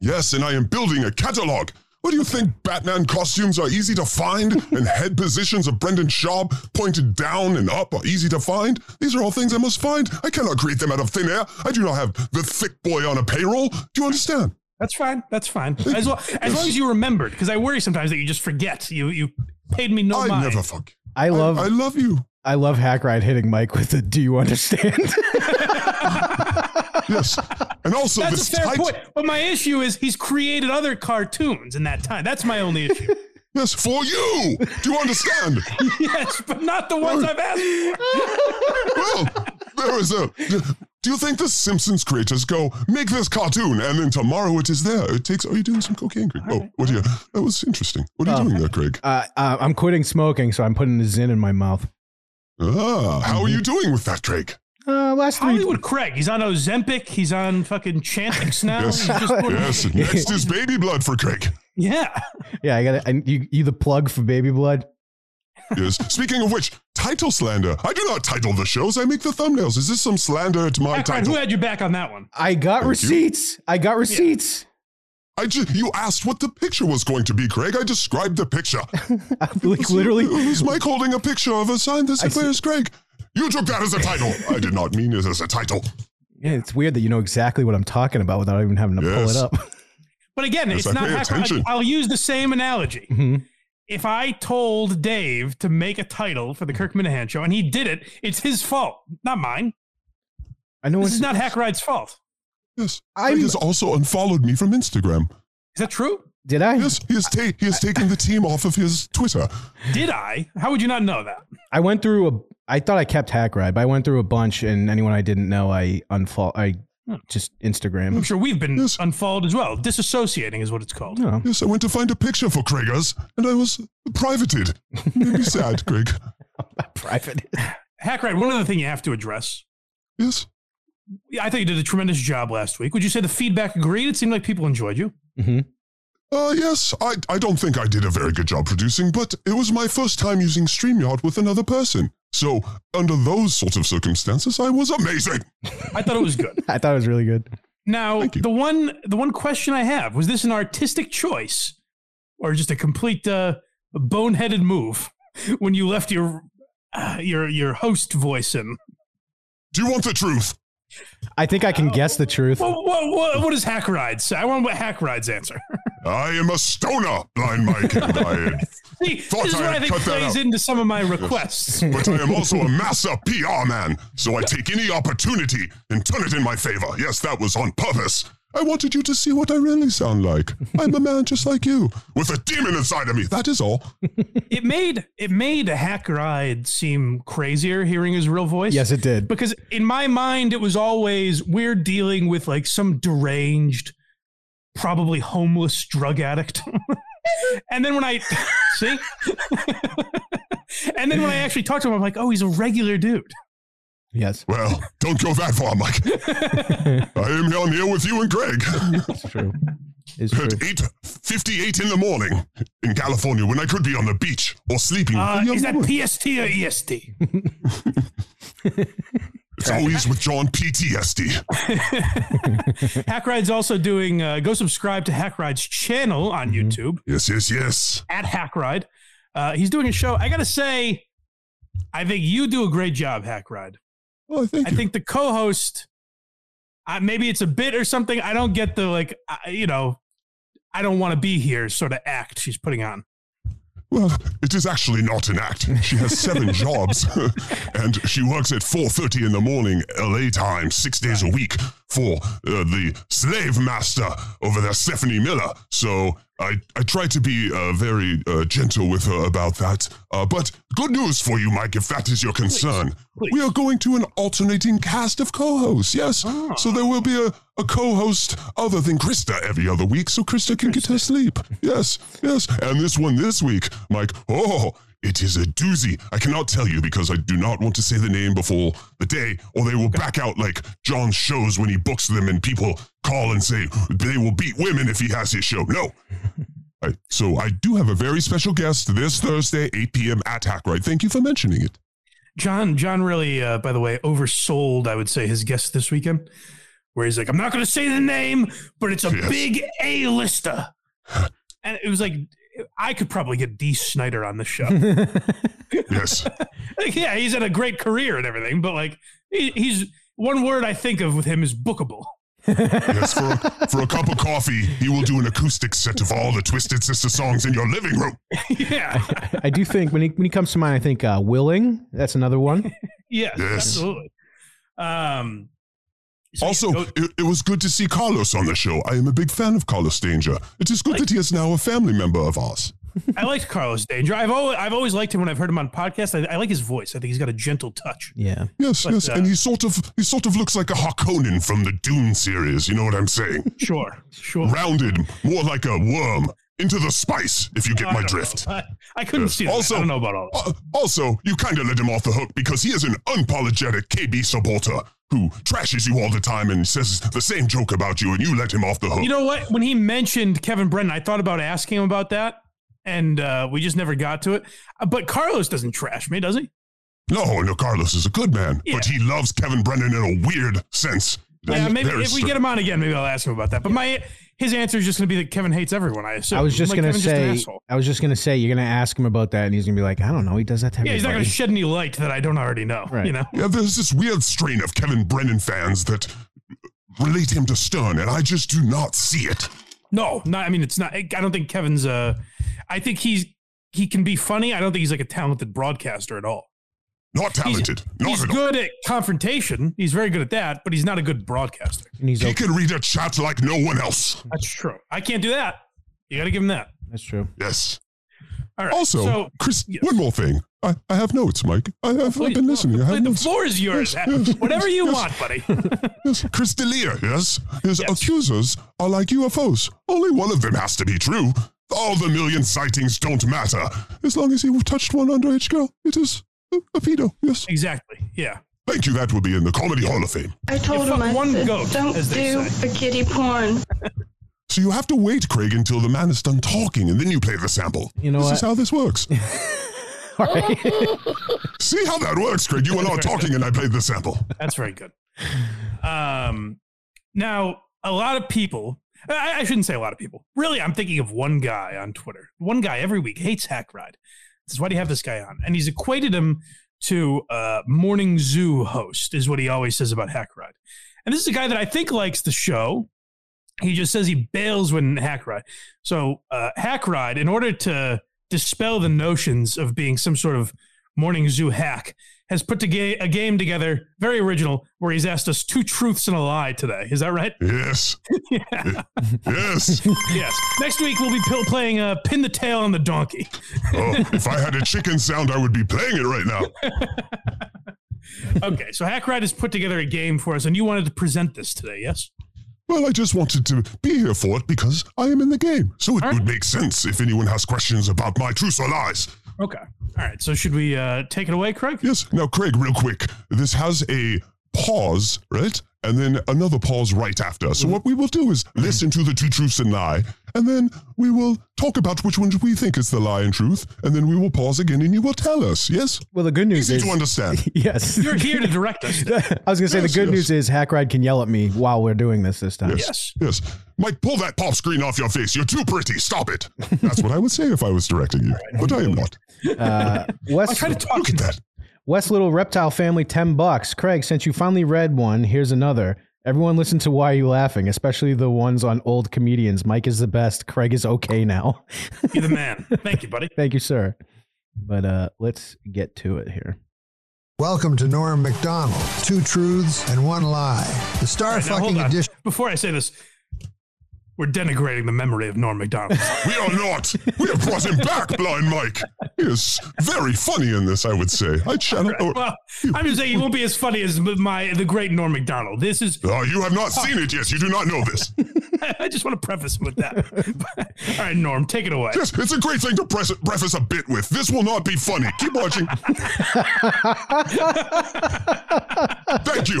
Yes, and I am building a catalog. What do you think? Batman costumes are easy to find, and head positions of Brendan Schaub pointed down and up are easy to find. These are all things I must find. I cannot create them out of thin air. I do not have the thick boy on a payroll. Do you understand? That's fine. That's fine. As, well, as long as you remembered, because I worry sometimes that you just forget. You you paid me no I mind. never forget. I love. I love you. I love Hackride hitting Mike with the "Do you understand?" [laughs] Yes, and also That's this a fair tight. point. But my issue is he's created other cartoons in that time. That's my only issue. [laughs] Yes, for you. Do you understand? [laughs] yes, but not the ones I've asked [laughs] well, there is a. Do you think the Simpsons creators go make this cartoon and then tomorrow it is there? It takes. Are you doing some cocaine, Craig? oh, what are you? That was interesting. What are you Oh. doing there, Craig? Uh, uh, I'm quitting smoking, so I'm putting the Zyn in my mouth. Ah, how are you doing with that, Craig? Uh, last three. Hollywood Craig. He's on Ozempic. He's on fucking Chantix now. Yes, He's yes. Next is baby blood for Craig. Yeah. Yeah, I got it. You, you the plug for baby blood? Yes. Speaking of which, title slander. I do not title the shows. I make the thumbnails. Is this some slander to my Hack title? who had your back on that one? I got Thank you. receipts. I got receipts. I just you asked what the picture was going to be, Craig. I described the picture. [laughs] like literally, it was Mike holding a picture of a sign that said, "Where's Craig?" You took that as a title. I did not mean it as a title. Yeah, it's weird that you know exactly what I'm talking about without even having to pull it up. [laughs] But again, Yes, it's I not pay Hack attention. I'll use the same analogy. Mhm. If I told Dave to make a title for the Kirk Minihane show and he did it, it's his fault, not mine. I know This it's is not Hackride's fault. Yes, Craig has also unfollowed me from Instagram. Is that true? Did I? Yes, he has, ta- he has taken the team off of his Twitter. Did I? How would you not know that? I went through a. I thought I kept Hackride, but I went through a bunch, and anyone I didn't know, I unfollow. I just Instagram. I'm sure we've been unfollowed as well. Disassociating is what it's called. No. Yes, I went to find a picture for Craigers, and I was privated. Made me sad, Craig. [laughs] Private. Hackride, one other thing you have to address. Yes. I thought you did a tremendous job last week. Would you say the feedback agreed? It seemed like people enjoyed you. Mm-hmm. Uh, yes, I, I don't think I did a very good job producing, but it was my first time using StreamYard with another person. So, under those sorts of circumstances, I was amazing. I thought it was good. [laughs] I thought it was really good. Now, the one the one question I have was this an artistic choice or just a complete uh, boneheaded move when you left your uh, your your host voice in? Do you want the truth? I think I can guess the truth. What, what, what, what Hackride say? I want what Hackride's answer. [laughs] I am a stoner, Blind Mike, and I [laughs] See, thought this is I what I had think plays into some of my [laughs] requests. But I am also a master PR man, so I take any opportunity and turn it in my favor. Yes, that was on purpose. I wanted you to see what I really sound like. I'm a man just like you, with a demon inside of me. That is all. [laughs] it made it made Hackride seem crazier hearing his real voice. Yes, it did. because in my mind it was always we're dealing with like some deranged probably homeless drug addict [laughs] and then when i [laughs] see and then when i actually talked to him i'm like oh he's a regular dude Yes. Well, don't go that far, Mike. [laughs] I am on here with you and Greg. It's true. It's At true. 8.58 in the morning in California when I could be on the beach or sleeping. uh, with a is that pst or est [laughs] It's always with John PTSD. [laughs] hackride's also doing uh, go subscribe to hackride's channel on youtube Yes, yes, yes. at hackride uh, he's doing a show i gotta say i think you do a great job hackride Oh, thank I you. think the co-host, uh, maybe it's a bit or something. I don't get the like, uh, you know, I don't want to be here sort of act she's putting on. Well, it is actually not an act. She has seven [laughs] jobs, [laughs] and she works at 4.30 in the morning, LA time, six days a week, for uh, the slave master over there, Stephanie Miller. So I, I try to be uh, very uh, gentle with her about that. Uh, but good news for you, Mike, if that is your concern. We are going to an alternating cast of co-hosts, yes. So there will be a, a co-host other than Krista every other week, so Krista can get her sleep. Yes, yes. And this one this week, Mike, oh, it is a doozy. I cannot tell you because I do not want to say the name before the day, or they will back out like John shows when he books them and people call and say they will beat women if he has his show. No. [laughs] I, so I do have a very special guest this Thursday, 8 p.m. at Hackride. Thank you for mentioning it. John, John really, uh, by the way, oversold. I would say his guest this weekend, where he's like, I'm not going to say the name, but it's a Yes. big A lister, and it was like. I could probably get Dee Snider on the show. [laughs] Yes. [laughs] Like, yeah, he's had a great career and everything, but like, he, he's one word I think of with him is bookable. yes, for a, for a cup of coffee, he will do an acoustic set of all the Twisted Sister songs in your living room. [laughs] yeah, I do think when he when he comes to mind, I think uh, Willing. That's another one. yes, Yes. absolutely. Um, Also, it, it was good to see Carlos on the show. I am a big fan of Carlos Danger. It is good that he is now a family member of ours. I liked Carlos Danger. I've always, I've always liked him when I've heard him on podcasts. I, I like his voice. I think he's got a gentle touch. Yeah. Yes, But, yes, uh, and he sort of he sort of looks like a Harkonnen from the Dune series. You know what I'm saying? Sure, sure. Rounded, more like a worm into the spice. If you get my [laughs] drift. I, I couldn't see that. Also, I don't know about all that. Uh, also, you kind of let him off the hook because he is an unapologetic KB supporter who trashes you all the time and says the same joke about you, and you let him off the hook. You know what? When he mentioned Kevin Brennan, I thought about asking him about that, and uh, we just never got to it. Uh, But Carlos doesn't trash me, does he? no, no, Carlos is a good man, but he loves Kevin Brennan in a weird sense. Yeah, And maybe very if we get him on again, maybe I'll ask him about that. But my his answer is just going to be that Kevin hates everyone. I assume. I was just Like, gonna Kevin's just an say. I was just gonna say you're gonna ask him about that, and he's gonna be like, I don't know. He does that to everybody. yeah, he's not going to shed any light that I don't already know. Right. You know. Yeah, there's this weird strain of Kevin Brennan fans that relate him to Stern, and I just do not see it. No, not. I mean, it's not. I don't think Kevin's. Uh, I think he's he can be funny. I don't think he's like a talented broadcaster at all. Not talented. not He's at all. good at confrontation. He's very good at that, but he's not a good broadcaster. And he's He can read a chat like no one else. That's true. I can't do that. You got to give him that. That's true. Yes. All right. Also, so Chris, one more thing. I, I have notes, Mike. I have, I've been listening. I have the notes. floor is yours. Yes, yes, Whatever you yes, want, buddy. [laughs] Yes, Chris D'Elia, yes? His accusers are like UFOs. Only one of them has to be true. All the million sightings don't matter. As long as he touched one underage girl, it is a, a pedo, yes. Exactly. Yeah. Thank you. That will be in the Comedy Hall of Fame. I told Yeah, him I one said, goat, don't do say." a kitty porn. [laughs] So you have to wait, Craig, until the man is done talking, and then you play the sample. You know this what? is how this works. [laughs] All right. [laughs] See how that works, Craig? You were not talking, and I played the sample. That's very good. Um, now a lot of people. I, I shouldn't say a lot of people. Really, I'm thinking of one guy on Twitter. One guy every week hates Hackride. Says, "Why do you have this guy on?" And he's equated him to a morning zoo host. Is what he always says about Hackride. And this is a guy that I think likes the show. He just says he bails when Hackride. So uh, Hackride, in order to dispel the notions of being some sort of morning zoo hack, has put to ga- a game together, very original, where he's asked us two truths and a lie today. Is that right? Yes. [laughs] yeah. Yes. yes. Next week we'll be pil- playing uh, pin the tail on the donkey. Oh, if I had a chicken sound, I would be playing it right now. [laughs] okay, so Hackride has put together a game for us, and you wanted to present this today, yes? Well, I just wanted to be here for it because I am in the game. So it would make sense if anyone has questions about my truths or lies. Okay. All right. So should we uh, take it away, Craig? Yes. Now, Craig, real quick. This has a pause, right? And then another pause right after. So what we will do is listen to the two truths and lie, and then we will talk about which one we think is the lie and truth, and then we will pause again and you will tell us. Yes? Well, the good news is. Easy is to understand. [laughs] yes. You're here to direct us. [laughs] I was gonna say Yes, the good yes. news is Hackride can yell at me while we're doing this this time. Yes. Yes. Mike, pull that pop screen off your face. You're too pretty. Stop it. That's what I would say if I was directing you, [laughs] but I am not. Uh, West, I try to talk Look at that. West Little Reptile Family, 10 bucks. Craig, since you finally read one, here's another. Everyone listen to Why Are You Laughing, especially the ones on old comedians. Mike is the best. Craig is okay now. You're the man. [laughs] Thank you, buddy. Thank you, sir. But uh, let's get to it here. Welcome to Norm Macdonald. Two truths and one lie. The star All right, now, hold fucking edition. Before I say this, we're denigrating the memory of Norm Macdonald. [laughs] We are not. We have brought him back, Blind Mike. He is very funny in this, I would say. I channel. oh, well, I'm just saying he won't be as funny as my the great Norm Macdonald. This is. Oh, you have not seen it yet. You do not know this. [laughs] I just want to preface with that. [laughs] All right, Norm, take it away. Yes, it's a great thing to press, preface a bit with. This will not be funny. Keep watching. Thank you.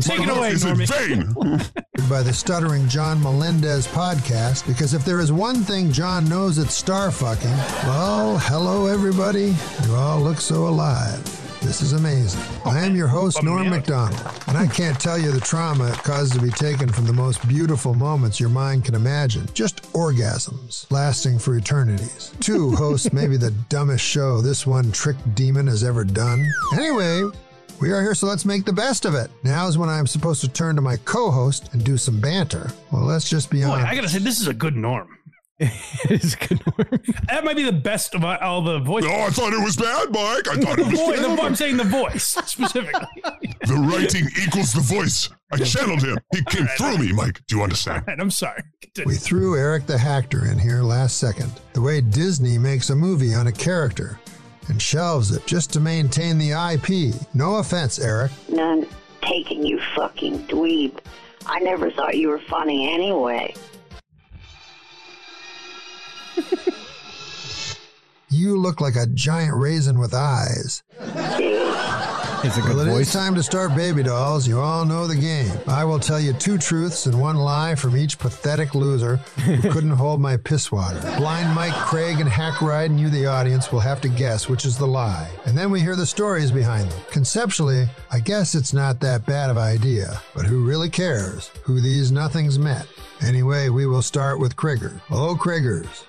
Take it away, Is in Normie. vain. by the stuttering John Melendez podcast because if there is one thing John knows it's star fucking, well, hello everybody. You all look so alive. This is amazing. I am your host, Norm Macdonald, and I can't tell you the trauma it caused to be taken from the most beautiful moments your mind can imagine. Just orgasms lasting for eternities. Two hosts maybe the dumbest show this one trick demon has ever done. Anyway, we are here, so let's make the best of it. Now is when I'm supposed to turn to my co host and do some banter. Well, let's just be Boy, honest. I gotta say, this is a good Norm. [laughs] it is good. Norm. [laughs] That might be the best of all the voices. No, I thought it was bad, Mike. I thought the it [laughs] was voice. The, terrible. I'm saying the voice specifically. The writing equals the voice. I channeled him. He came through me, Mike. Do you understand? And I'm sorry. We threw Eric the Hacker in here last second. The way Disney makes a movie on a character and shelves it just to maintain the IP. No offense, Eric. None taking you fucking dweeb. I never thought you were funny anyway. [laughs] You look like a giant raisin with eyes. It's a good well, it is voice. time to start Baby Dolls. You all know the game. I will tell you two truths and one lie from each pathetic loser who [laughs] couldn't hold my piss water. Blind Mike, Craig, and Hackride, and you, the audience, will have to guess which is the lie. And then we hear the stories behind them. Conceptually, I guess it's not that bad of an idea, but who really cares who these nothings met? Anyway, we will start with Krieger. Oh, Kriegers,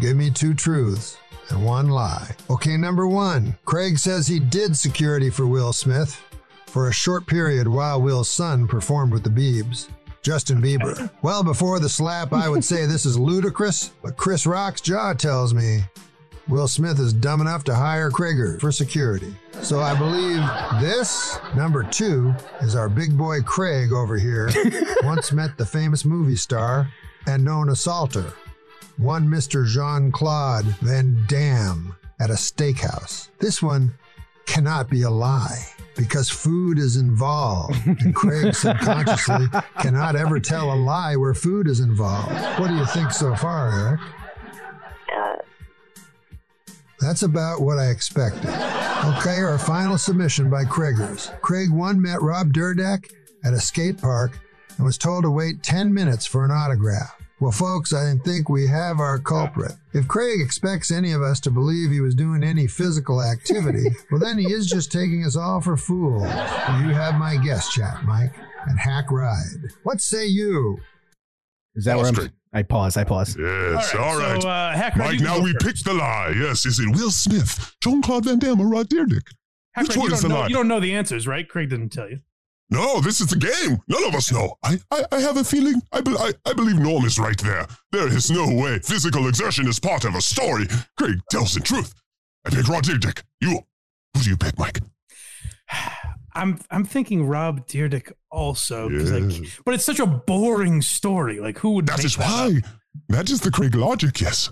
give me two truths and one lie. Okay, number one Craig says he did security for Will Smith for a short period while Will's son performed with the Biebs. Justin Bieber. [laughs] Well, before the slap, I would say this is ludicrous, but Chris Rock's jaw tells me Will Smith is dumb enough to hire Krieger for security. So I believe this, number two, is our big boy Craig over here, [laughs] once met the famous movie star and known assaulter one Mr. Jean Claude Van Damme at a steakhouse. This one cannot be a lie because food is involved. And Craig subconsciously [laughs] cannot ever tell a lie where food is involved. What do you think so far, Eric? Uh. That's about what I expected. Okay, our final submission by Craigers. Craig 1 met Rob Dyrdek at a skate park and was told to wait 10 minutes for an autograph. Well, folks, I think we have our culprit. If Craig expects any of us to believe he was doing any physical activity, [laughs] well, then he is just taking us all for fools. Well, you have my guest chat, Mike, and Hackride. What say you? Is that where I'm? I pause. I pause. Yes, All all right, right. so, uh, Hackride, Mike, now we first. picked the lie. Yes, is it Will Smith, Jean Claude Van Damme, or Rod Dyrdek? Hack Which Ride, one is the know, lie? You don't know the answers, right? Craig didn't tell you. No, this is the game. None of us know. I, I, I have a feeling. I, be, I, I believe Norm is right there. There is no way physical exertion is part of a story. Craig tells the truth. I pick Rob Dyrdek. You, who do you pick, Mike? [sighs] I'm I'm thinking Rob Dyrdek also, 'cause, like, but it's such a boring story. Like, who would? That is that up? why. That is the Craig logic. Yes.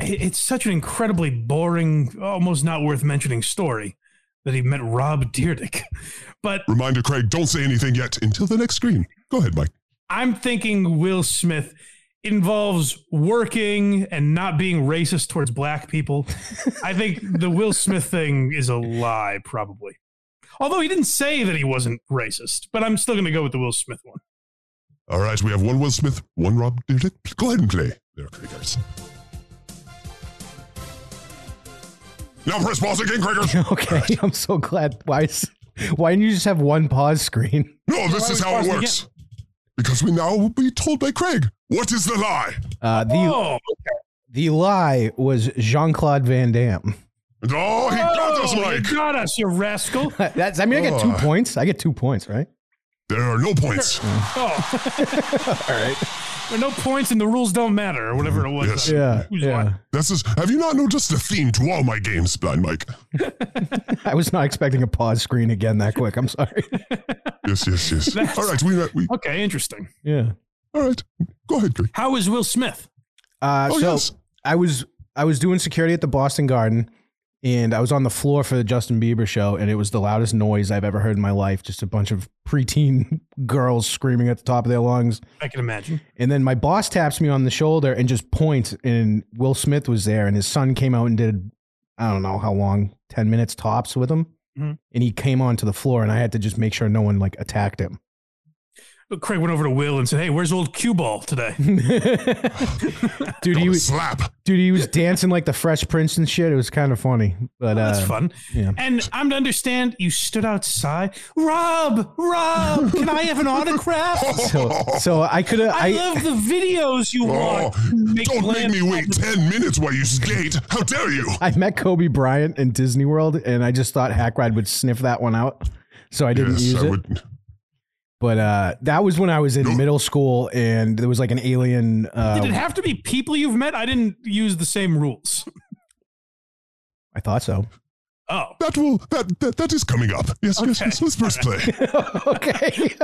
It- It's such an incredibly boring, almost not worth mentioning story that he met Rob Dyrdek. [laughs] But Reminder, Craig, don't say anything yet until the next screen. Go ahead, Mike. I'm thinking Will Smith involves working and not being racist towards black people. [laughs] I think the Will Smith thing is a lie, probably. Although he didn't say that he wasn't racist, but I'm still going to go with the Will Smith one. All right, we have one Will Smith, one Rob Dyrdek. Go ahead and play. There, Craigers. Now press pause again, Craigers. [laughs] okay, I'm so glad. Why? Is, [laughs] why didn't you just have one pause screen? [laughs] No, this is how it works. Because we now will be told by Craig. What is the lie? Uh, the Oh, the lie was Jean Claude Van Damme. Oh, he got us, Oh, Mike. You got us, you rascal. [laughs] That's. I mean, I get two Oh. points. I get two points, right? There are no points. Oh. All right. There are no points and the rules don't matter, or whatever it was. Yes. Yeah, yeah. This is. Have you not noticed a theme to all my games, Blind Mike? [laughs] I was not expecting a pause screen again that quick. I'm sorry. [laughs] Yes, yes, yes. That's- all right, we. we Okay, interesting. Yeah. all right, go ahead, Craig. How is Will Smith? Uh, Oh, so yes. I was I was doing security at the Boston Garden, and I was on the floor for the Justin Bieber show, and it was the loudest noise I've ever heard in my life. Just a bunch of [laughs] preteen girls screaming at the top of their lungs. I can imagine. And then my boss taps me on the shoulder and just points, and Will Smith was there, and his son came out and did I don't know how long, ten minutes tops with him, Mhm. and he came onto the floor, and I had to just make sure no one like attacked him. But Craig went over to Will and said, "Hey, where's old cue ball today?" [laughs] Dude, he was slap. Dude, he was dancing like the Fresh Prince and shit. It was kind of funny, but Oh, that's uh, fun. Yeah. And I'm to understand you stood outside. Rob, Rob, can I have an [laughs] autograph? So, so I could have. I, I, love the videos you Oh, want. don't make me wait 10 minutes while you skate. How dare you? I met Kobe Bryant in Disney World, and I just thought Hackride would sniff that one out, so I didn't Yes, use I it. would. But uh, that was when I was in middle school, and there was like an alien. Uh, Did it have to be people you've met? I didn't use the same rules. I thought so. Oh, that will that that, that is coming up. Yes, yes, yes. Let's first play. [laughs] okay.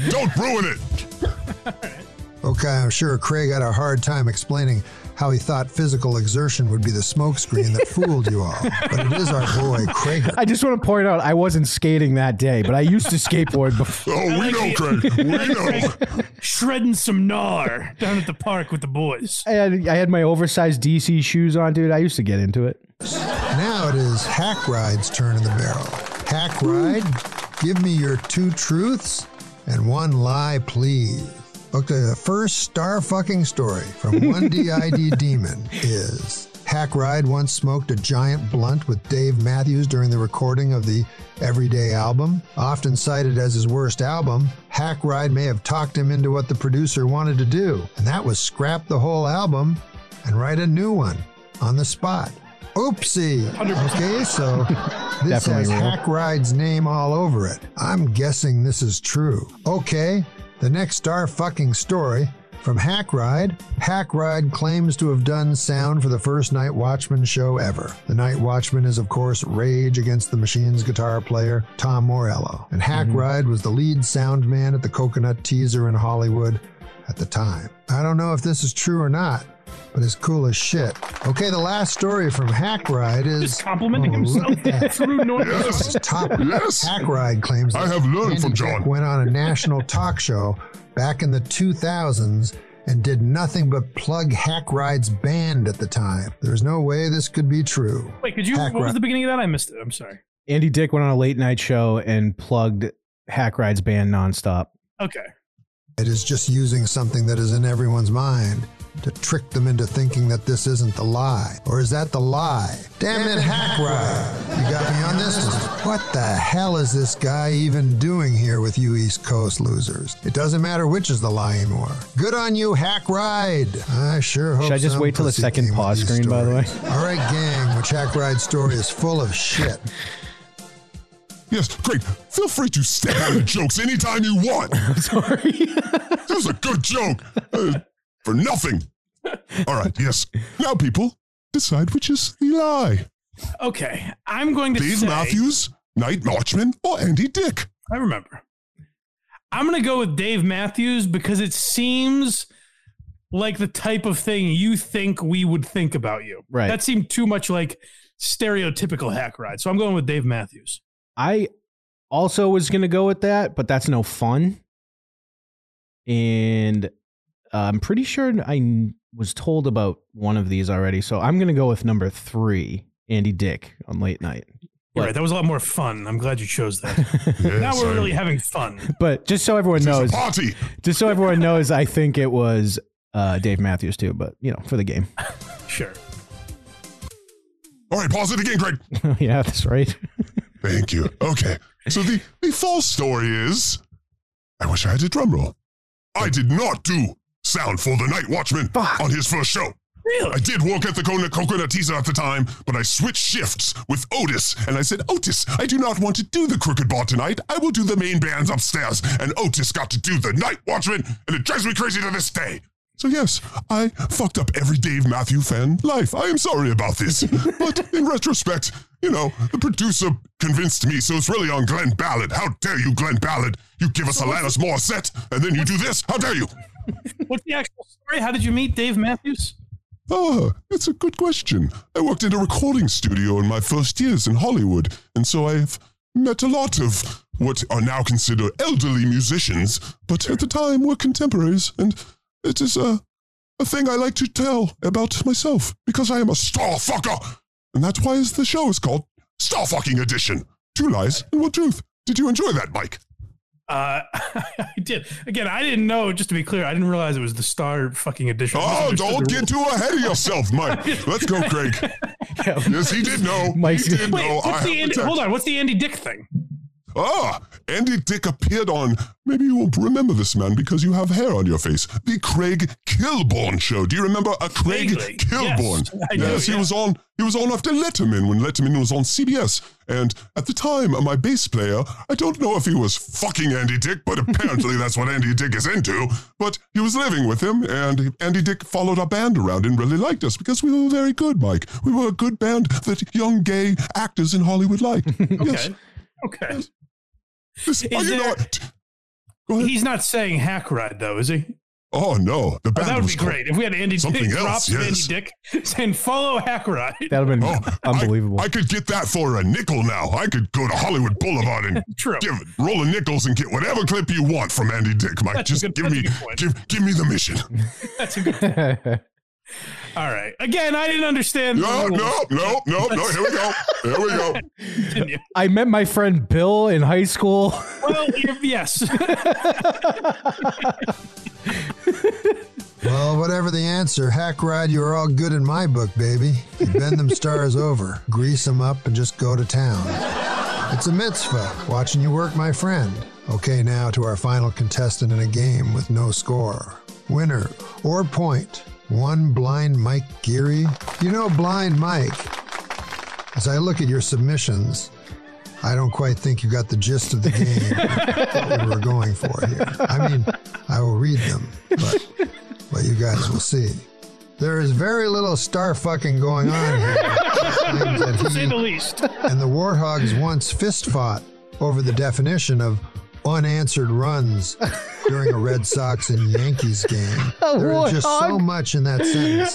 [laughs] Don't ruin it. [laughs] Okay, I'm sure Craig had a hard time explaining how he thought physical exertion would be the smokescreen that fooled you all. But it is our boy, Craig. I just want to point out I wasn't skating that day, but I used to skateboard before. [laughs] Oh, we know, Craig. We [laughs] know. Shredding some gnar down at the park with the boys. I had, I had my oversized DC shoes on, dude. I used to get into it. Now it is Hackride's turn in the barrel. Hackride, give me your two truths and one lie, please. Okay, the first star fucking story from [laughs] one DID demon is Hackride once smoked a giant blunt with Dave Matthews during the recording of the Everyday album. Often cited as his worst album, Hackride may have talked him into what the producer wanted to do, and that was scrap the whole album and write a new one on the spot. Oopsie. Okay, so [laughs] this Definitely has real. Hackride's name all over it. I'm guessing this is true. Okay, the next star fucking story from Hackride. Hack Ride claims to have done sound for the first Night Watchman show ever. The Night Watchman is, of course, Rage Against the Machine's guitar player, Tom Morello. And mm-hmm. Hackride was the lead sound man at the Coconut Teaser in Hollywood at the time. I don't know if this is true or not, but it's cool as shit. Okay, the last story from Hackride is Just complimenting Oh, himself look at that. through noise. This is top. [laughs] Yes. Hackride claims I have learned Andy from Dick John. went on a national talk show back in the 2000s and did nothing but plug Hackride's band at the time. There's no way this could be true. Wait, could you? Hack what was the beginning of that? I missed it. I'm sorry. Andy Dick went on a late night show and plugged Hackride's band nonstop. Okay. It is just using something that is in everyone's mind to trick them into thinking that this isn't the lie. Or is that the lie? Damn it, Hackride. You got me on this one. What the hell is this guy even doing here with you East Coast losers? It doesn't matter which is the lie anymore. Good on you, Hackride. I sure hope Should I just wait till the second pause these screen, by the way? All right, gang, which Hackride story is full of shit. Yes, Craig, feel free to step out of jokes anytime you want. [laughs] I'm sorry. that was a good joke. Uh, for nothing. All right, yes. Now, people, decide which is the lie. Okay. I'm going to Dave say. Matthews, Night Watchman, or Andy Dick? I remember. I'm going to go with Dave Matthews because it seems like the type of thing you think we would think about you. Right. That seemed too much like stereotypical hackride. So I'm going with Dave Matthews. I also was going to go with that, but that's no fun. And uh, I'm pretty sure I was told about one of these already. So I'm going to go with number three, Andy Dick on late night. You're right. That was a lot more fun. I'm glad you chose that. [laughs] Yes, now we're I- really having fun. But just so everyone knows, party. [laughs] just so everyone knows, I think it was uh, Dave Matthews too. But you know, for the game. [laughs] Sure. All right, pause it again, Craig. yeah, that's right. Thank you. Okay. So the, the false story is I wish I had a drum roll. I did not do sound for the Night Watchman on his first show. Really? I did work at the Coconut, Coconut Teaser at the time, but I switched shifts with Otis, and I said, Otis, I do not want to do the Crooked Bar tonight. I will do the main bands upstairs. And Otis got to do the Night Watchman, and it drives me crazy to this day. So yes, I fucked up every Dave Matthew fan life. I am sorry about this. [laughs] but in retrospect, you know, the producer convinced me, so it's really on Glen Ballard. How dare you, Glen Ballard? You give us Alanis Morissette, and then you do this? How dare you? [laughs] What's the actual story? How did you meet Dave Matthews? Oh, it's a good question. I worked in a recording studio in my first years in Hollywood, and so I've met a lot of what are now considered elderly musicians, but at the time were contemporaries, and it is a, a thing I like to tell about myself, because I am a star fucker. And that's why the show is called Star Fucking Edition. Two lies and one truth. Did you enjoy that, Mike? Uh, [laughs] I did. Again, I didn't know, just to be clear, I didn't realize it was the star fucking edition. Oh, don't get too ahead of yourself, Mike. [laughs] Let's go, Craig. [laughs] Yes, he did know. Mike's- he did Wait, know. What's have the the Andy, hold on. What's the Andy Dick thing? Ah, Andy Dick appeared on, maybe you won't remember this man because you have hair on your face, the Craig Kilborn show. Do you remember a Craig Vaguely, Kilborn? [laughs] yes, do, he yeah. was on he was on after Letterman when Letterman was on CBS. And at the time, my bass player, I don't know if he was fucking Andy Dick, but apparently [laughs] that's what Andy Dick is into. But he was living with him, and Andy Dick followed our band around and really liked us because we were very good, Mike. We were a good band that young gay actors in Hollywood liked. [laughs] Yes. Okay. Okay. This- oh, Is you know there- what? Go ahead. He's not saying hackride though, is he? Oh no, the Oh, that would be great if we had Andy something Dick else. drops yes. Andy Dick saying follow hackride. That'd have been Oh, unbelievable. I could get that for a nickel now. I could go to Hollywood Boulevard and [laughs] True. give rolling nickels and get whatever clip you want from Andy Dick, Mike. That's Just good- give me give give me the mission. [laughs] That's a good. [laughs] All right. Again, I didn't understand. No, no, no, no, no. Here we go. Here we go. Continue. I met my friend Bill in high school. Well, yes. [laughs] Well, whatever the answer, hackride, you're all good in my book, baby. You bend them stars over, grease them up, and just go to town. It's a mitzvah watching you work, my friend. Okay, now to our final contestant in a game with no score. Winner or point. One blind Mike Geary. You know, blind Mike. As I look at your submissions, I don't quite think you got the gist of the game [laughs] that we were going for here. I mean, I will read them, but but you guys will see. There is very little star fucking going on here. [laughs] To say the least. and the Warthogs once fist fought over the definition of unanswered runs [laughs] during a Red Sox and Yankees game. [laughs] Oh, there is just so much in that sentence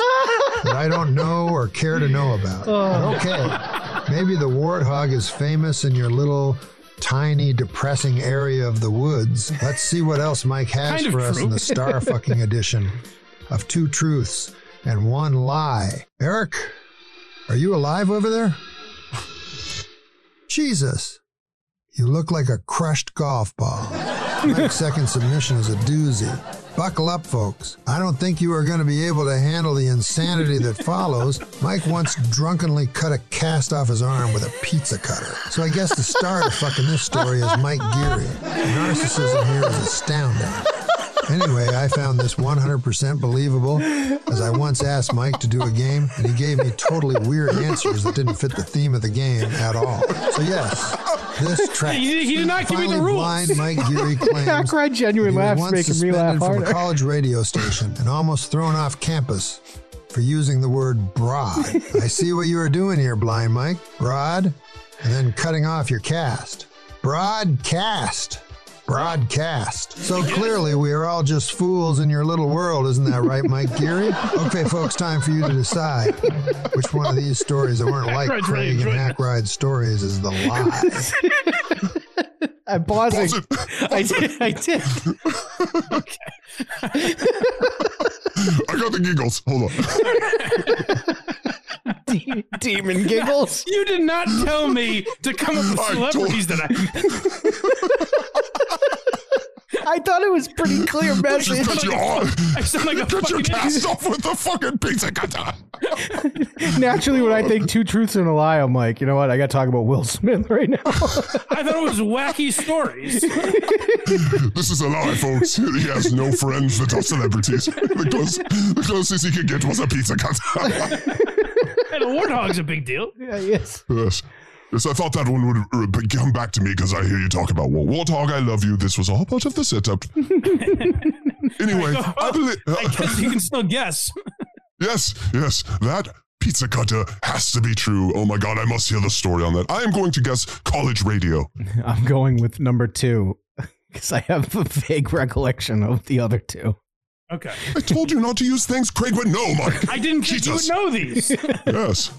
that I don't know or care to know about. But okay, maybe the Warthog is famous in your little tiny depressing area of the woods. Let's see what else Mike has Kind for us true. in the star [laughs] fucking edition of Two Truths and One Lie. Eric, are you alive over there? Jesus. You look like a crushed golf ball. Mike's second submission is a doozy. Buckle up, folks. I don't think you are going to be able to handle the insanity that follows. Mike once drunkenly cut a cast off his arm with a pizza cutter. So I guess the star of fucking this story is Mike Geary. Narcissism here is astounding. Anyway, I found this 100% believable as I once asked Mike to do a game and he gave me totally weird answers that didn't fit the theme of the game at all. So, yes, this track. He, he did not give me the rules. blind Mike Geary [laughs] claims Hackride genuine laughs making me laugh suspended from a college radio station and almost thrown off campus for using the word broad. I see what you are doing here, blind Mike. Broad, and then cutting off your cast. Broadcast. Broadcast. So clearly, we are all just fools in your little world, isn't that right, Mike Geary? Okay, folks, time for you to decide which one of these stories that weren't like Hackride's really Craig and enjoying Hackride stories is the lie. I'm pausing. [laughs] I did. I did. Okay. [laughs] I got the giggles. Hold on. De- demon giggles. You did not tell me to come up with I told- celebrities that I. [laughs] [laughs] I thought it was pretty clear [laughs] Just message. cut your arm. I sound like a [laughs] Cut your fucking cast idiot. off with the fucking pizza cutter. Naturally, when I think two truths and a lie, I'm like, you know what? I got to talk about Will Smith right now. I thought it was wacky stories. This is a lie, folks. He has no friends that are celebrities. The, close, the closest he could get was a pizza cutter. and a warthog's a big deal. yeah, yes. yes. Yes, I thought that one would uh, come back to me because I hear you talk about War. Warthog, I love you. This was all part of the setup. [laughs] anyway, I believe. I guess you can still guess. [laughs] Yes, yes, that pizza cutter has to be true. Oh my god, I must hear the story on that. I am going to guess college radio. [laughs] I'm going with number two because I have a vague recollection of the other two. Okay. I told you not to use things Craig would know, Mike. I didn't think you would know these. Yes.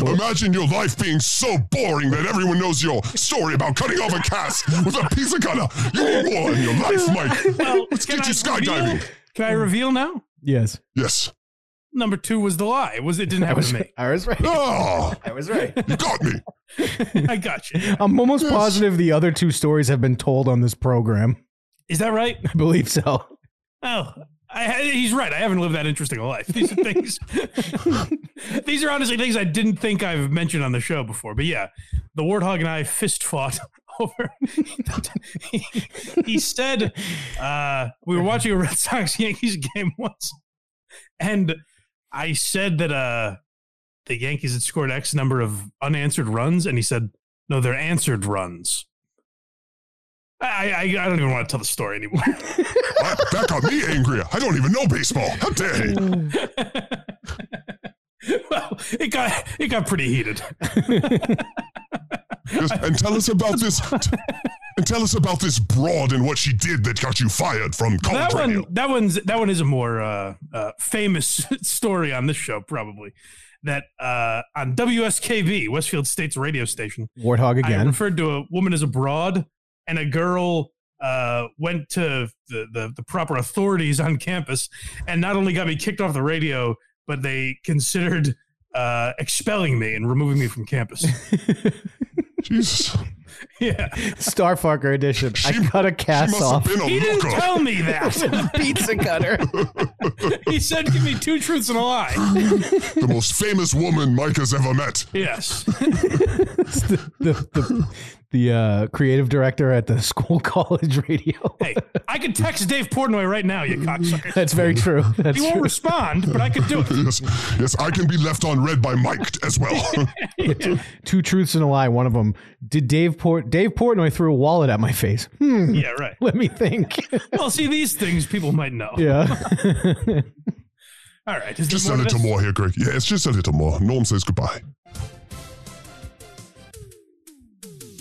Imagine your life being so boring that everyone knows your story about cutting off a cast with a pizza cutter. You need more in your life, Mike. Well, Let's can get you I reveal- skydiving. Can I reveal now? Yes. Yes. Number two was the lie. It was it didn't [laughs] I happen was, to me. I was right. Oh, I was right. you got me. I got you. I'm almost positive the other two stories have been told on this program. Is that right? I believe so. Oh, I he's right. I haven't lived that interesting a life. These are things. [laughs] these are honestly things I didn't think I've mentioned on the show before. But yeah, the warthog and I fist fought [laughs] over. he, he said uh, we were watching a Red Sox [laughs] Yankees game once, and I said that uh, the Yankees had scored X number of unanswered runs, and he said, "No, they're answered runs." I, I, I don't even want to tell the story anymore. [laughs] that got me angry. I don't even know baseball. How dare you? [laughs] well, it got it got pretty heated. [laughs] Yes, and tell us about this. And tell us about this broad and what she did that got you fired from college that one, radio. that one's that one is a more uh, uh, famous story on this show, probably. That uh, on WSKB, Westfield State's radio station, Warthog I again. referred to a woman as a broad, and a girl uh, went to the, the the proper authorities on campus, and not only got me kicked off the radio, but they considered uh, expelling me and removing me from campus. [laughs] Jesus. Yeah. Starfucker edition. I cut a cast must have off. been a He didn't looker. tell me [laughs] that. Pizza cutter. [laughs] he said, "Give me two truths and a lie." the most famous woman Mike has ever met. Yes. the the, the, the uh, creative director at the [laughs] school college radio. hey, I could text Dave Portnoy right now, you cocksucker. That's very true. That's he won't true. respond, but I could do it. Yes, yes, I can be left on red by Mike as well. [laughs] two, two truths and a lie. One of them. Did Dave Port Dave Portnoy threw a wallet at my face? Hmm. Yeah, right. [laughs] Let me think. Well, see, these things people might know. yeah. All right. Is just there a more to little more here, Greg. Yeah, it's just a little more. Norm says goodbye.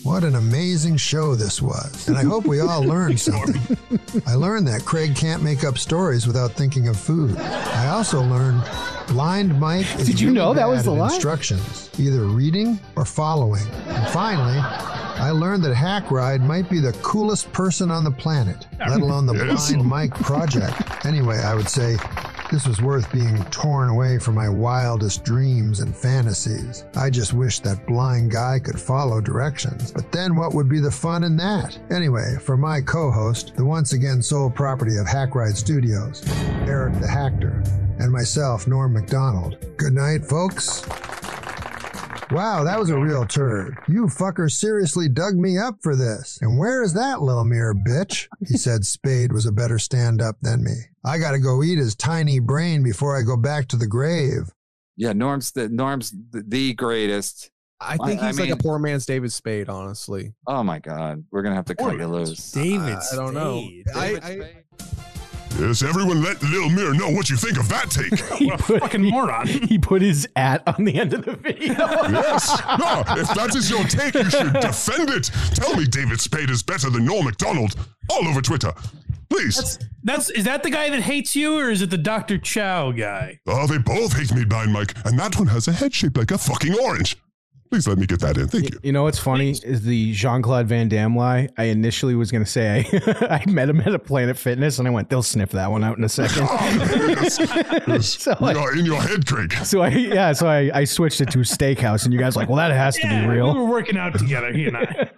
What an amazing show this was. And I hope we all learned [laughs] something. I learned that Craig can't make up stories without thinking of food. I also learned blind Mike is Did you really know that was the at line? instructions, either reading or following. And finally, I learned that Hackride might be the coolest person on the planet, let alone the. [laughs] Blind Mike project. Anyway, I would say this was worth being torn away from my wildest dreams and fantasies. I just wish that blind guy could follow directions. But then what would be the fun in that? Anyway, for my co host, the once again sole property of Hackride Studios, Eric the Hacker, and myself, Norm Macdonald. Good night, folks. Wow, that was a real turd. You fucker seriously dug me up for this. And where is that little mirror, bitch? He [laughs] said Spade was a better stand up than me. I gotta go eat his tiny brain before I go back to the grave. Yeah, Norm's the Norm's the, the greatest. I think I he's like a poor man's David Spade, honestly. Oh my God, we're gonna have to cut you loose. David I don't know. I, I, Yes, everyone let Lil Mir know what you think of that take. [laughs] What a fucking moron. he put his at on the end of the video. yes. [laughs] No, if that is your take, you should defend it. Tell me David Spade is better than Norm Macdonald all over Twitter. Please. That's that's is that the guy that hates you, or is it the Dr. Chow guy? Oh, they both hate me, Blind Mike, and that one has a head shaped like a fucking orange. Please let me get that in. Thank you. You know what's funny is the Jean Claude Van Damme lie. I initially was going to say I, [laughs] I met him at a Planet Fitness, and I went, they'll sniff that one out in a second. [laughs] [laughs] so, We I, are in your head, Craig. so I, yeah, so I, I switched it to steakhouse, and you guys were like, well, that has to be real. we real. were working out together, he and I.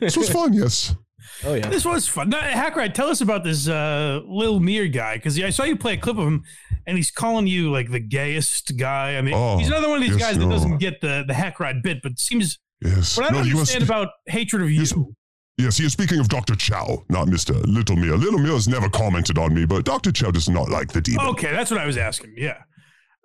This was fun, yes. Oh yeah. This was fun. Now, Hackride, tell us about this uh, Lil Mir guy because I saw you play a clip of him, and he's calling you like the gayest guy. I mean, Oh, he's another one of these yes, guys that doesn't get the the Hackride bit, but seems Yes. what I don't No, understand about hatred of you. Yes, he is speaking of Dr. Chow, not Mr. Little Mir. Little Mir has never commented on me, but Dr. Chow does not like the demon. Okay, that's what I was asking. Yeah.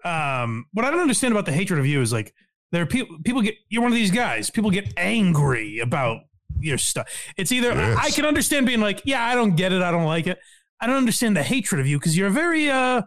Um, what I don't understand about the hatred of you is like there are people people get you're one of these guys. People get angry about your stuff. It's either Yes. I can understand being like, yeah, I don't get it, I don't like it. I don't understand the hatred of you because you're a very uh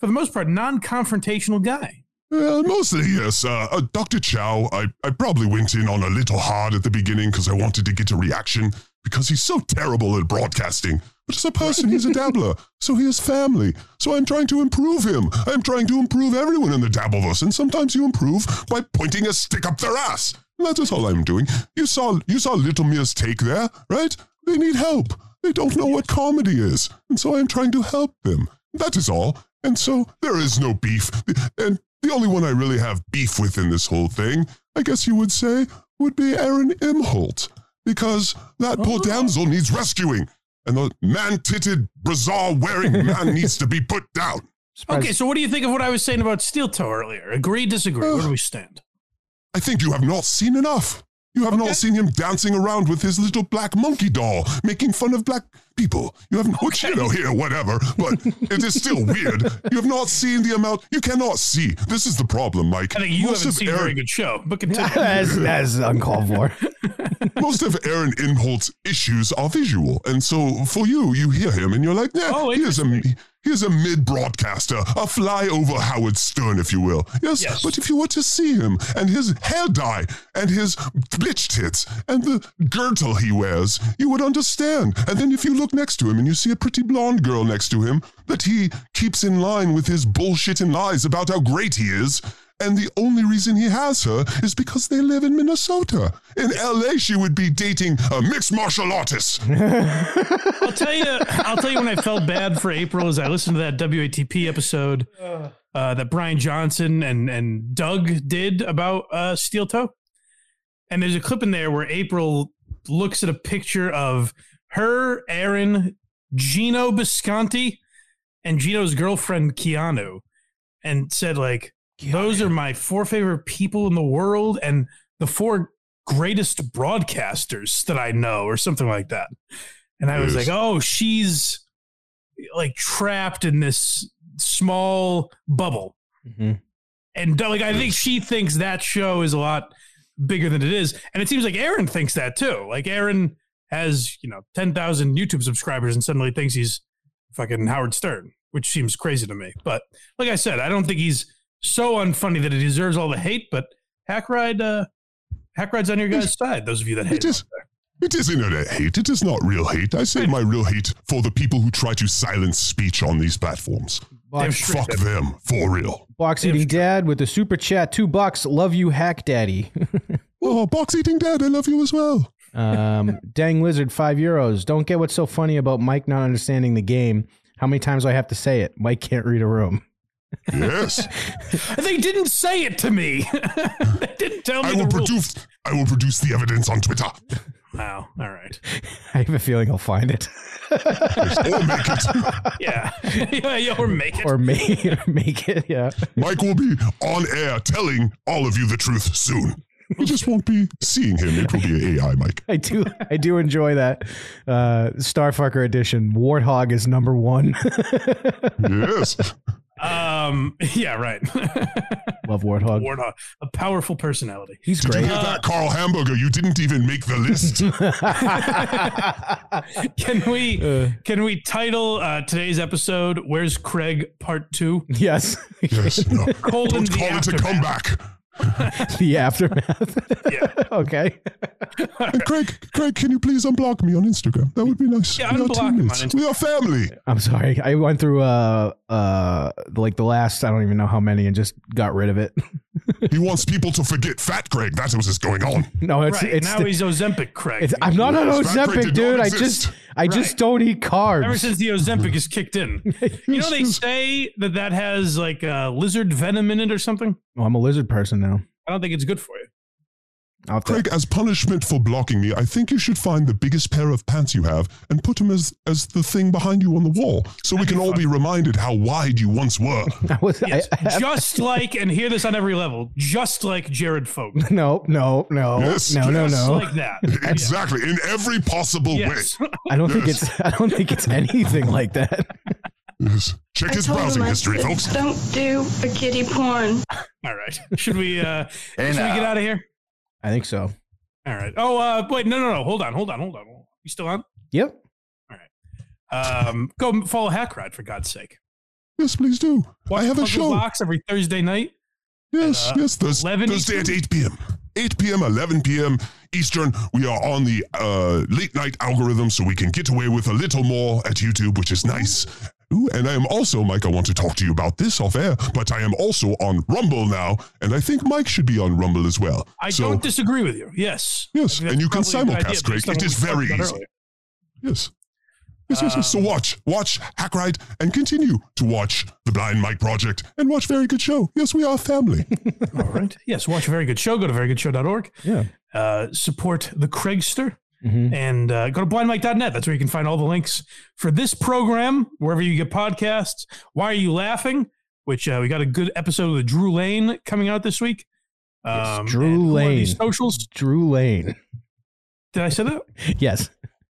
for the most part non-confrontational guy. Uh, mostly, yes. Uh, uh, Dr. Chow, I, I probably went in on a little hard at the beginning because I wanted to get a reaction because he's so terrible at broadcasting. But as a person, he's a [laughs] dabbler, so he has family. So I'm trying to improve him. I'm trying to improve everyone in the Dabbleverse, and sometimes you improve by pointing a stick up their ass. That is all I'm doing. You saw you saw Little Mir's take there, right? They need help. They don't know what comedy is, and so I'm trying to help them. That is all. And so there is no beef. And the only one I really have beef with in this whole thing, I guess you would say, would be Aaron Imholte. Because that poor oh. damsel needs rescuing. and the man-titted brassard wearing [laughs] man needs to be put down. Okay, so what do you think of what I was saying about Steel Toe earlier? Agree, disagree? Where do we stand? I think you have not seen enough. You have not seen him dancing around with his little black monkey doll, making fun of black people. You have, which you know, here, whatever, but it is still [laughs] weird. You have not seen the amount. You cannot see. This is the problem, Mike. I think you Most haven't of seen a Aaron- very good show, but continue. [laughs] as, as uncalled for. [laughs] Most of Aaron Imholte's issues are visual, and so for you, you hear him and you're like, yeah, Oh, he is a he is a mid broadcaster, a flyover Howard Stern, if you will. Yes, Yes. but if you were to see him and his hair dye and his bitch tits and the girdle he wears, you would understand. And then if you look next to him and you see a pretty blonde girl next to him that he keeps in line with his bullshit and lies about how great he is. And the only reason he has her is because they live in Minnesota. In LA, she would be dating a mixed martial artist. I'll tell you. I'll tell you when I felt bad for April is I listened to that WATP episode uh, that Brian Johnson and and Doug did about uh, Steel Toe, and there's a clip in there where April looks at a picture of her, Aaron, Gino Bisconti, and Gino's girlfriend Keanu, and said like, "Those are my four favorite people in the world, and the four greatest broadcasters that I know, or something like that." And I was like, "Oh, she's like trapped in this small bubble." And like, I think she thinks that show is a lot bigger than it is, and it seems like Aaron thinks that too. Like Aaron has you know ten thousand YouTube subscribers, and suddenly thinks he's fucking Howard Stern, which seems crazy to me. But like I said, I don't think he's so unfunny that it deserves all the hate. But Hackride, uh, Hackride's on your guys' side. Those of you that hate. It is. It is internet hate. It is not real hate. I say my real hate for the people who try to silence speech on these platforms. Damn Fuck straight. them for real. Box eating dad with the super chat, two bucks. Love you, hack daddy. [laughs] oh, box eating dad, I love you as well. Um, [laughs] dang lizard, five euros. Don't get what's so funny about Mike not understanding the game. How many times do I have to say it? Mike can't read a room. Yes. [laughs] they didn't say it to me. [laughs] they didn't tell me I the will rules. produce I will produce the evidence on Twitter. Wow. All right. I have a feeling I'll find it. [laughs] or make it. Yeah. yeah, yeah. Or make it. or make, make it. Yeah. Mike will be on air telling all of you the truth soon. You just won't be seeing him. It will be an AI, Mike. I do I do enjoy that. Uh Starfucker edition. Warthog is number one. yes. Um. [laughs] Yeah. Right. [laughs] Love Warthog. Warthog, a powerful personality. He's Did great. you hear that, Carl Hamburger? You didn't even make the list. [laughs] Can we Uh. can we title uh, today's episode "Where's Craig Part 2? Yes. yes. No. Colon Don't the call it a comeback. [laughs] the aftermath. Yeah. [laughs] okay. Hey, Craig, Craig, can you please unblock me on Instagram? That would be nice. Yeah, we are unblock him on teammates. Instagram. We are family. I'm sorry. I went through uh uh like the last I don't even know how many and just got rid of it. [laughs] He wants people to forget Fat Craig. That's what's going on. No, it's right it's now the- he's Ozempic Craig. it's, I'm not on Yes, Fat Ozempic, dude. not I exist. just I just don't eat carbs. Ever since the Ozempic is kicked in, [laughs] you know they say that that has like uh, lizard venom in it or something. oh, I'm a lizard person now. I don't think it's good for you. I'll Craig, as punishment for blocking me, I think you should find the biggest pair of pants you have and put them as, as the thing behind you on the wall so we can all be reminded how wide you once were. [laughs] I was Yes, I have- just like, and hear this on every level, just like Jared Fogle. [laughs] no, no, no, Yes, no, no, Just no. like that. [laughs] exactly, in every possible Yes. way. I don't think it's I don't think it's anything like that. Yes. Check his I told browsing history, folks. Don't do a kitty porn. All right. Should we uh Hey, should we get out of here? I think so. All right. Oh uh wait, no no no. Hold on, hold on, hold on. You still on? Yep. All right. Um go follow Hackride for God's sake. Yes, please do. I have a show. Box every Thursday night. Yes, uh, yes. Thurs 11 Thursday at 8 p.m. 8 p.m., 11 p.m. Eastern. We are on the uh, late night algorithm, so we can get away with a little more at YouTube, which is nice. Ooh, and I am also, Mike, I want to talk to you about this off air, but I am also on Rumble now, and I think Mike should be on Rumble as well. I so, don't disagree with you. Yes. Yes, and you can that's probably a good idea simulcast, on It is very easy. Yes. Yes, yes, yes. So Um, watch, watch Hackride and continue to watch The Blind Mike Project and watch Very Good Show. Yes, we are family. [laughs] [laughs] All right. Yes, watch a very good show. Go to verygoodshow.org. Yeah. Uh, support the Craigster. Mhm. And uh, go to blindmike.net. That's where you can find all the links for this program, wherever you get podcasts. Why Are You Laughing? Which uh, we got a good episode with Drew Lane coming out this week. Um, Drew Lane. socials. Drew Lane. Did I say that? [laughs] Yes.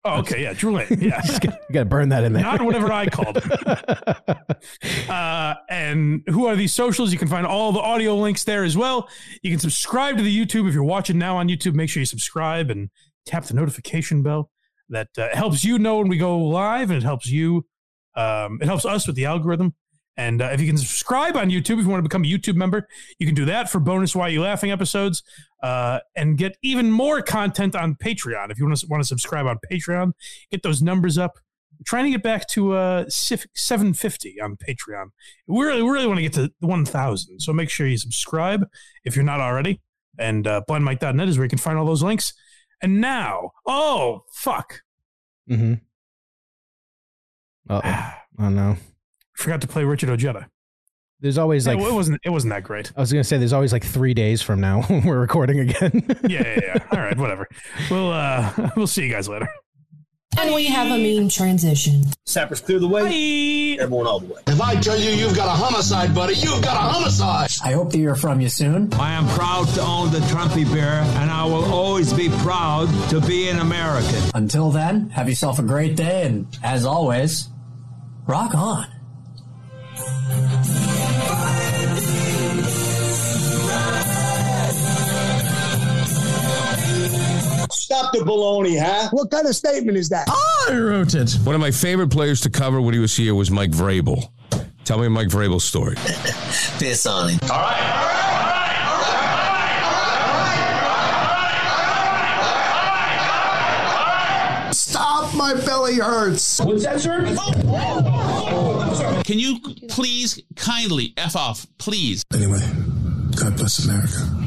Oh, okay. Yeah, Drew Lane. [laughs] Yeah. You got to burn that in there. Not whatever I called it. [laughs] uh, and who are these socials? You can find all the audio links there as well. You can subscribe to the YouTube if you're watching now on YouTube. Make sure you subscribe and tap the notification bell. That uh, helps you know when we go live, and it helps you. Um, it helps us with the algorithm. And uh, if you can subscribe on YouTube, if you want to become a YouTube member, you can do that for bonus Why You Laughing episodes uh, and get even more content on Patreon. If you want to want to subscribe on Patreon, get those numbers up. We're trying to get back to uh, 750 on Patreon. We really, we really want to get to 1,000. So make sure you subscribe if you're not already. And uh, blindmike.net is where you can find all those links. And now, oh, fuck. Mm-hmm. Uh oh. no. Forgot to play Richard Ojeda. There's always Yeah, like well, it wasn't. It wasn't that great. I was gonna say there's always like three days from now [laughs] when we're recording again. Yeah, yeah, yeah. All right, whatever. We'll uh, [laughs] we'll see you guys later. And we have a mean transition. Sappers clear the way. Everyone all the way. If I tell you you've got a homicide, buddy, you've got a homicide. I hope to hear from you soon. I am proud to own the Trumpy Bear, and I will always be proud to be an American. Until then, have yourself a great day, and as always, rock on. Stop the baloney, huh? What kind of statement is that? Ah, I wrote it. One of my favorite players to cover when he was here was Mike Vrabel. Tell me Mike Vrabel's story. [laughs] Piss on him. All right. All right. All right. Stop, my belly hurts. What's that, sir? Can you please kindly F off, please? Anyway, God bless America.